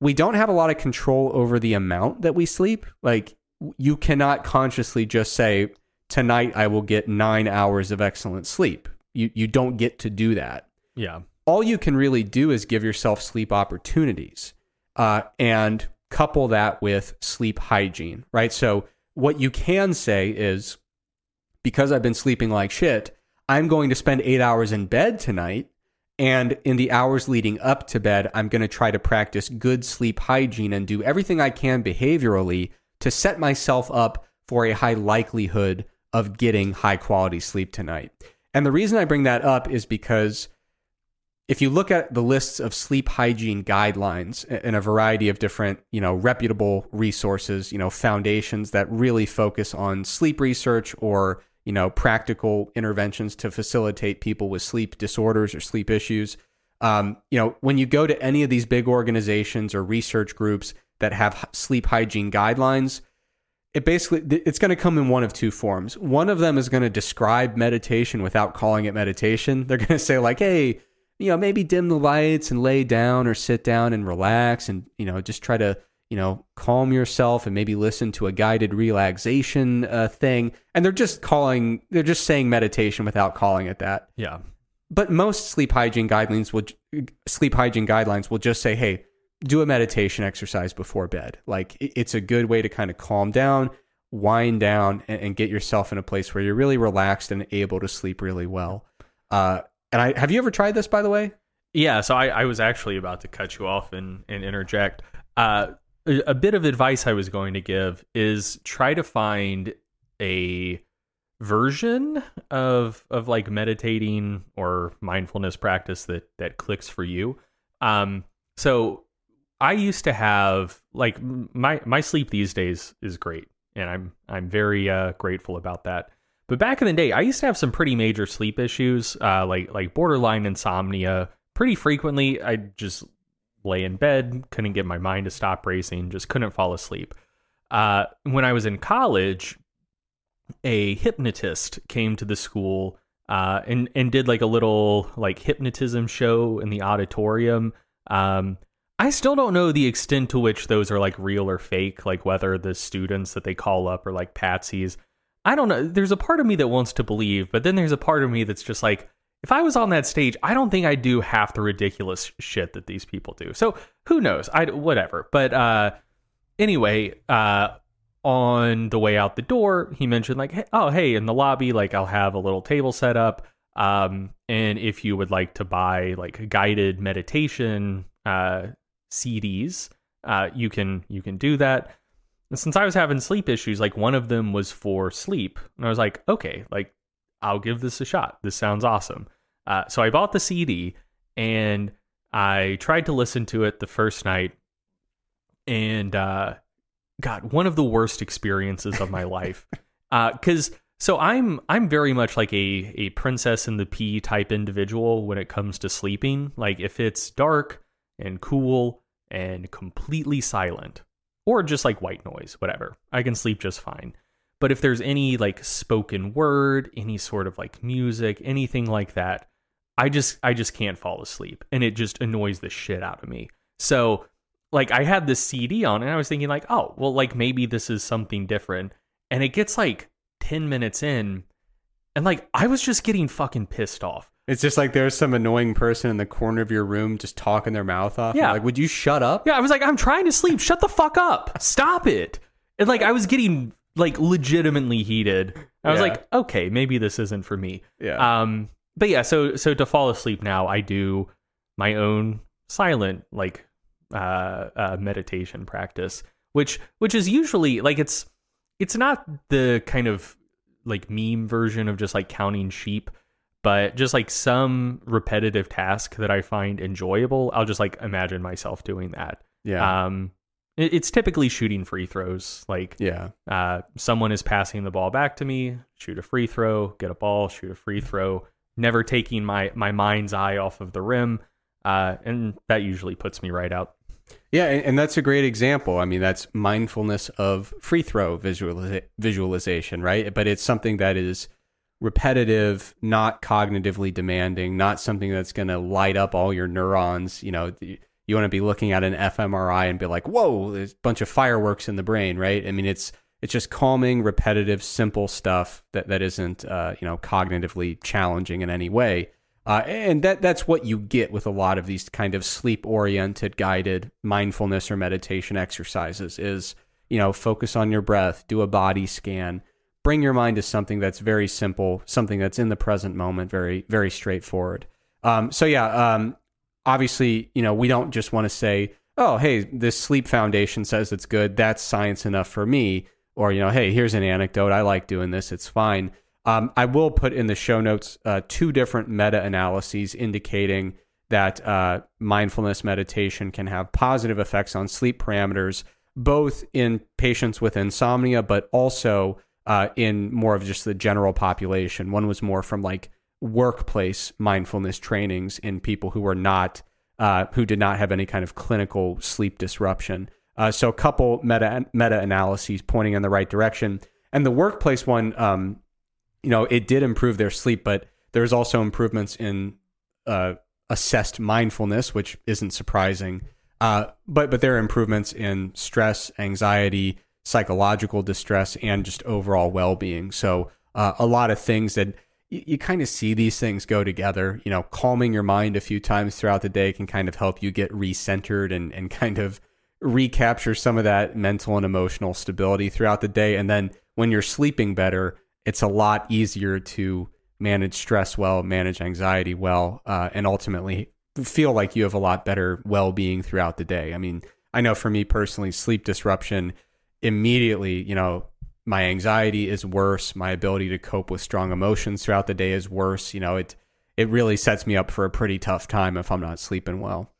we don't have a lot of control over the amount that we sleep. Like you cannot consciously just say tonight I will get 9 hours of excellent sleep. You you don't get to do that. Yeah. All you can really do is give yourself sleep opportunities. Uh, and couple that with sleep hygiene, right? So what you can say is because I've been sleeping like shit, I'm going to spend 8 hours in bed tonight and in the hours leading up to bed, I'm going to try to practice good sleep hygiene and do everything I can behaviorally to set myself up for a high likelihood of getting high quality sleep tonight. And the reason I bring that up is because if you look at the lists of sleep hygiene guidelines in a variety of different, you know, reputable resources, you know, foundations that really focus on sleep research or you know, practical interventions to facilitate people with sleep disorders or sleep issues. Um, you know, when you go to any of these big organizations or research groups, that have sleep hygiene guidelines, it basically it's going to come in one of two forms. One of them is going to describe meditation without calling it meditation. *laughs* They're going to say like, "Hey, you know, maybe dim the lights and lay down or sit down and relax and, you know, just try to, you know, calm yourself and maybe listen to a guided relaxation uh, thing." And they're just calling they're just saying meditation without calling it that. Yeah. But most sleep hygiene guidelines will sleep hygiene guidelines will just say, "Hey, do a meditation exercise before bed. Like it's a good way to kind of calm down, wind down, and, and, get yourself in a place where you're really relaxed and able to sleep really well. Uh, and I have you ever tried this, by the way? Yeah. So I, I was actually about to cut you off and, and interject. Uh, a bit of advice I was going to give is try to find a version of of like meditating or mindfulness practice that that clicks for you. Um, so I used to have like my my sleep these days is great, and I'm I'm very uh, grateful about that. But back in the day, I used to have some pretty major sleep issues, uh, like like borderline insomnia. Pretty frequently, I just lay in bed, couldn't get my mind to stop racing, just couldn't fall asleep. Uh, when I was in college, a hypnotist came to the school uh, and and did like a little like hypnotism show in the auditorium. Um, I still don't know the extent to which those are like real or fake, like whether the students that they call up are like patsies. I don't know. There's a part of me that wants to believe, but then there's a part of me that's just like, if I was on that stage, I don't think I'd do half the ridiculous shit that these people do. So who knows? I whatever. But uh, anyway, uh, on the way out the door, he mentioned like, oh hey, in the lobby, like I'll have a little table set up. Um, and if you would like to buy like guided meditation uh, CDs, uh, you can you can do that. And since I was having sleep issues, like one of them was for sleep, and I was like, okay, like I'll give this a shot. This sounds awesome. Uh, so I bought the CD and I tried to listen to it the first night, and uh, God, one of the worst experiences of my life. Because *laughs* uh, so I'm I'm very much like a a princess in the pea type individual when it comes to sleeping. Like if it's dark and cool and completely silent, or just like white noise, whatever. I can sleep just fine. But if there's any like spoken word, any sort of like music, anything like that, I just I just can't fall asleep and it just annoys the shit out of me. So like I had this CD on and I was thinking like, "Oh, well like maybe this is something different." And it gets like 10 minutes in and like I was just getting fucking pissed off. It's just like there's some annoying person in the corner of your room just talking their mouth off. Yeah. Like, would you shut up? Yeah, I was like, I'm trying to sleep. Shut the fuck up. Stop it. And like I was getting like legitimately heated. I was Yeah. like, okay, maybe this isn't for me. Yeah. Um but yeah, so so to fall asleep now, I do my own silent like uh, uh meditation practice, which which is usually like it's it's not the kind of like meme version of just like counting sheep but just like some repetitive task that I find enjoyable, I'll just like imagine myself doing that. yeah. Um, it's typically shooting free throws. Like, yeah. uh, someone is passing the ball back to me, shoot a free throw, get a ball, shoot a free throw, never taking my my mind's eye off of the rim, uh, and that usually puts me right out. Yeah, and, and that's a great example. I mean, that's mindfulness of free throw visualiza- visualization, right? But it's something that is repetitive, not cognitively demanding, not something that's going to light up all your neurons. You know, the- you want to be looking at an fMRI and be like, "Whoa, there's a bunch of fireworks in the brain," right? I mean, it's it's just calming, repetitive, simple stuff that that isn't uh, you know cognitively challenging in any way. Uh, and that that's what you get with a lot of these kind of sleep oriented guided mindfulness or meditation exercises is you know focus on your breath do a body scan bring your mind to something that's very simple something that's in the present moment very very straightforward um, so yeah um, obviously you know we don't just want to say oh hey this sleep foundation says it's good that's science enough for me or you know hey here's an anecdote i like doing this it's fine um, I will put in the show notes uh, two different meta analyses indicating that uh, mindfulness meditation can have positive effects on sleep parameters, both in patients with insomnia, but also uh, in more of just the general population. One was more from like workplace mindfulness trainings in people who were not, uh, who did not have any kind of clinical sleep disruption. Uh, so a couple meta meta analyses pointing in the right direction. And the workplace one, um, you know, it did improve their sleep, but there's also improvements in uh, assessed mindfulness, which isn't surprising. Uh, but but there are improvements in stress, anxiety, psychological distress, and just overall well being. So uh, a lot of things that you, you kind of see these things go together. You know, calming your mind a few times throughout the day can kind of help you get recentered and and kind of recapture some of that mental and emotional stability throughout the day. And then when you're sleeping better, it's a lot easier to manage stress well, manage anxiety well, uh, and ultimately feel like you have a lot better well being throughout the day. I mean, I know for me personally, sleep disruption immediately, you know, my anxiety is worse. My ability to cope with strong emotions throughout the day is worse. You know, it it really sets me up for a pretty tough time if I'm not sleeping well.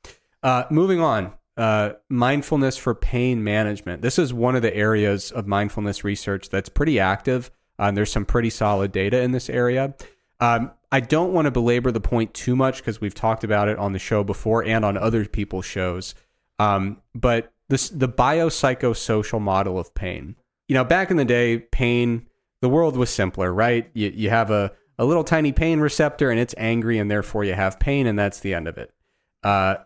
Uh, moving on, uh, mindfulness for pain management. This is one of the areas of mindfulness research that's pretty active. Uh, there's some pretty solid data in this area. Um, I don't want to belabor the point too much because we've talked about it on the show before and on other people's shows. Um, but this the biopsychosocial model of pain. You know, back in the day, pain the world was simpler, right? You you have a a little tiny pain receptor and it's angry and therefore you have pain and that's the end of it. Uh,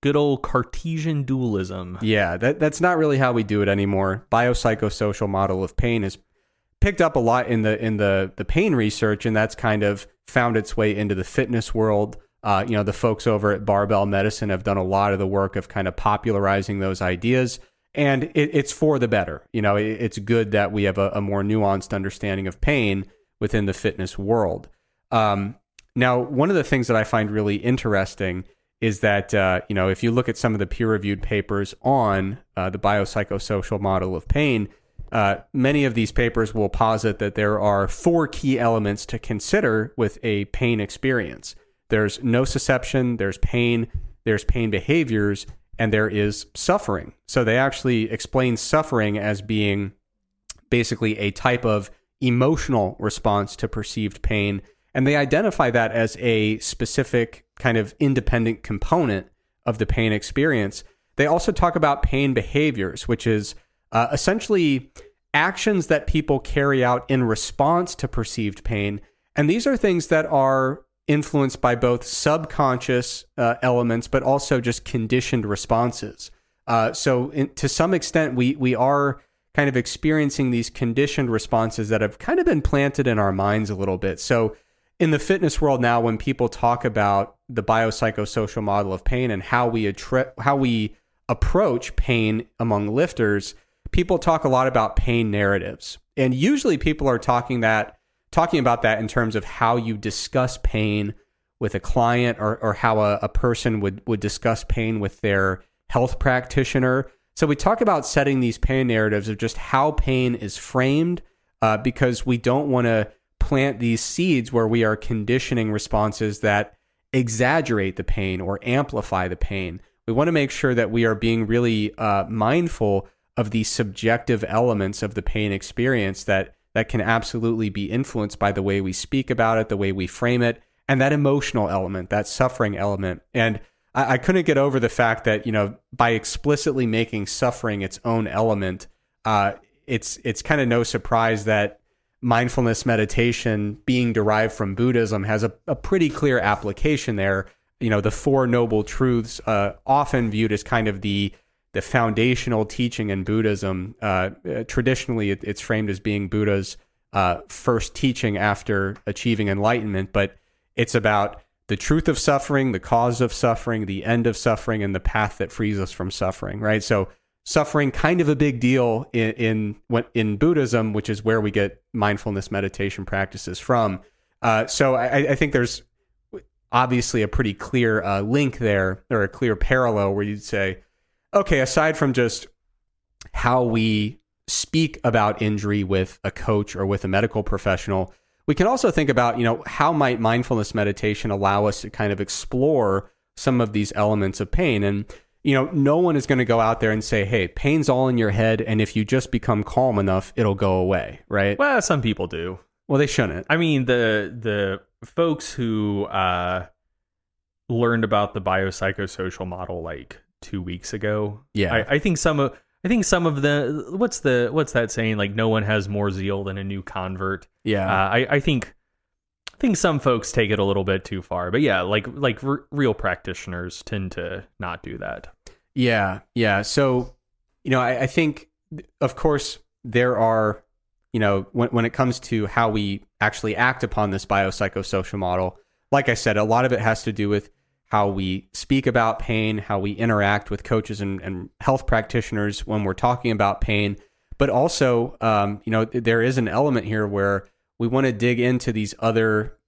Good old Cartesian dualism. yeah, that that's not really how we do it anymore. Biopsychosocial model of pain is picked up a lot in the in the the pain research, and that's kind of found its way into the fitness world. Uh, you know, the folks over at Barbell Medicine have done a lot of the work of kind of popularizing those ideas, and it, it's for the better. You know, it, it's good that we have a, a, more nuanced understanding of pain within the fitness world. Um, now, one of the things that I find really interesting is that uh, you know if you look at some of the peer-reviewed papers on uh, the biopsychosocial model of pain, uh, many of these papers will posit that there are four key elements to consider with a pain experience. There's nociception, there's pain, there's pain behaviors, and there is suffering. So they actually explain suffering as being basically a type of emotional response to perceived pain. And they identify that as a specific kind of independent component of the pain experience. They also talk about pain behaviors, which is uh, essentially actions that people carry out in response to perceived pain. And these are things that are influenced by both subconscious uh, elements, but also just conditioned responses. Uh, so, in, to some extent, we we are kind of experiencing these conditioned responses that have kind of been planted in our minds a little bit. So, in the fitness world now, when people talk about the biopsychosocial model of pain and how we how we approach pain among lifters, people talk a lot about pain narratives. And usually people are talking that talking about that in terms of how you discuss pain with a client or, or how a, a person would, would discuss pain with their health practitioner. So we talk about setting these pain narratives of just how pain is framed uh, because we don't want to plant these seeds where we are conditioning responses that exaggerate the pain or amplify the pain. We want to make sure that we are being really uh, mindful of the subjective elements of the pain experience that that can absolutely be influenced by the way we speak about it, the way we frame it, and that emotional element, that suffering element. And I, I couldn't get over the fact that you know by explicitly making suffering its own element, uh, it's it's kind of no surprise that mindfulness meditation being derived from Buddhism has a, a pretty clear application there. You know, the Four Noble Truths, uh, often viewed as kind of the the foundational teaching in Buddhism. Uh, uh, traditionally, it, it's framed as being Buddha's uh, first teaching after achieving enlightenment, but it's about the truth of suffering, the cause of suffering, the end of suffering, and the path that frees us from suffering. Right. So suffering kind of a big deal in in, in Buddhism, which is where we get mindfulness meditation practices from. Uh, so I, I, think there's obviously a pretty clear uh, link there, or a clear parallel where you'd say okay, aside from just how we speak about injury with a coach or with a medical professional, we can also think about, you know, how might mindfulness meditation allow us to kind of explore some of these elements of pain and you know, no one is going to go out there and say, "Hey, pain's all in your head and if you just become calm enough, it'll go away," right? Well, some people do. Well, they shouldn't. I mean, the the folks who uh learned about the biopsychosocial model like two weeks ago. Yeah, I, I think some of I think some of the what's the what's that saying? Like no one has more zeal than a new convert. Yeah. Uh, I I think I think some folks take it a little bit too far, but yeah, like like r- real practitioners tend to not do that. Yeah, yeah. So, you know, I, I think, of course, there are, you know, when when it comes to how we actually act upon this biopsychosocial model, like I said, a lot of it has to do with how we speak about pain, how we interact with coaches and, and health practitioners when we're talking about pain. But also, um, you know, there is an element here where we want to dig into these other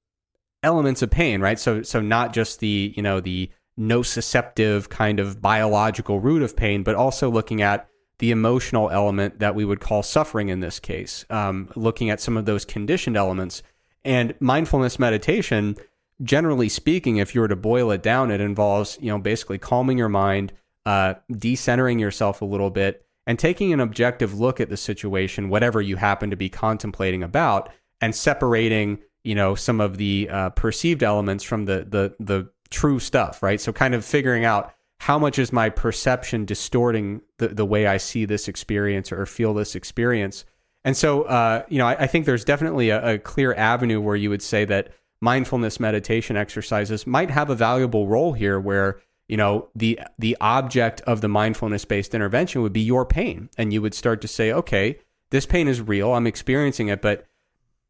elements of pain, right? So, so not just the, you know, the nociceptive kind of biological root of pain, but also looking at the emotional element that we would call suffering in this case, um, looking at some of those conditioned elements. And mindfulness meditation generally speaking, if you were to boil it down, it involves, you know, basically calming your mind, uh, decentering yourself a little bit, and taking an objective look at the situation, whatever you happen to be contemplating about, and separating, you know, some of the uh, perceived elements from the the the true stuff, right? So kind of figuring out how much is my perception distorting the, the way I see this experience or feel this experience. And so, uh, you know, I, I, think there's definitely a, a clear avenue where you would say that mindfulness meditation exercises might have a valuable role here where you know the the object of the mindfulness based intervention would be your pain. And you would start to say okay this pain is real. I'm experiencing it. But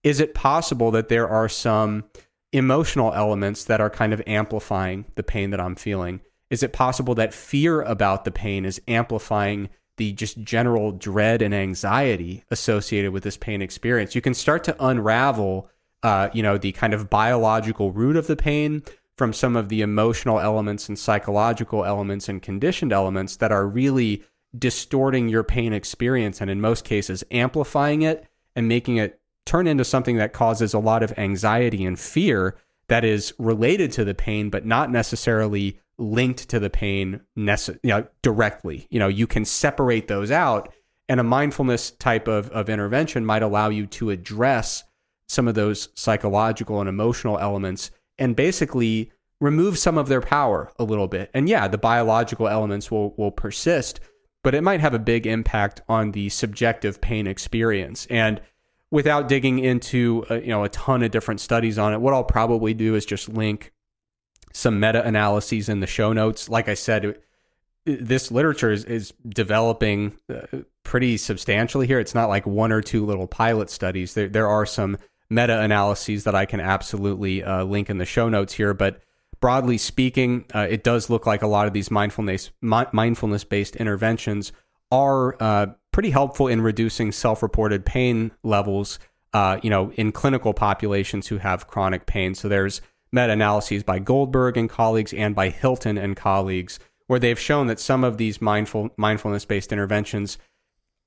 is it possible that there are some emotional elements that are kind of amplifying the pain that i'm feeling? Is it possible that fear about the pain is amplifying the just general dread and anxiety associated with this pain experience? You can start to unravel uh, you know, the kind of biological root of the pain from some of the emotional elements and psychological elements and conditioned elements that are really distorting your pain experience and in most cases amplifying it and making it turn into something that causes a lot of anxiety and fear that is related to the pain but not necessarily linked to the pain nece- you know, directly. You know you can separate those out and a mindfulness type of, of intervention might allow you to address some of those psychological and emotional elements and basically remove some of their power a little bit. And yeah, the biological elements will will persist, but it might have a big impact on the subjective pain experience. And without digging into uh, you know a ton of different studies on it, what I'll probably do is just link some meta analyses in the show notes. Like I said, this literature is, is developing uh, pretty substantially here. It's not like one or two little pilot studies. There there are some meta analyses that I can absolutely uh, link in the show notes here. But broadly speaking, uh, it does look like a lot of these mindfulness mi- mindfulness based interventions are uh, pretty helpful in reducing self reported pain levels. Uh, you know, in clinical populations who have chronic pain. So there's meta analyses by Goldberg and colleagues and by Hilton and colleagues where they've shown that some of these mindful mindfulness based interventions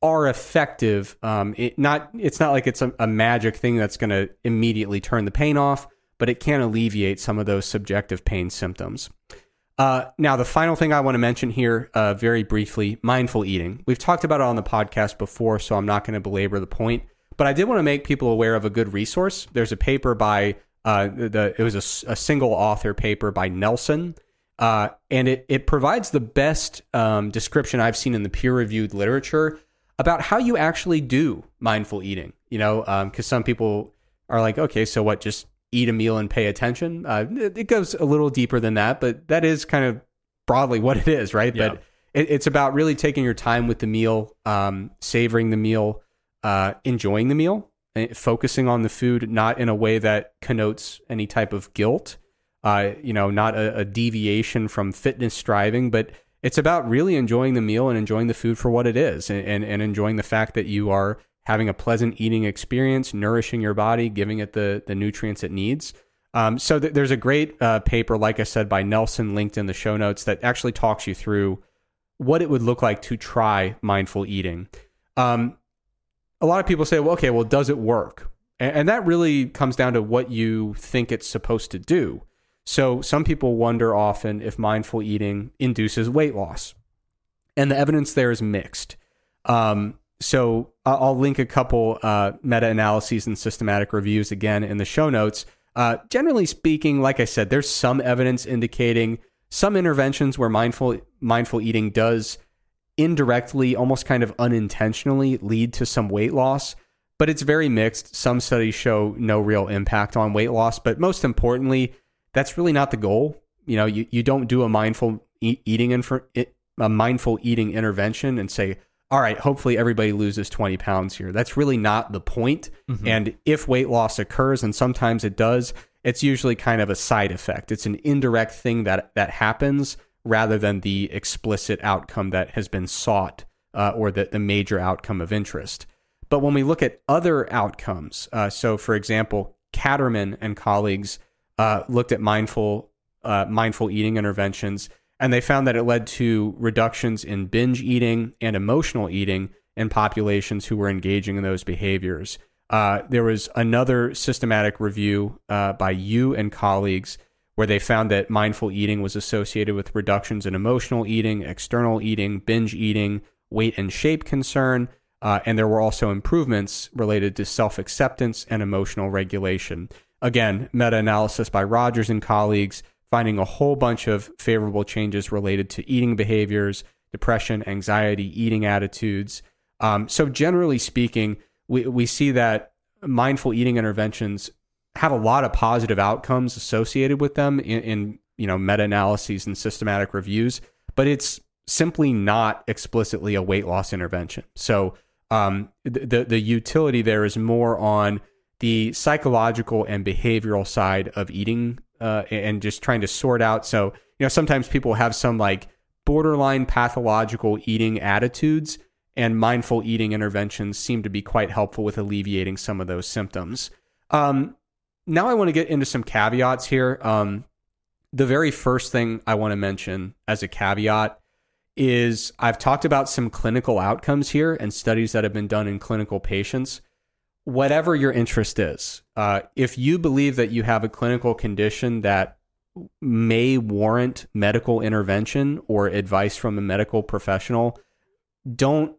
are effective. Um, it not it's not like it's a, a magic thing that's going to immediately turn the pain off, but it can alleviate some of those subjective pain symptoms. Uh, now, the final thing I want to mention here, uh, very briefly, mindful eating. We've talked about it on the podcast before, so I'm not going to belabor the point. But I did want to make people aware of a good resource. There's a paper by uh, the it was a, a, single author paper by Nelson, uh, and it it provides the best um, description I've seen in the peer reviewed literature about how you actually do mindful eating. You know, because um, some people are like, okay, so what? Just eat a meal and pay attention. Uh, it, goes a little deeper than that, but that is kind of broadly what it is, right? Yeah. But it, it's about really taking your time with the meal, um, savoring the meal, uh, enjoying the meal, eh, focusing on the food, not in a way that connotes any type of guilt. Uh, you know, not a, a deviation from fitness striving, but it's about really enjoying the meal and enjoying the food for what it is and, and, and enjoying the fact that you are having a pleasant eating experience, nourishing your body, giving it the, the nutrients it needs. Um, so th- there's a great uh, paper, like I said, by Nelson linked in the show notes that actually talks you through what it would look like to try mindful eating. Um, a lot of people say, well, okay, well, does it work? And, and that really comes down to what you think it's supposed to do. So some people wonder often if mindful eating induces weight loss, and the evidence there is mixed. Um, so I'll link a couple uh, meta analyses and systematic reviews again in the show notes. Uh, generally speaking, like I said, there's some evidence indicating some interventions where mindful mindful eating does indirectly, almost kind of unintentionally, lead to some weight loss. But it's very mixed. Some studies show no real impact on weight loss. But most importantly, that's really not the goal. You know, you, you don't do a mindful e- eating infor- a mindful eating intervention and say, all right, hopefully everybody loses 20 pounds here. That's really not the point. And if weight loss occurs, and sometimes it does, it's usually kind of a side effect. It's an indirect thing that that happens rather than the explicit outcome that has been sought uh, or the, the major outcome of interest. But when we look at other outcomes, uh, so for example, Katterman and colleagues uh, looked at mindful uh, mindful eating interventions, and they found that it led to reductions in binge eating and emotional eating in populations who were engaging in those behaviors. Uh, there was another systematic review uh, by Yu and colleagues where they found that mindful eating was associated with reductions in emotional eating, external eating, binge eating, weight and shape concern, uh, and there were also improvements related to self acceptance and emotional regulation. Again, meta analysis by Rogers and colleagues finding a whole bunch of favorable changes related to eating behaviors, depression, anxiety, eating attitudes. Um, so, generally speaking, we, we see that mindful eating interventions have a lot of positive outcomes associated with them in, in you know meta analyses and systematic reviews, but it's simply not explicitly a weight loss intervention. So um, the the utility there is more on the psychological and behavioral side of eating uh, and just trying to sort out. So you know sometimes people have some like borderline pathological eating attitudes and mindful eating interventions seem to be quite helpful with alleviating some of those symptoms. Um, now I want to get into some caveats here. Um, the very first thing I want to mention as a caveat is I've talked about some clinical outcomes here and studies that have been done in clinical patients. Whatever your interest is, uh, if you believe that you have a clinical condition that may warrant medical intervention or advice from a medical professional, don't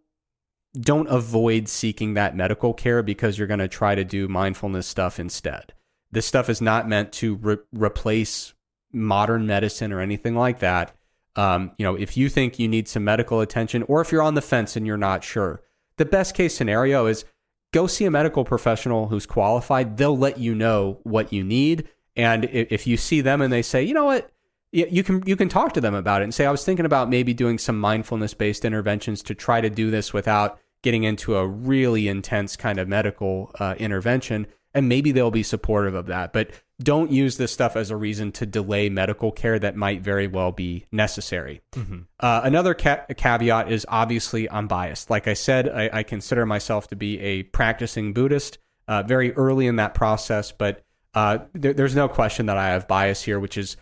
don't avoid seeking that medical care because you're going to try to do mindfulness stuff instead. This stuff is not meant to re- replace modern medicine or anything like that. Um, you know, if you think you need some medical attention, or if you're on the fence and you're not sure, the best case scenario is go see a medical professional who's qualified. They'll let you know what you need, and if you see them and they say, you know what, you can you can talk to them about it. And say, I was thinking about maybe doing some mindfulness based interventions to try to do this without getting into a really intense kind of medical uh, intervention and maybe they'll be supportive of that. But don't use this stuff as a reason to delay medical care that might very well be necessary. Mm-hmm. Uh, another ca- caveat is obviously I'm biased. Like I said, I, I consider myself to be a practicing Buddhist uh, very early in that process, but uh, there, there's no question that I have bias here, which is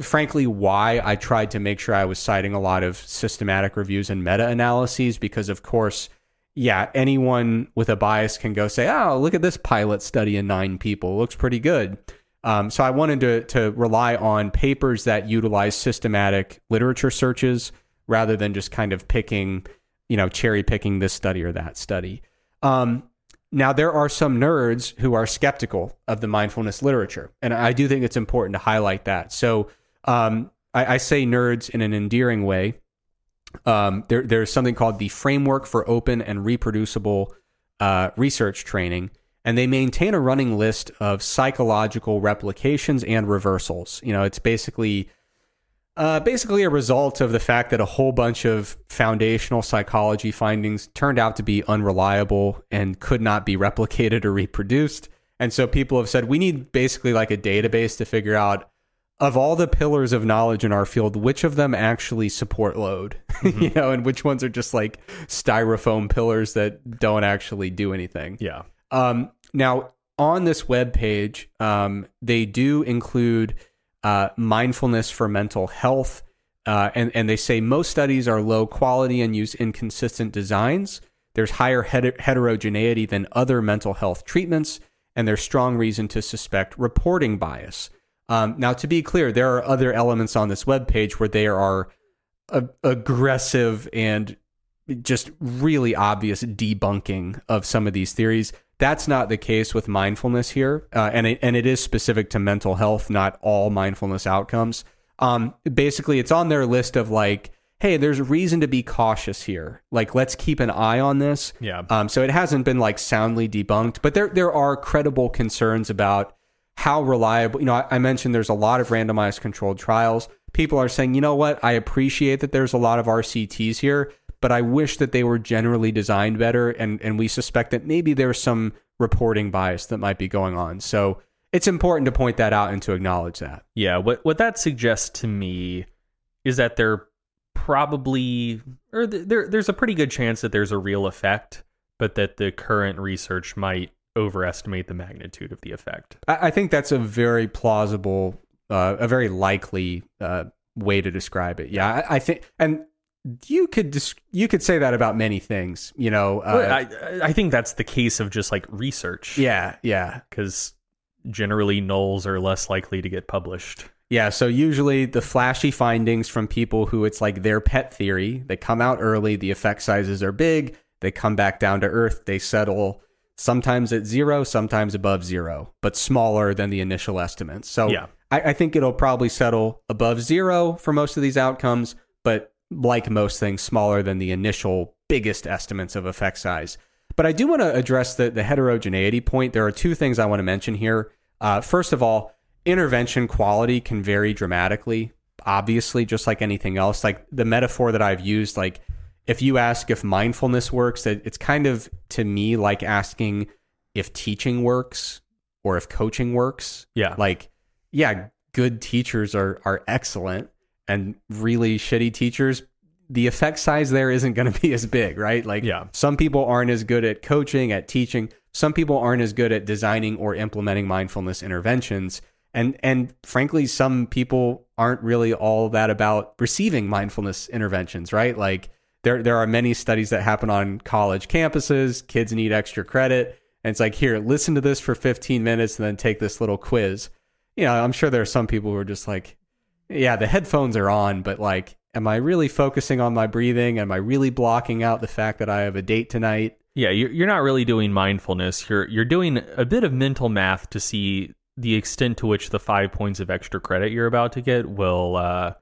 frankly why I tried to make sure I was citing a lot of systematic reviews and meta analyses because, of course, yeah, anyone with a bias can go say, "Oh, look at this pilot study in nine people. It looks pretty good." Um, so I wanted to to rely on papers that utilize systematic literature searches rather than just kind of picking, you know, cherry picking this study or that study. Um, now there are some nerds who are skeptical of the mindfulness literature, and I do think it's important to highlight that. So um, I, I say nerds in an endearing way um, there, there's something called the Framework for Open and Reproducible uh, Research Training, and they maintain a running list of psychological replications and reversals. You know, it's basically uh, basically a result of the fact that a whole bunch of foundational psychology findings turned out to be unreliable and could not be replicated or reproduced. And so people have said we need basically like a database to figure out of all the pillars of knowledge in our field, which of them actually support load? *laughs* Mm-hmm. you know, and which ones are just like styrofoam pillars that don't actually do anything. Yeah. Um, now, on this web page, um, they do include uh, mindfulness for mental health, uh, and and they say most studies are low quality and use inconsistent designs. There's higher heter- heterogeneity than other mental health treatments, and there's strong reason to suspect reporting bias. Um, now, to be clear, there are other elements on this web page where they are a- aggressive and just really obvious debunking of some of these theories. That's not the case with mindfulness here, uh, and it, and it is specific to mental health, not all mindfulness outcomes. Um, basically, it's on their list of like, hey, there's a reason to be cautious here. Like, let's keep an eye on this. Yeah. Um, so it hasn't been like soundly debunked, but there there are credible concerns about how reliable. You know, I, I mentioned there's a lot of randomized controlled trials. People are saying, you know what? I appreciate that there's a lot of RCTs here, but I wish that they were generally designed better. And and we suspect that maybe there's some reporting bias that might be going on. So it's important to point that out and to acknowledge that. Yeah, what what that suggests to me is that there probably or th- there there's a pretty good chance that there's a real effect, but that the current research might overestimate the magnitude of the effect. I, I think that's a very plausible, uh, a very likely uh, way to describe it. Yeah, I, I think, and you could dis- you could say that about many things. You know, uh, Well, I I think that's the case of just like research. yeah, yeah, because generally nulls are less likely to get published. yeah. So usually the flashy findings from people who it's like their pet theory, they come out early. The effect sizes are big. They come back down to earth. They settle sometimes at zero, sometimes above zero, but smaller than the initial estimates. So Yeah. I, I think it'll probably settle above zero for most of these outcomes, but like most things, smaller than the initial biggest estimates of effect size. But I do want to address the, the heterogeneity point. There are two things I want to mention here. Uh, first of all, intervention quality can vary dramatically, obviously, just like anything else. Like the metaphor that I've used, like if you ask if mindfulness works, that it's kind of to me like asking if teaching works or if coaching works. Yeah. like yeah good teachers are are excellent and really shitty teachers the effect size there isn't going *laughs* to be as big right? Like Yeah. some people aren't as good at coaching at teaching. Some people aren't as good at designing or implementing mindfulness interventions. And and frankly some people aren't really all that about receiving mindfulness interventions right? Like there there are many studies that happen on college campuses. Kids need extra credit. And it's like here listen to this for 15 minutes and then take this little quiz. You know i'm sure there are some people who are just like yeah the headphones are on but like am i really focusing on my breathing? Am i really blocking out the fact that i have a date tonight? Yeah, you're not really doing mindfulness. You're you're doing a bit of mental math to see the extent to which the five points of extra credit you're about to get will uh,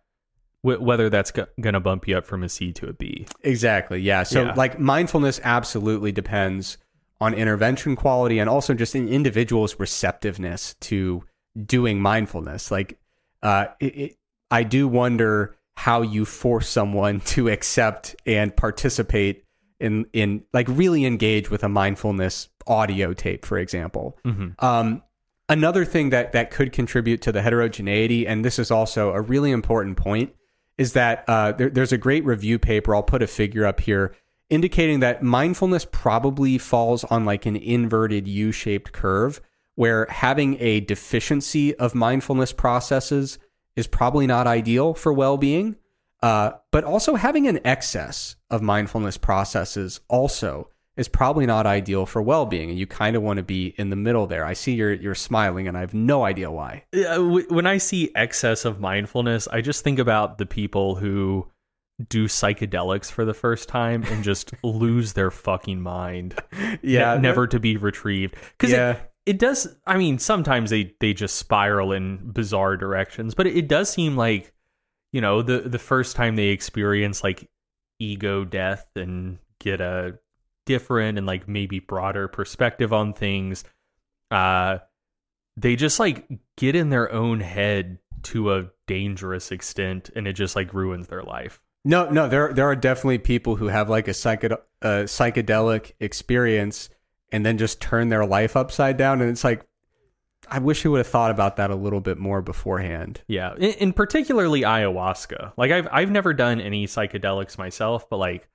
w- whether that's go- going to bump you up from a C to a B. Exactly. Yeah. So Yeah. like mindfulness absolutely depends on intervention quality and also just an individual's receptiveness to doing mindfulness. Like, uh, it, it, I do wonder how you force someone *laughs* to accept and participate in in like really engage with a mindfulness audio tape, for example. Um, another thing that that could contribute to the heterogeneity, and this is also a really important point, is that uh, there, there's a great review paper. I'll put a figure up here indicating that mindfulness probably falls on like an inverted U-shaped curve, where having a deficiency of mindfulness processes is probably not ideal for well-being. Uh, but also having an excess of mindfulness processes also is probably not ideal for well-being, and you kind of want to be in the middle there. I see you're you're smiling, and I have no idea why. Uh, When I see excess of mindfulness, I just think about the people who do psychedelics for the first time and just *laughs* lose their fucking mind. Yeah, ne- never to be retrieved. Because Yeah. it, it does. I mean, sometimes they they just spiral in bizarre directions, but it, it does seem like you know the the first time they experience like ego death and get a different and like maybe broader perspective on things uh they just like get in their own head to a dangerous extent and it just like ruins their life No, no, there there are definitely people who have like a psyched a psychedelic experience and then just turn their life upside down, and it's like, I wish you would have thought about that a little bit more beforehand. Yeah, in, in particularly ayahuasca. Like I've I've never done any psychedelics myself, but like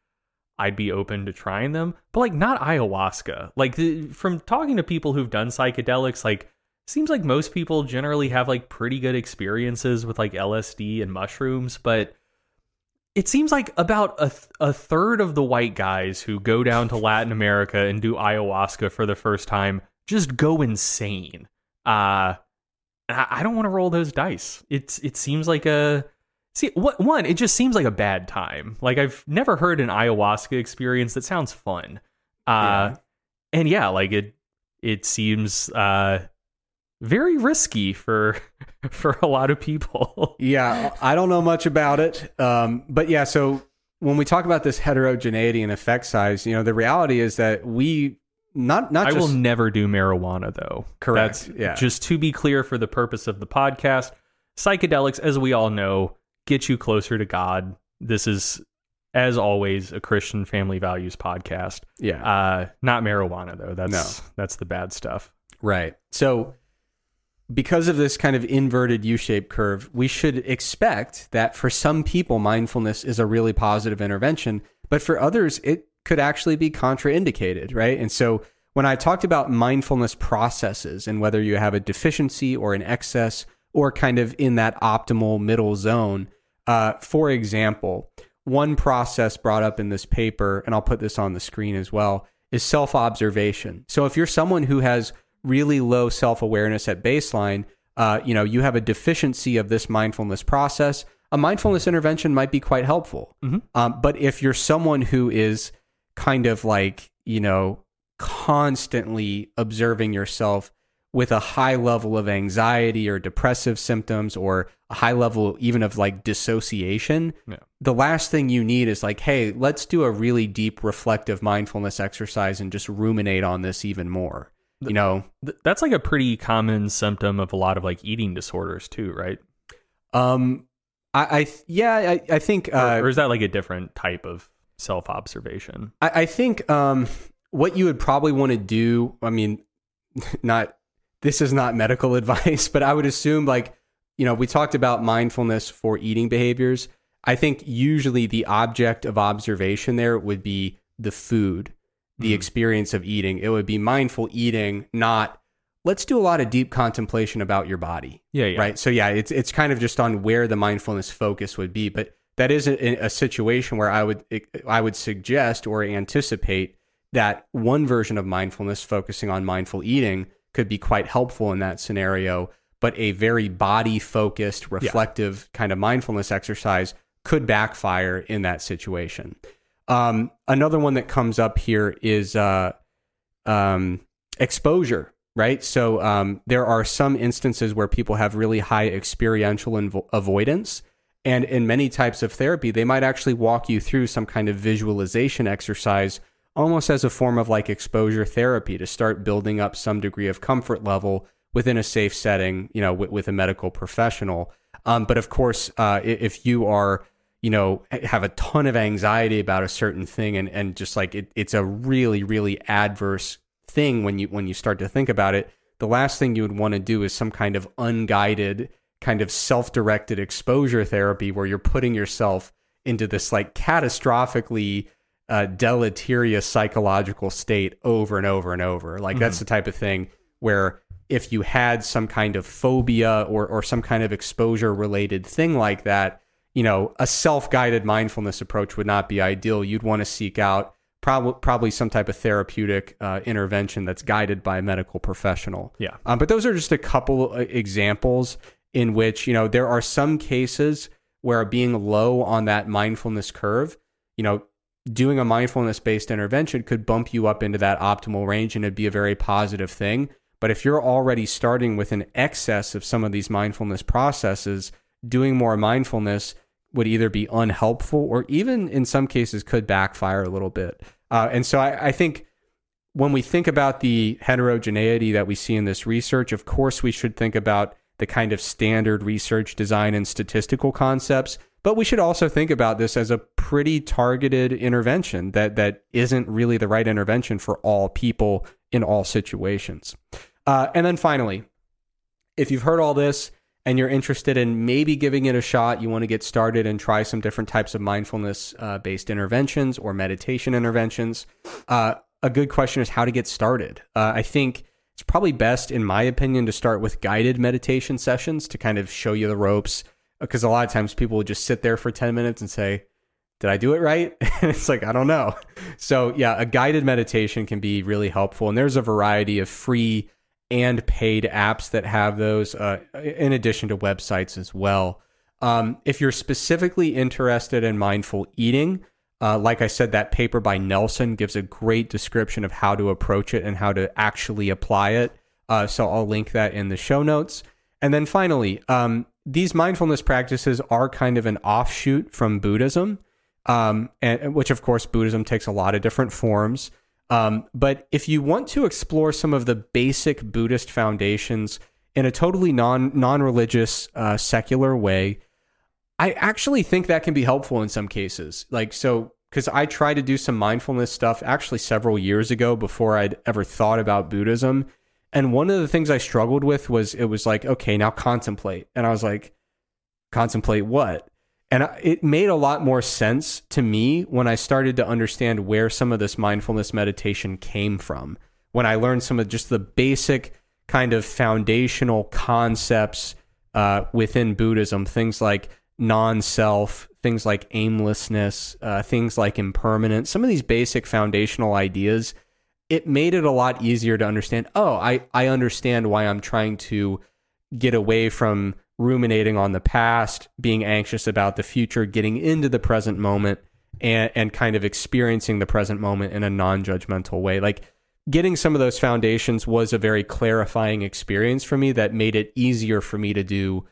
I'd be open to trying them. But like not ayahuasca. Like the, from talking to people who've done psychedelics, like seems like most people generally have like pretty good experiences with like LSD and mushrooms, but it seems like about a, th- a third of the white guys who go down to Latin America and do ayahuasca for the first time just go insane. Uh I I don't want to roll those dice. It's it seems like a see what one. It just seems like a bad time. Like I've never heard an ayahuasca experience that sounds fun. Uh, Yeah. and yeah, like it it seems uh very risky for *laughs* for a lot of people. *laughs* Yeah, I don't know much about it. Um, but yeah, so when we talk about this heterogeneity and effect size, you know, the reality is that we not not I just will never do marijuana though. Correct, That's yeah. just to be clear for the purpose of the podcast. Psychedelics, as we all know, get you closer to God. This is, as always, a Christian family values podcast. yeah. Uh, not marijuana though. That's that's the bad stuff. Right. So, because of this kind of inverted U shaped curve, we should expect that for some people, mindfulness is a really positive intervention, but for others, it could actually be contraindicated, right? And so, when I talked about mindfulness processes and whether you have a deficiency or an excess or kind of in that optimal middle zone, uh, for example, one process brought up in this paper, and I'll put this on the screen as well, is self observation. So if you're someone who has really low self awareness at baseline, uh, you know, you have a deficiency of this mindfulness process, a mindfulness intervention might be quite helpful. Um, but if you're someone who is kind of like, you know, constantly observing yourself with a high level of anxiety or depressive symptoms or a high level even of like dissociation, Yeah. the last thing you need is like, hey, let's do a really deep reflective mindfulness exercise and just ruminate on this even more. You know, Th- That's like a pretty common symptom of a lot of like eating disorders too, right? um, I, I yeah, I, I think Or, uh, or is that like a different type of self observation? I, I think um, what you would probably want to do, I mean, *laughs* not this is not medical *laughs* advice, but I would assume like, you know, we talked about mindfulness for eating behaviors. I think usually the object of observation there would be the food, the Mhm. experience of eating. It would be mindful eating, not let's do a lot of deep contemplation about your body Yeah, yeah. right so yeah it's it's kind of just on where the mindfulness focus would be but that is a, a situation where i would i would suggest or anticipate that one version of mindfulness focusing on mindful eating could be quite helpful in that scenario but a very body focused reflective kind of mindfulness exercise could backfire in that situation um, another one that comes up here is uh, um, exposure, right? So um, there are some instances where people have really high experiential invo- avoidance. And in many types of therapy, they might actually walk you through some kind of visualization exercise, almost as a form of like exposure therapy to start building up some degree of comfort level within a safe setting, you know, with, with a medical professional. Um, but of course, uh, if you are you know have a ton of anxiety about a certain thing and and just like it, it's a really really adverse thing when you when you start to think about it the last thing you would want to do is some kind of unguided kind of self-directed exposure therapy where you're putting yourself into this like catastrophically uh, deleterious psychological state over and over and over like that's the type of thing where if you had some kind of phobia or or some kind of exposure related thing like that you know, a self-guided mindfulness approach would not be ideal. You'd want to seek out probably probably some type of therapeutic uh, intervention that's guided by a medical professional. Yeah. Um, but those are just a couple uh, examples in which you know there are some cases where being low on that mindfulness curve, you know, doing a mindfulness based intervention could bump you up into that optimal range and it'd be a very positive thing. But if you're already starting with an excess of some of these mindfulness processes, doing more mindfulness would either be unhelpful or even in some cases could backfire a little bit. Uh, and so I, I think when we think about the heterogeneity that we see in this research, of course, we should think about the kind of standard research design and statistical concepts. But we should also think about this as a pretty targeted intervention that that isn't really the right intervention for all people in all situations. Uh, and then finally, if you've heard all this and you're interested in maybe giving it a shot, you want to get started and try some different types of mindfulness uh, based interventions or meditation interventions, uh, a good question is how to get started. Uh, I think it's probably best, in my opinion, to start with guided meditation sessions to kind of show you the ropes. Because a lot of times people will just sit there for 10 minutes and say, did I do it right? *laughs* And it's like, I don't know. So, yeah, a guided meditation can be really helpful. And there's a variety of free and paid apps that have those, uh, in addition to websites as well. Um, if you're specifically interested in mindful eating, uh, like I said, that paper by Nelson gives a great description of how to approach it and how to actually apply it. Uh, so I'll link that in the show notes. And then finally, um, these mindfulness practices are kind of an offshoot from Buddhism, um, and which of course Buddhism takes a lot of different forms. Um, but if you want to explore some of the basic Buddhist foundations in a totally non non religious uh, secular way, I actually think that can be helpful in some cases. Like so, because I tried to do some mindfulness stuff actually several years ago before I'd ever thought about Buddhism. And one of the things I struggled with was it was like, okay, now contemplate. And I was like, contemplate what? And it made a lot more sense to me when I started to understand where some of this mindfulness meditation came from. When I learned some of just the basic kind of foundational concepts uh, within Buddhism, things like non self, things like aimlessness, uh, things like impermanence, some of these basic foundational ideas, it made it a lot easier to understand. Oh, I, I understand why I'm trying to get away from ruminating on the past, being anxious about the future, getting into the present moment, and, and kind of experiencing the present moment in a non judgmental way. Like, getting some of those foundations was a very clarifying experience for me that made it easier for me to do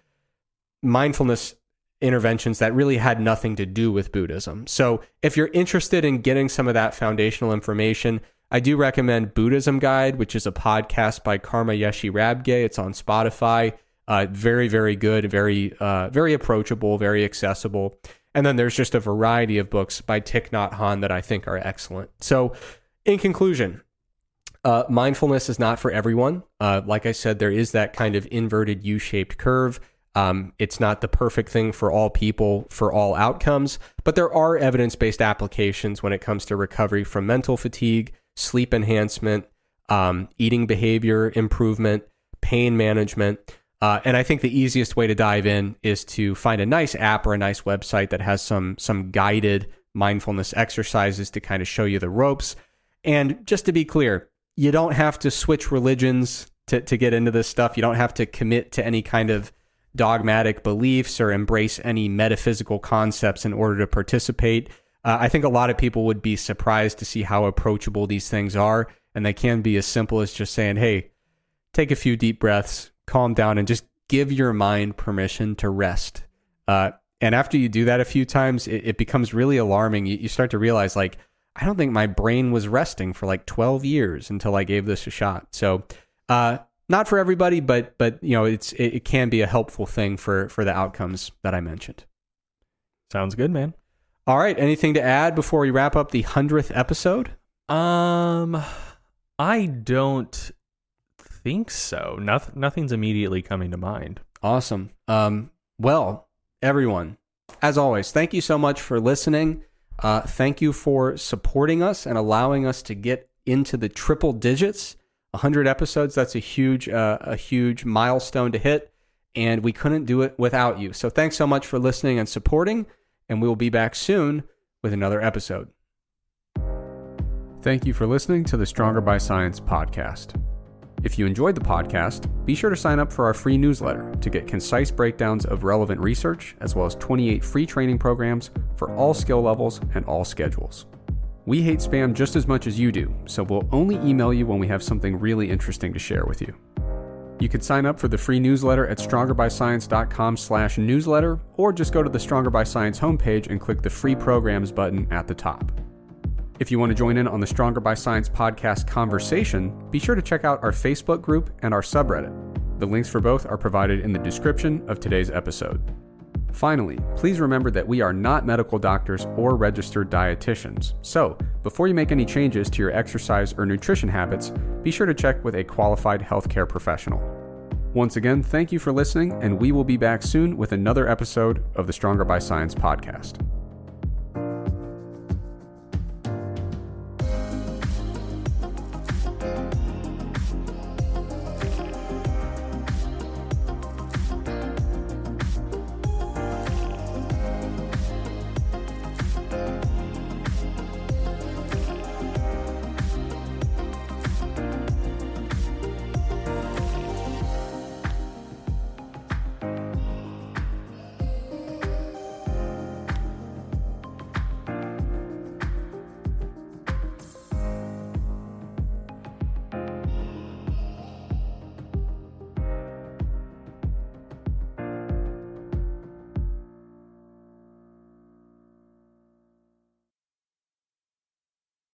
mindfulness interventions that really had nothing to do with Buddhism. So, if you're interested in getting some of that foundational information, I do recommend Buddhism Guide, which is a podcast by Karma Yeshe Rabgye. It's on Spotify. Uh, very, very good, very, uh, very approachable, very accessible. And then there's just a variety of books by Thich Nhat Hanh that I think are excellent. So, in conclusion, uh, mindfulness is not for everyone. Uh, like I said, there is that kind of inverted U shaped curve. Um, it's not the perfect thing for all people for all outcomes, but there are evidence based applications when it comes to recovery from mental fatigue, sleep enhancement, um, eating behavior improvement, pain management. Uh, and I think the easiest way to dive in is to find a nice app or a nice website that has some some guided mindfulness exercises to kind of show you the ropes. And just to be clear, you don't have to switch religions to, to get into this stuff. You don't have to commit to any kind of dogmatic beliefs or embrace any metaphysical concepts in order to participate. Uh, I think a lot of people would be surprised to see how approachable these things are. And they can be as simple as just saying, hey, take a few deep breaths, calm down, and just give your mind permission to rest. Uh, and after you do that a few times, it, it becomes really alarming. You, you start to realize, like, I don't think my brain was resting for like 12 years until I gave this a shot. So, uh, not for everybody, but but you know, it's it, it can be a helpful thing for for the outcomes that I mentioned. Sounds good, man. All right. Anything to add before we wrap up the hundredth episode? Um, I don't think so. Nothing, nothing's immediately coming to mind. Awesome. Um, well, everyone, as always, thank you so much for listening. Uh, thank you for supporting us and allowing us to get into the triple digits. 100 episodes, that's a huge, uh, a huge milestone to hit. And we couldn't do it without you. So thanks so much for listening and supporting. And we will be back soon with another episode. Thank you for listening to the Stronger by Science podcast. If you enjoyed the podcast, be sure to sign up for our free newsletter to get concise breakdowns of relevant research, as well as 28 free training programs for all skill levels and all schedules. We hate spam just as much as you do, so we'll only email you when we have something really interesting to share with you. You can sign up for the free newsletter at strongerbyscience.com slash newsletter, or just go to the Stronger by Science homepage and click the free programs button at the top. If you want to join in on the Stronger by Science podcast conversation, be sure to check out our Facebook group and our subreddit. The links for both are provided in the description of today's episode. Finally, please remember that we are not medical doctors or registered dietitians. So, before you make any changes to your exercise or nutrition habits, be sure to check with a qualified healthcare professional. Once again, thank you for listening, and we will be back soon with another episode of the Stronger by Science podcast.